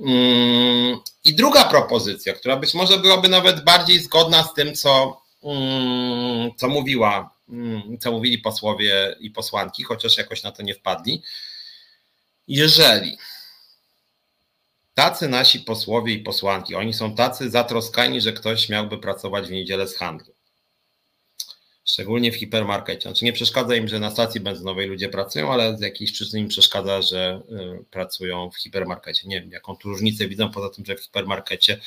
Mm, I druga propozycja, która być może byłaby nawet bardziej zgodna z tym, co, mm, co mówiła, co mówili posłowie i posłanki, chociaż jakoś na to nie wpadli, jeżeli tacy nasi posłowie i posłanki, oni są tacy zatroskani, że ktoś miałby pracować w niedzielę z handlu, szczególnie w hipermarkecie. Znaczy nie przeszkadza im, że na stacji benzynowej ludzie pracują, ale z jakiejś przyczyny im przeszkadza, że y, pracują w hipermarkecie. Nie wiem, jaką tu różnicę widzą, poza tym, że w hipermarkecie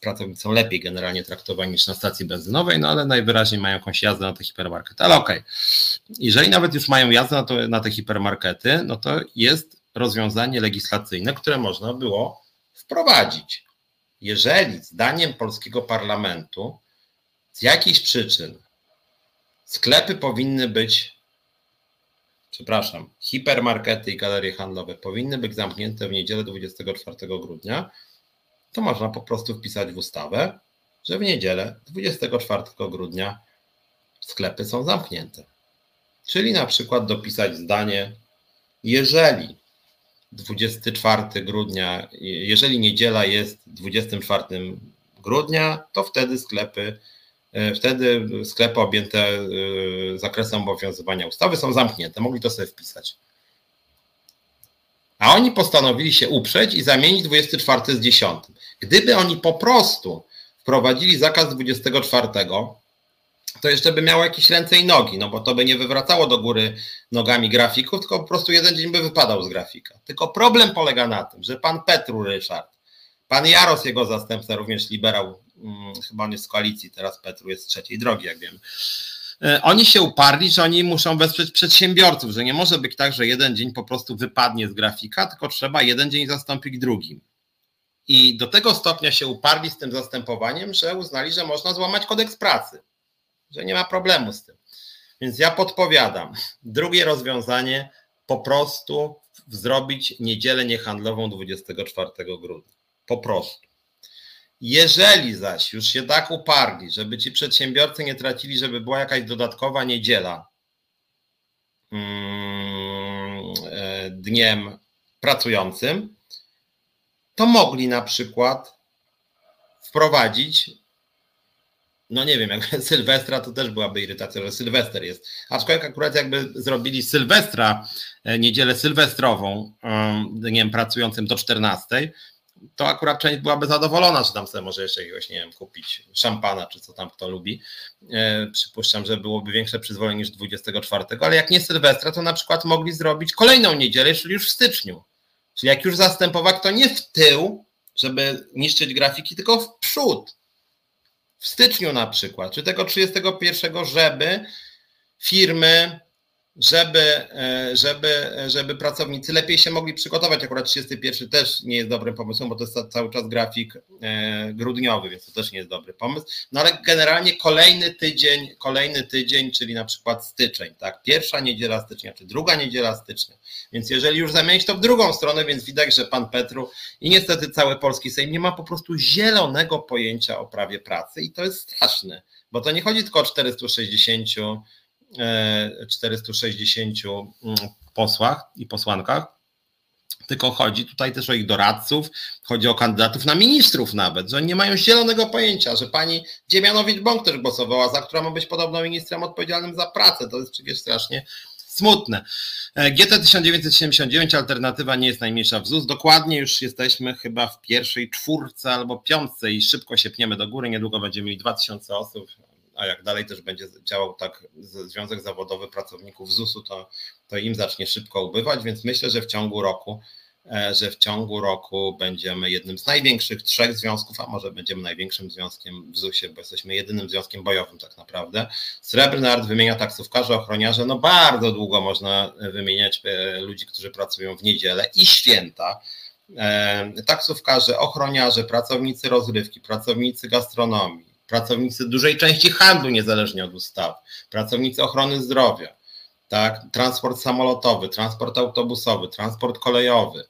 pracownicy są lepiej generalnie traktowani niż na stacji benzynowej, no ale najwyraźniej mają jakąś jazdę na te hipermarkety. Ale okej, okay. jeżeli nawet już mają jazdę na, to, na te hipermarkety, no to jest rozwiązanie legislacyjne, które można było wprowadzić. Jeżeli zdaniem polskiego parlamentu z jakichś przyczyn sklepy powinny być, przepraszam, hipermarkety i galerie handlowe powinny być zamknięte w niedzielę 24 grudnia, to można po prostu wpisać w ustawę, że w niedzielę 24 grudnia sklepy są zamknięte. Czyli na przykład dopisać zdanie, jeżeli 24 grudnia, jeżeli niedziela jest 24 grudnia, to wtedy sklepy, e, wtedy sklepy objęte e, zakresem obowiązywania ustawy są zamknięte. Mogli to sobie wpisać. A oni postanowili się uprzeć i zamienić 24 z 10. Gdyby oni po prostu wprowadzili zakaz 24, to jeszcze by miało jakieś ręce i nogi, no bo to by nie wywracało do góry nogami grafików, tylko po prostu jeden dzień by wypadał z grafika. Tylko problem polega na tym, że pan Petru Ryszard, pan Jaros, jego zastępca, również liberał, hmm, chyba on jest z koalicji, teraz Petru jest z trzeciej drogi, jak wiem. E, oni się uparli, że oni muszą wesprzeć przedsiębiorców, że nie może być tak, że jeden dzień po prostu wypadnie z grafika, tylko trzeba jeden dzień zastąpić drugim. I do tego stopnia się uparli z tym zastępowaniem, że uznali, że można złamać kodeks pracy że nie ma problemu z tym. Więc ja podpowiadam. Drugie rozwiązanie po prostu zrobić niedzielę niehandlową 24 grudnia. Po prostu. Jeżeli zaś już się tak uparli, żeby ci przedsiębiorcy nie tracili, żeby była jakaś dodatkowa niedziela mm, e, dniem pracującym, to mogli na przykład wprowadzić no nie wiem, jakby Sylwestra to też byłaby irytacja, że Sylwester jest. Aczkolwiek akurat jakby zrobili Sylwestra, e, niedzielę sylwestrową, nie wiem, pracującym do 14, to akurat część byłaby zadowolona, że tam sobie może jeszcze jakiegoś, nie wiem, kupić szampana, czy co tam kto lubi. E, przypuszczam, że byłoby większe przyzwolenie niż 24, ale jak nie Sylwestra, to na przykład mogli zrobić kolejną niedzielę, czyli już w styczniu. Czyli jak już zastępować, to nie w tył, żeby niszczyć grafiki, tylko w przód w styczniu na przykład, czy tego 31, żeby firmy, żeby, e, żeby, żeby pracownicy lepiej się mogli przygotować. Akurat 31 też nie jest dobrym pomysłem, bo to jest cały czas grafik e, grudniowy, więc to też nie jest dobry pomysł. No ale generalnie kolejny tydzień, kolejny tydzień, czyli na przykład styczeń, tak? Pierwsza niedziela stycznia, czy druga niedziela stycznia. Więc jeżeli już zamienić to w drugą stronę, więc widać, że pan Petru i niestety cały polski Sejm nie ma po prostu zielonego pojęcia o prawie pracy i to jest straszne, bo to nie chodzi tylko o 460 460 e, mm, posłach i posłankach, tylko chodzi tutaj też o ich doradców, chodzi o kandydatów na ministrów nawet, że oni nie mają zielonego pojęcia, że pani Dziemianowicz-Bąk też głosowała za, która ma być podobno ministrem odpowiedzialnym za pracę. To jest przecież strasznie smutne. E, GT 1979 alternatywa nie jest najmniejsza w ZUS. Dokładnie już jesteśmy chyba w pierwszej czwórce albo piątce i szybko się pniemy do góry. Niedługo będziemy mieli 2000 osób a jak dalej też będzie działał tak Związek Zawodowy Pracowników ZUS-u, to, to im zacznie szybko ubywać, więc myślę, że w ciągu roku e, że w ciągu roku będziemy jednym z największych trzech związków, a może będziemy największym związkiem w ZUS-ie, bo jesteśmy jedynym związkiem bojowym tak naprawdę. Srebrny Art wymienia taksówkarze, ochroniarze, no bardzo długo można wymieniać e, ludzi, którzy pracują w niedzielę i święta. E, taksówkarze, ochroniarze, pracownicy rozrywki, pracownicy gastronomii, pracownicy dużej części handlu, niezależnie od ustaw, pracownicy ochrony zdrowia, tak, transport samolotowy, transport autobusowy, transport kolejowy,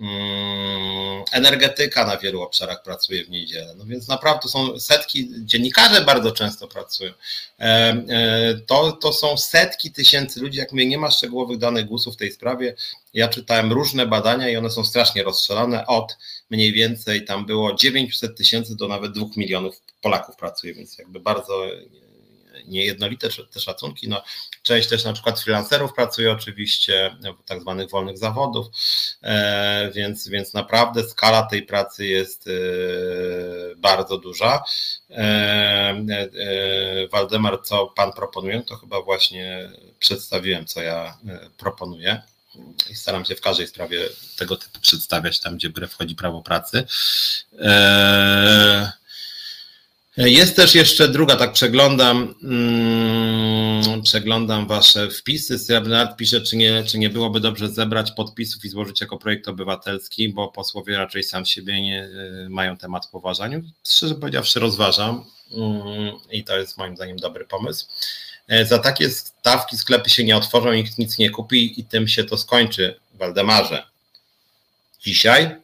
mm, energetyka na wielu obszarach pracuje w niedzielę. No więc naprawdę są setki, dziennikarze bardzo często pracują. E, e, to, to są setki tysięcy ludzi, jak mówię, nie ma szczegółowych danych głosów w tej sprawie. Ja czytałem różne badania i one są strasznie rozstrzelane od mniej więcej tam było 900 tysięcy do nawet 2 milionów Polaków pracuje, więc jakby bardzo niejednolite te szacunki. No, część też na przykład freelancerów pracuje oczywiście w tak zwanych wolnych zawodów, e, więc, więc naprawdę skala tej pracy jest e, bardzo duża. E, Waldemar, co Pan proponuje, to chyba właśnie przedstawiłem, co ja proponuję i staram się w każdej sprawie tego typu przedstawiać, tam gdzie wchodzi prawo pracy. Eee, jest też jeszcze druga, tak przeglądam, mm, przeglądam wasze wpisy. Srebrnard pisze, czy nie, czy nie byłoby dobrze zebrać podpisów i złożyć jako projekt obywatelski, bo posłowie raczej sam siebie nie y, mają temat w poważaniu. Szczerze powiedziawszy, rozważam mm, i to jest moim zdaniem dobry pomysł. E, za takie stawki sklepy się nie otworzą, nikt nic nie kupi i tym się to skończy, Waldemarze. Dzisiaj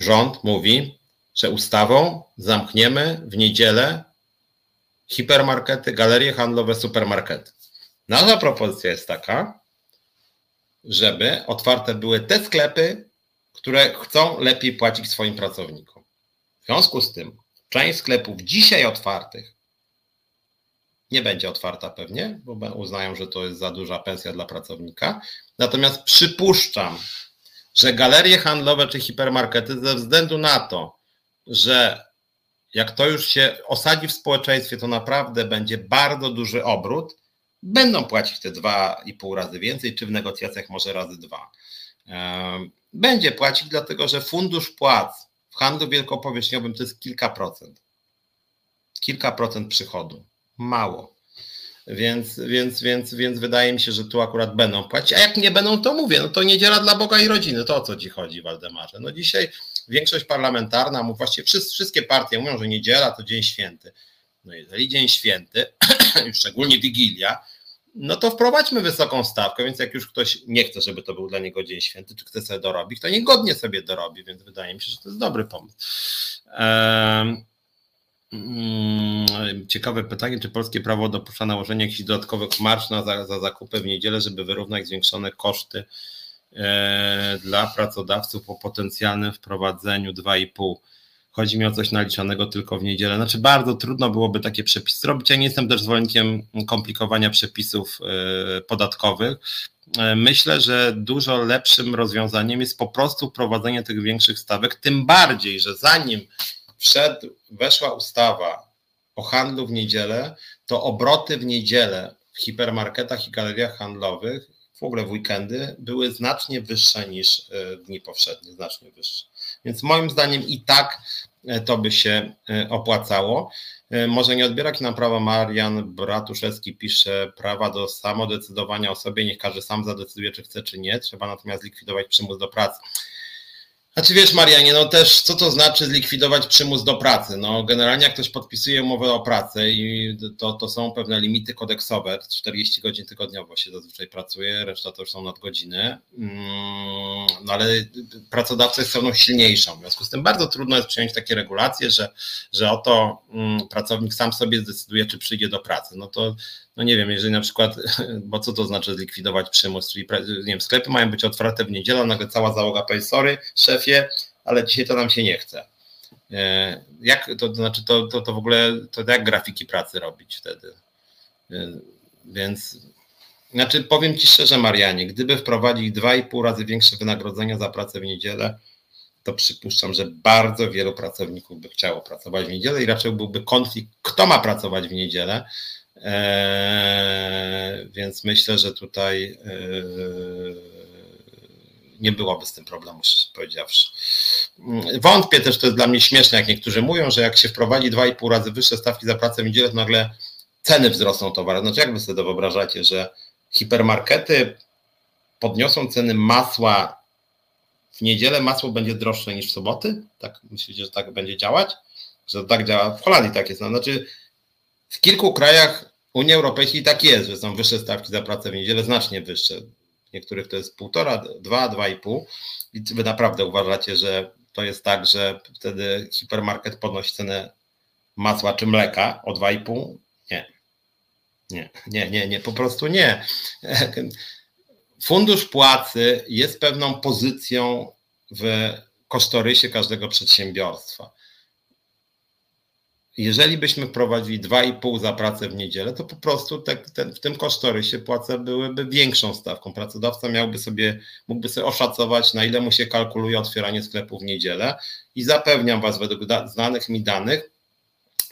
rząd mówi, że ustawą zamkniemy w niedzielę hipermarkety, galerie handlowe, supermarkety. Nasza propozycja jest taka, żeby otwarte były te sklepy, które chcą lepiej płacić swoim pracownikom. W związku z tym część sklepów dzisiaj otwartych nie będzie otwarta pewnie, bo uznają, że to jest za duża pensja dla pracownika. Natomiast przypuszczam, że galerie handlowe czy hipermarkety ze względu na to, że jak to już się osadzi w społeczeństwie, to naprawdę będzie bardzo duży obrót, będą płacić te dwa i pół razy więcej, czy w negocjacjach może razy dwa. Będzie płacić, dlatego że fundusz płac w handlu wielkopowierzchniowym to jest kilka procent. Kilka procent przychodu mało. Więc, więc, więc, więc wydaje mi się, że tu akurat będą płacić. A jak nie będą, to mówię, no to niedziela dla Boga i rodziny. To o co ci chodzi, Waldemarze? No dzisiaj większość parlamentarna, mu właściwie wszystkie partie mówią, że niedziela to dzień święty. No jeżeli dzień święty, szczególnie Wigilia, no to wprowadźmy wysoką stawkę, więc jak już ktoś nie chce, żeby to był dla niego dzień święty, czy chce sobie dorobić, to niegodnie sobie dorobi, więc wydaje mi się, że to jest dobry pomysł. Um, ciekawe pytanie, czy polskie prawo dopuszcza nałożenie jakichś dodatkowych marsz na, za, za zakupy w niedzielę, żeby wyrównać zwiększone koszty dla pracodawców po potencjalnym wprowadzeniu 2,5. chodzi mi o coś naliczanego tylko w niedzielę. Znaczy bardzo trudno byłoby takie przepisy zrobić. Ja nie jestem też zwolennikiem komplikowania przepisów e, podatkowych. E, myślę, że dużo lepszym rozwiązaniem jest po prostu wprowadzenie tych większych stawek, tym bardziej, że zanim wszedł, weszła ustawa o handlu w niedzielę, to obroty w niedzielę w hipermarketach i galeriach handlowych, w ogóle w weekendy, były znacznie wyższe niż e, dni powszednie, znacznie wyższe. Więc moim zdaniem i tak e, to by się e, opłacało. Może nie odbiera nam prawa Marian Bratuszewski pisze prawa do samodecydowania o sobie, niech każdy sam zadecyduje, czy chce, czy nie. Trzeba natomiast likwidować przymus do pracy. Znaczy wiesz Marianie, no też co to znaczy zlikwidować przymus do pracy? No generalnie jak ktoś podpisuje umowę o pracę i to, to są pewne limity kodeksowe, 40 godzin tygodniowo się zazwyczaj pracuje, reszta to już są nadgodziny, mm, no ale pracodawca jest stroną silniejszą, w związku z tym bardzo trudno jest przyjąć takie regulacje, że, że oto mm, pracownik sam sobie zdecyduje, czy przyjdzie do pracy. No to no nie wiem, jeżeli na przykład, bo co to znaczy zlikwidować przymus, czyli nie wiem, sklepy mają być otwarte w niedzielę, nagle cała załoga powie, sorry szefie, ale dzisiaj to nam się nie chce. E, jak, to, to znaczy, to, to, to w ogóle, to jak grafiki pracy robić wtedy? E, więc, znaczy powiem Ci szczerze Marianie, gdyby wprowadzić dwa i pół razy większe wynagrodzenia za pracę w niedzielę, to przypuszczam, że bardzo wielu pracowników by chciało pracować w niedzielę i raczej byłby konflikt, kto ma pracować w niedzielę, więc myślę, że tutaj eee, nie byłoby z tym problemu, powiedziawszy. Wątpię też, to jest dla mnie śmieszne, jak niektórzy mówią, że jak się wprowadzi 2,5 razy wyższe stawki za pracę w niedzielę, to nagle ceny wzrosną towaru. Znaczy, jak wy sobie to wyobrażacie, że hipermarkety podniosą ceny masła w niedzielę, masło będzie droższe niż w soboty? Tak myślicie, że tak będzie działać? Że tak działa? W Holandii tak jest. Znaczy, w kilku krajach Unii Europejskiej tak jest, że są wyższe stawki za pracę w niedzielę, znacznie wyższe. W niektórych to jest półtora, dwa, dwa i pół. I wy naprawdę uważacie, że to jest tak, że wtedy hipermarket podnosi cenę masła czy mleka o 2,5? Nie. Nie, nie, nie, nie, po prostu nie. Fundusz płacy jest pewną pozycją w kosztorysie każdego przedsiębiorstwa jeżeli byśmy wprowadzili 2,5 za pracę w niedzielę, to po prostu te, ten, w tym kosztorysie płace byłyby większą stawką. Pracodawca miałby sobie, mógłby sobie oszacować, na ile mu się kalkuluje otwieranie sklepu w niedzielę i zapewniam Was według da, znanych mi danych,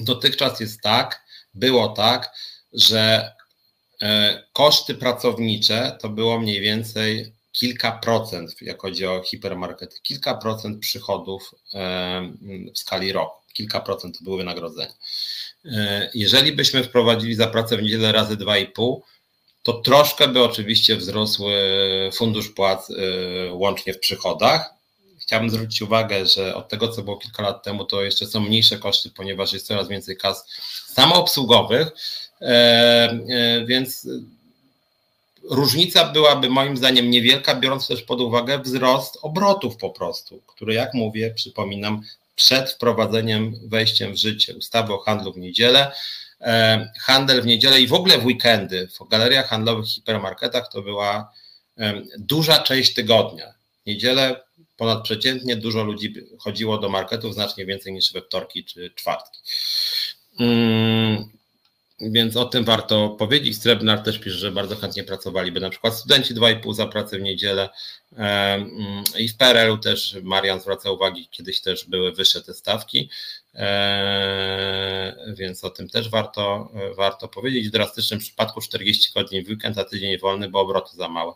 dotychczas jest tak, było tak, że e, koszty pracownicze to było mniej więcej kilka procent, jak chodzi o hipermarkety, kilka procent przychodów e, w skali roku kilka procent to były wynagrodzenia. E, jeżeli byśmy wprowadzili za pracę w niedzielę razy 2,5, to troszkę by oczywiście wzrosł fundusz płac e, łącznie w przychodach. Chciałbym zwrócić uwagę, że od tego, co było kilka lat temu, to jeszcze są mniejsze koszty, ponieważ jest coraz więcej kas samoobsługowych, e, więc różnica byłaby moim zdaniem niewielka, biorąc też pod uwagę wzrost obrotów po prostu, który, jak mówię, przypominam, przed wprowadzeniem, wejściem w życie ustawy o handlu w niedzielę. E, handel w niedzielę i w ogóle w weekendy w galeriach handlowych, hipermarketach to była duża część tygodnia. Niedzielę ponadprzeciętnie dużo ludzi chodziło do marketów, znacznie więcej niż we wtorki czy czwartki. Więc o tym warto powiedzieć. Srebrnar też pisze, że bardzo chętnie pracowaliby. Na przykład studenci 2,5 za pracę w niedzielę. Mm, i w PRL-u też Marian zwraca uwagi, kiedyś też były wyższe te stawki, więc o tym też warto, warto powiedzieć. W drastycznym przypadku 40 godzin w weekend, a tydzień wolny, bo obroty za małe.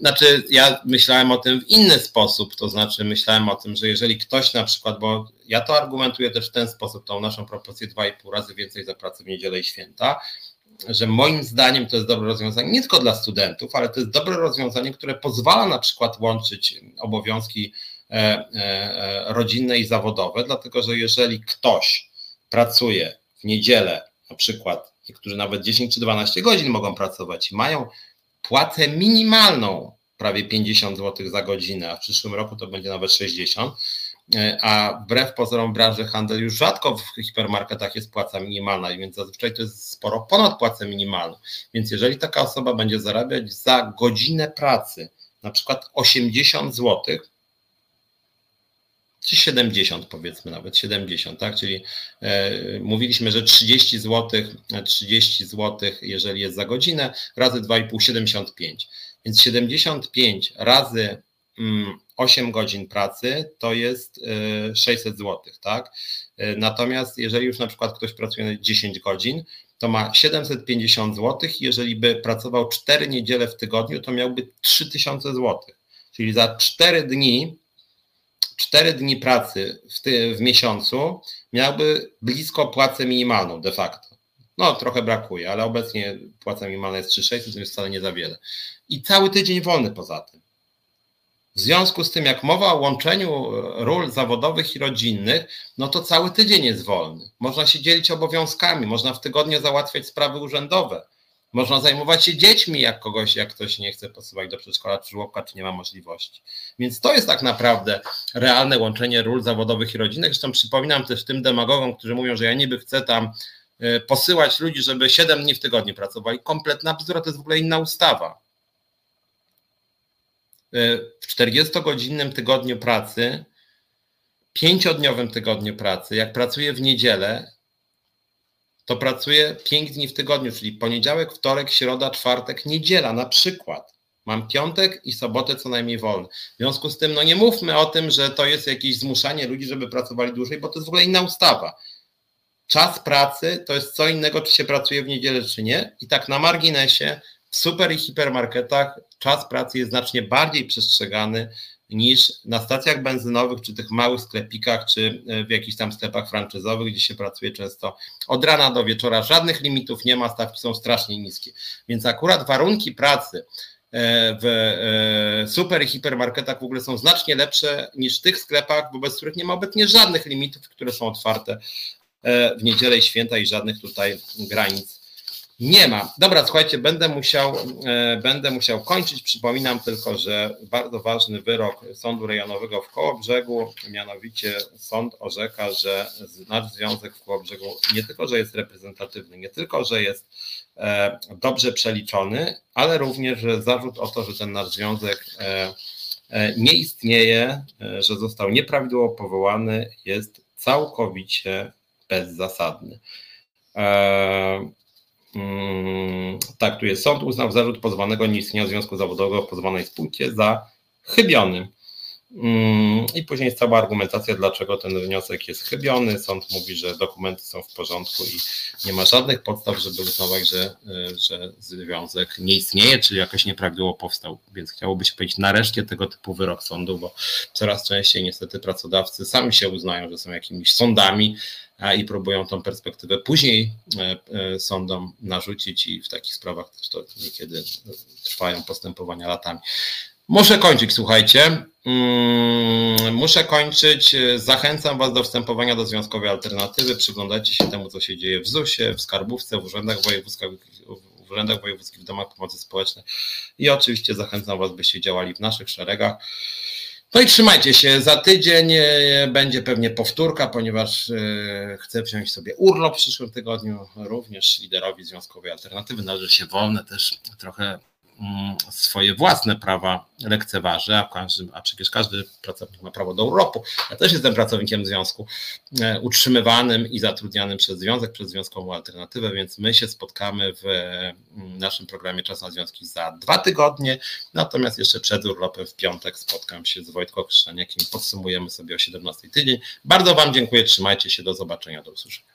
Znaczy, ja myślałem o tym w inny sposób, to znaczy myślałem o tym, że jeżeli ktoś na przykład, bo ja to argumentuję też w ten sposób, tą naszą propozycję 2,5 razy więcej za pracę w niedzielę i święta, że moim zdaniem to jest dobre rozwiązanie nie tylko dla studentów, ale to jest dobre rozwiązanie, które pozwala na przykład łączyć obowiązki rodzinne i zawodowe, dlatego że jeżeli ktoś pracuje w niedzielę, na przykład niektórzy nawet 10 czy 12 godzin mogą pracować i mają płacę minimalną prawie 50 zł za godzinę, a w przyszłym roku to będzie nawet 60, e, a wbrew pozorom branży handel już rzadko w hipermarketach jest płaca minimalna, więc zazwyczaj to jest sporo ponad płacę minimalną. Więc jeżeli taka osoba będzie zarabiać za godzinę pracy na przykład 80 zł, czy 70 powiedzmy nawet, 70, tak? Czyli e, mówiliśmy, że 30 zł, 30 zł, jeżeli jest za godzinę, razy 2,5, 75. Więc 75 razy mm, 8 godzin pracy to jest 600 e, zł, tak? E, natomiast jeżeli już na przykład ktoś pracuje 10 godzin, to ma 750 zł, jeżeli by pracował 4 niedziele w tygodniu, to miałby 3000 zł. Czyli za 4 dni 4 dni pracy w, ty, w miesiącu miałby blisko płacę minimalną de facto. No, trochę brakuje, ale obecnie płaca minimalna jest 3600, to jest wcale nie za wiele. I cały tydzień wolny poza tym. W związku z tym, jak mowa o łączeniu ról zawodowych i rodzinnych, no to cały tydzień jest wolny. Można się dzielić obowiązkami, można w tygodniu załatwiać sprawy urzędowe. Można zajmować się dziećmi, jak kogoś, jak ktoś nie chce posyłać do przedszkola czy żłobka, czy nie ma możliwości. Więc to jest tak naprawdę realne łączenie ról zawodowych i rodzinnych. Zresztą przypominam też tym demagogom, którzy mówią, że ja niby chcę tam e, posyłać ludzi, żeby 7 dni w tygodniu pracowali. Kompletna bzdura, to jest w ogóle inna ustawa. E, w 40-godzinnym tygodniu pracy, pięciodniowym tygodniu pracy, jak pracuję w niedzielę, to pracuję 5 dni w tygodniu, czyli poniedziałek, wtorek, środa, czwartek, niedziela na przykład. Mam piątek i sobotę co najmniej wolny. W związku z tym, no nie mówmy o tym, że to jest jakieś zmuszanie ludzi, żeby pracowali dłużej, bo to jest w ogóle inna ustawa. Czas pracy to jest co innego, czy się pracuje w niedzielę, czy nie. I tak na marginesie, w super i hipermarketach czas pracy jest znacznie bardziej przestrzegany niż na stacjach benzynowych, czy tych małych sklepikach, czy e, w jakichś tam sklepach franczyzowych, gdzie się pracuje często od rana do wieczora. Żadnych limitów nie ma, stawki są strasznie niskie. Więc akurat warunki pracy e, w e, super i hipermarketach w ogóle są znacznie lepsze niż w tych sklepach, wobec których nie ma obecnie żadnych limitów, które są otwarte w niedzielę i święta i żadnych tutaj granic nie ma. Dobra, słuchajcie, będę musiał, e, będę musiał kończyć. Przypominam tylko, że bardzo ważny wyrok Sądu Rejonowego w Kołobrzegu, mianowicie sąd orzeka, że nasz związek w Kołobrzegu nie tylko, że jest reprezentatywny, nie tylko, że jest e, dobrze przeliczony, ale również, że zarzut o to, że ten nasz związek e, nie istnieje, że został nieprawidłowo powołany, jest całkowicie bezzasadny. Mm, tak, tu jest sąd uznał zarzut pozwanego nieistnienia związku zawodowego w pozwanej spółce za chybiony. Mm, I później jest cała argumentacja, dlaczego ten wniosek jest chybiony. Sąd mówi, że dokumenty są w porządku i nie ma żadnych podstaw, żeby uznawać, że, że związek nie istnieje, czyli jakoś nieprawidłowo powstał. Więc chciałoby się powiedzieć nareszcie tego typu wyrok sądu, bo coraz częściej niestety pracodawcy sami się uznają, że są jakimiś sądami, i próbują tą perspektywę później e, e, sądom narzucić i w takich sprawach też to niekiedy trwają postępowania latami. Muszę kończyć, słuchajcie. Mm, muszę kończyć. Zachęcam Was do wstępowania do Związkowej Alternatywy. Przyglądajcie się temu, co się dzieje w ZUS-ie, w skarbówce, w urzędach wojewódzkich, w urzędach wojewódzkich, w domach pomocy społecznej i oczywiście zachęcam Was, byście działali w naszych szeregach. No i trzymajcie się, za tydzień e, będzie pewnie powtórka, ponieważ e, chcę wziąć sobie urlop w przyszłym tygodniu, również liderowi Związkowej Alternatywy. Należy się wolne też trochę swoje własne prawa lekceważy, a, każdy, a przecież każdy pracownik ma prawo do urlopu. Ja też jestem pracownikiem związku e, utrzymywanym i zatrudnianym przez związek, przez związkową alternatywę, więc my się spotkamy w mm, naszym programie Czas na Związki za dwa tygodnie, natomiast jeszcze przed urlopem w piątek spotkam się z Wojtką Krzeniakiem i podsumujemy sobie o 17 tydzień. Bardzo Wam dziękuję, trzymajcie się, do zobaczenia, do usłyszenia.